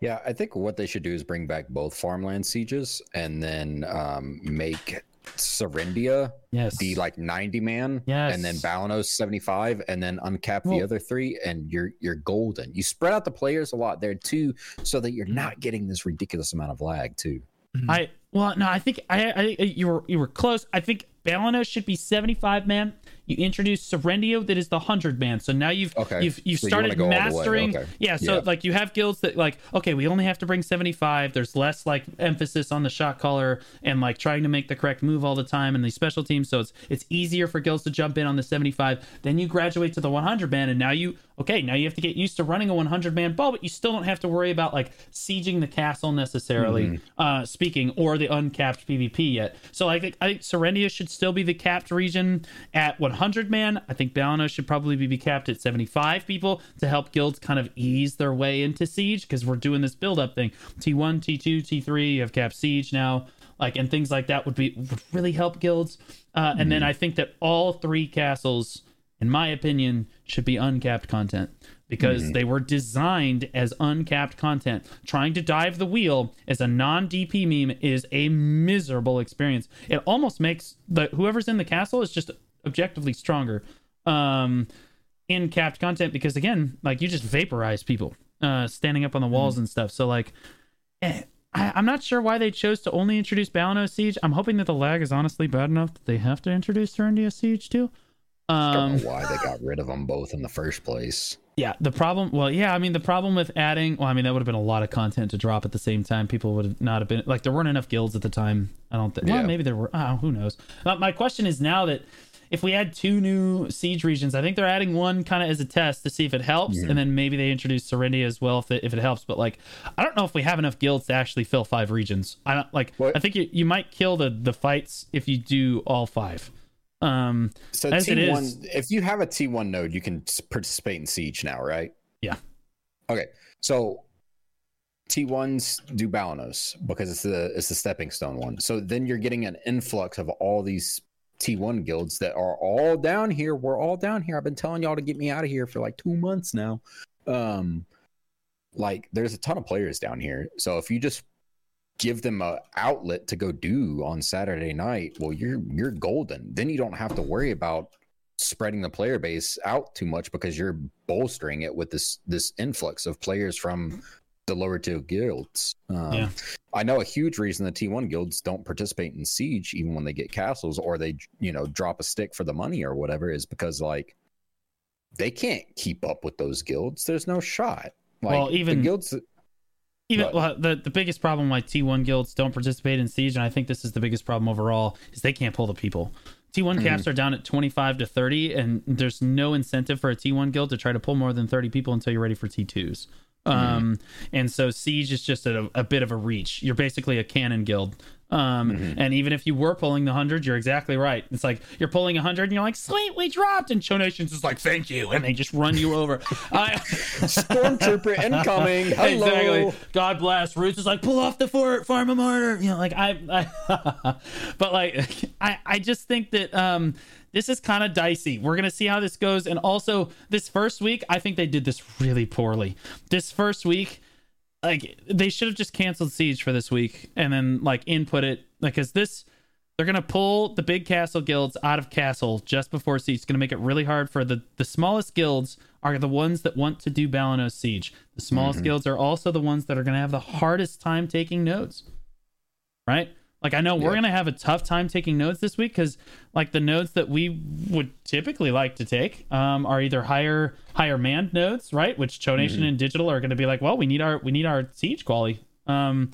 Yeah, I think what they should do is bring back both farmland sieges and then um, make Serendia Yes. be like 90 man, Yes. and then Balenos 75, and then uncap Well- the other three, and you're you're golden. You spread out the players a lot there too, so that you're Mm-hmm. not getting this ridiculous amount of lag too. I well, no, I think I, I you were you were close. I think Balenos should be seventy five man. You introduce Serendia that is the hundred man. So now you've Okay. you've you've So started wanna go all the way. mastering. Okay. Yeah. So Yeah. like you have guilds that like okay, we only have to bring seventy five. There's less like emphasis on the shot caller and like trying to make the correct move all the time and the special teams. So it's it's easier for guilds to jump in on the seventy five. Then you graduate to the one hundred man, and now you okay now you have to get used to running a one hundred man ball, but you still don't have to worry about like sieging the castle necessarily. Mm-hmm. Uh, speaking or the uncapped PvP yet. So I think I think Serendia should still be the capped region at 100 man. I think Balano should probably be capped at 75 people to help guilds kind of ease their way into siege because we're doing this build up thing. T1, T2, T3, you have capped siege now. Like and things like that would be would really help guilds. Uh, and then I think that all three castles, in my opinion, should be uncapped content because Mhm. they were designed as uncapped content. Trying to dive the wheel as a non DP meme is a miserable experience. It almost makes the whoever's in the castle is just objectively stronger um, in capped content because again, like you just vaporize people uh, standing up on the walls and stuff. So like, eh, I, I'm not sure why they chose to only introduce Balano Siege. I'm hoping that the lag is honestly bad enough that they have to introduce Serendia Siege too. I don't Um, know why they got rid of them both in the first place. yeah, the problem. Well, yeah, I mean the problem with adding. Well, I mean that would have been a lot of content to drop at the same time. People would have not have been like there weren't enough guilds at the time. I don't think. Well, Yeah. maybe there were. Oh, who knows? Uh, my question is now that if we add two new siege regions, I think they're adding one kind of as a test to see if it helps, Mhm. and then maybe they introduce Serendia as well if it, if it helps. But like, I don't know if we have enough guilds to actually fill five regions. I don't like. What? I think you, you might kill the the fights if you do all five. Um, So As it T1, is- if you have a T1 node, you can participate in Siege now, right? Yeah. Okay. So T1s do Balenos because it's the it's the stepping stone one. So then you're getting an influx of all these T1 guilds that are all down here. We're all down here. I've been telling y'all to get me out of here for like two months now. Um like there's a ton of players down here. So if you just give them a outlet to go do on Saturday night, well you're you're golden. Then you don't have to worry about spreading the player base out too much because you're bolstering it with this this influx of players from the lower tier guilds. Um, Yeah. I know a huge reason the T1 guilds don't participate in siege even when they get castles or they you know drop a stick for the money or whatever is because like they can't keep up with those guilds. There's no shot. Like Well, even- the guilds Even Right. well, the the biggest problem why T1 guilds don't participate in siege, and I think this is the biggest problem overall, is they can't pull the people. T1 Mm-hmm. caps are down at 25 to 30, and there's no incentive for a T1 guild to try to pull more than 30 people until you're ready for T2s. Mm-hmm. Um, and so siege is just a, a bit of a reach. You're basically a cannon guild. Um, Mm-hmm. and even if you were pulling the hundred, you're exactly right. It's like you're pulling a hundred, and you're like, "Sweet, we dropped," and Show Nations is like, "Thank you," and they just run you over. I, stormtrooper incoming. Hello. Exactly. God bless. Roots is like, pull off the fort, farm a martyr. You know, like I, I but like I, I just think that um this is kind of dicey. We're gonna see how this goes, and also this first week, I think they did this really poorly. This first week, like they should have just canceled siege for this week and then like input it because this they're gonna pull the big castle guilds out of castle just before siege. It's gonna make it really hard for the the smallest guilds are the ones that want to do Balenos siege. The smallest mm-hmm. guilds are also the ones that are gonna have the hardest time taking nodes. Right? Like I know we're Yeah. gonna have a tough time taking nodes this week because like the nodes that we would typically like to take um, are either higher higher manned nodes, right? Which Chonation and Digital are gonna be like, well, we need our we need our siege quality. Um,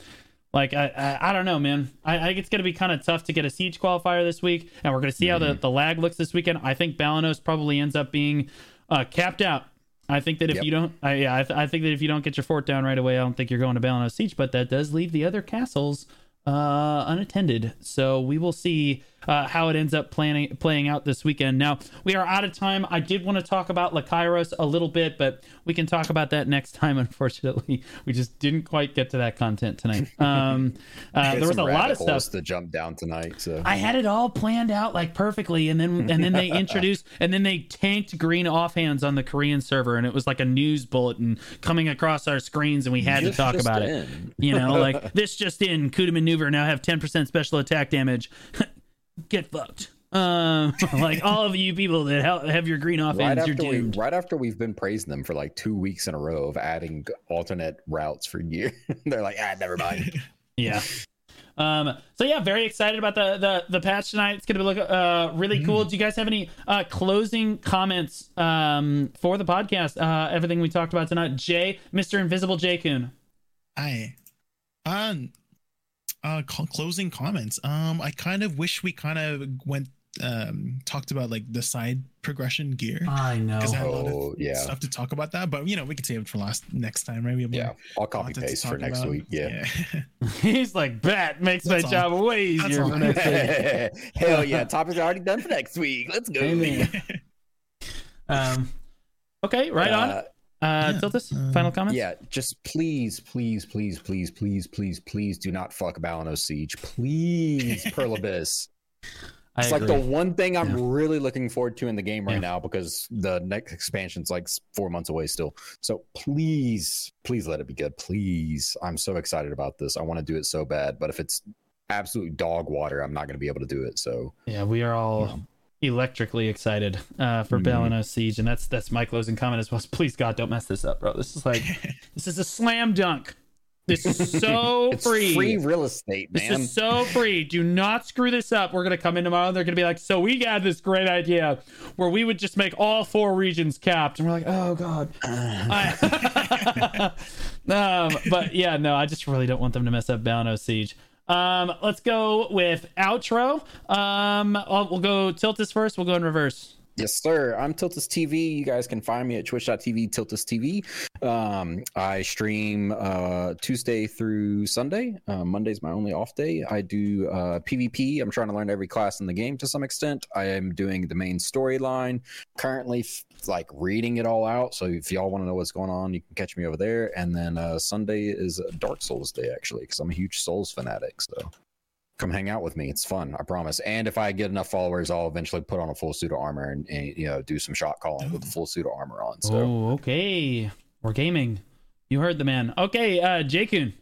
like I, I I don't know, man. I, I think it's gonna be kind of tough to get a siege qualifier this week, and we're gonna see how the, the lag looks this weekend. I think Balenos probably ends up being uh, capped out. I think that if Yep. you don't, I, yeah, I, th- I think that if you don't get your fort down right away, I don't think you're going to Balenos siege. But that does leave the other castles uh, unattended. So we will see uh, how it ends up planning playing out this weekend. Now we are out of time. I did want to talk about Lakairos a little bit, but we can talk about that next time. Unfortunately, we just didn't quite get to that content tonight. Um, uh, there was a lot of stuff. to jump down tonight. So I had it all planned out like perfectly, and then and then they introduced and then they tanked green offhands on the Korean server, and it was like a news bulletin coming across our screens, and we had to talk about it. You know, like this just in: Kuda maneuver now have ten percent special attack damage. Get fucked. Um, like all of you people that have your green right offhands, you're after we doomed. right after we've been praising them for like two weeks in a row of adding alternate routes for years, they're like, ah, never mind. Yeah. Um, so yeah, very excited about the the, the patch tonight. It's gonna be look uh, really cool. Do you guys have any uh, closing comments um, for the podcast? Uh, everything we talked about tonight. Jay, Mr. Invisible Jay Kun. I, um, uh, cl- closing comments. Um, I kind of wish we kind of went um talked about like the side progression gear I know. because I had a lot Oh, yeah. stuff to talk about that. But you know, we could save it for last next time, right? We have Yeah, I'll copy paste for next about. week. Yeah. He's like, bet makes That's my all. job way easier for next week. Hell yeah, topics are already done for next week. Let's go. Um, okay, right on. Uh, yeah, Tiltus, um, final comments. Yeah, just please, please, please, please, please, please, please do not fuck Balenos Siege. Please, Pearl Abyss. I It's like agree. the one thing I'm Yeah. really looking forward to in the game right Yeah. now because the next expansion's like four months away still. So please, please let it be good. Please. I'm so excited about this. I want to do it so bad. But if it's absolute dog water, I'm not going to be able to do it. So Yeah, we are all electrically excited uh, for Mhm. Balenos Siege, and that's that's my closing comment as well. Please God, don't mess this up, bro. This is like this is a slam dunk. This is so it's free. free real estate, man. This is so free. Do not screw this up. We're gonna come in tomorrow. and They're gonna be like, "So we had this great idea where we would just make all four regions capped," and we're like, "Oh God." I- um, but yeah, no, I just really don't want them to mess up Balenos Siege. Um, let's go with outro. Um, we'll go Tiltus first. We'll go in reverse. Yes, sir. I'm Tiltus TV. You guys can find me at twitch.tv, Tiltus TV. Um, I stream uh, Tuesday through Sunday. Uh, Monday's my only off day. I do uh, PvP. I'm trying to learn every class in the game to some extent. I am doing the main storyline. Currently, f- like reading it all out. So if y'all want to know what's going on, you can catch me over there. And then uh, Sunday is Dark Souls Day, actually, because I'm a huge Souls fanatic. So come hang out with me. It's fun, I promise. And if I get enough followers, I'll eventually put on a full suit of armor and, and you know do some shot calling with a full suit of armor on. So Oh, okay. We're gaming. You heard the man. Okay, uh, Jakun.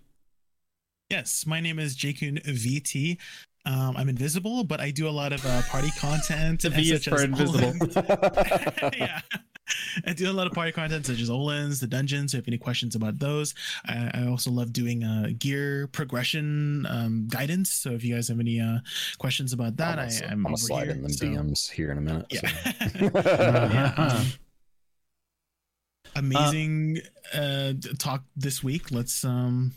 Yes, my name is Jakun VT. Um, I'm invisible, but I do a lot of uh, party content. The V is for invisible. Yeah. I do a lot of party content such as Olun's, the dungeons. So if you have any questions about those, I, I also love doing uh, gear progression um, guidance. So if you guys have any uh, questions about that, I'm I, gonna, I'm I'm gonna slide here, in them so- DMs here in a minute. Yeah. so. Uh-huh. um, amazing uh, talk this week. Let's um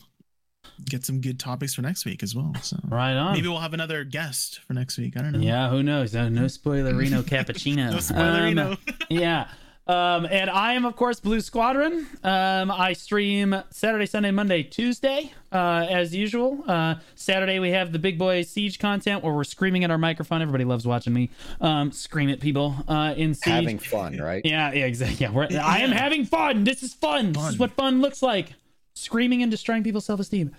get some good topics for next week as well. So Right on. maybe we'll have another guest for next week. I don't know. Yeah, who knows? No, no spoilerino cappuccino. No spoilerino. Um, yeah. Um, and I am, of course, Blue Squadron. Um, I stream Saturday, Sunday, Monday, Tuesday, uh, as usual. Uh, Saturday, we have the Big Boy Siege content where we're screaming at our microphone. Everybody loves watching me um, scream at people uh, in Siege. Having fun, right? Yeah, yeah, exactly. Yeah, we're, I am having fun. This is fun. This is what fun looks like. Screaming and destroying people's self-esteem.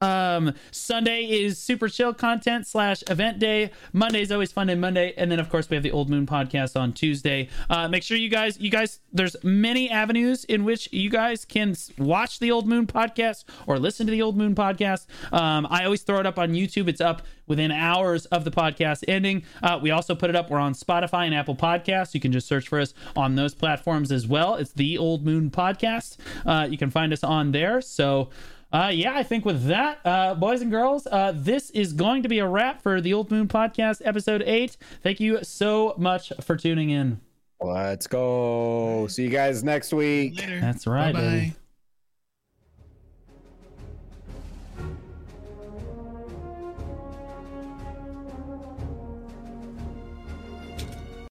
Um, Sunday is super chill content slash event day. Monday is always fun day Monday, and then of course we have the Old Moon podcast on Tuesday. Uh, make sure you guys, you guys, there's many avenues in which you guys can watch the Old Moon podcast or listen to the Old Moon podcast. Um, I always throw it up on YouTube. It's up within hours of the podcast ending. Uh, we also put it up. We're on Spotify and Apple Podcasts. You can just search for us on those platforms as well. It's the Old Moon Podcast. Uh, you can find us on there. So. Uh, yeah, I think with that, uh, boys and girls, uh, this is going to be a wrap for the Old Moon Podcast, episode eight. Thank you so much for tuning in. Let's go. See you guys next week. Later. That's right, Bye-bye. baby.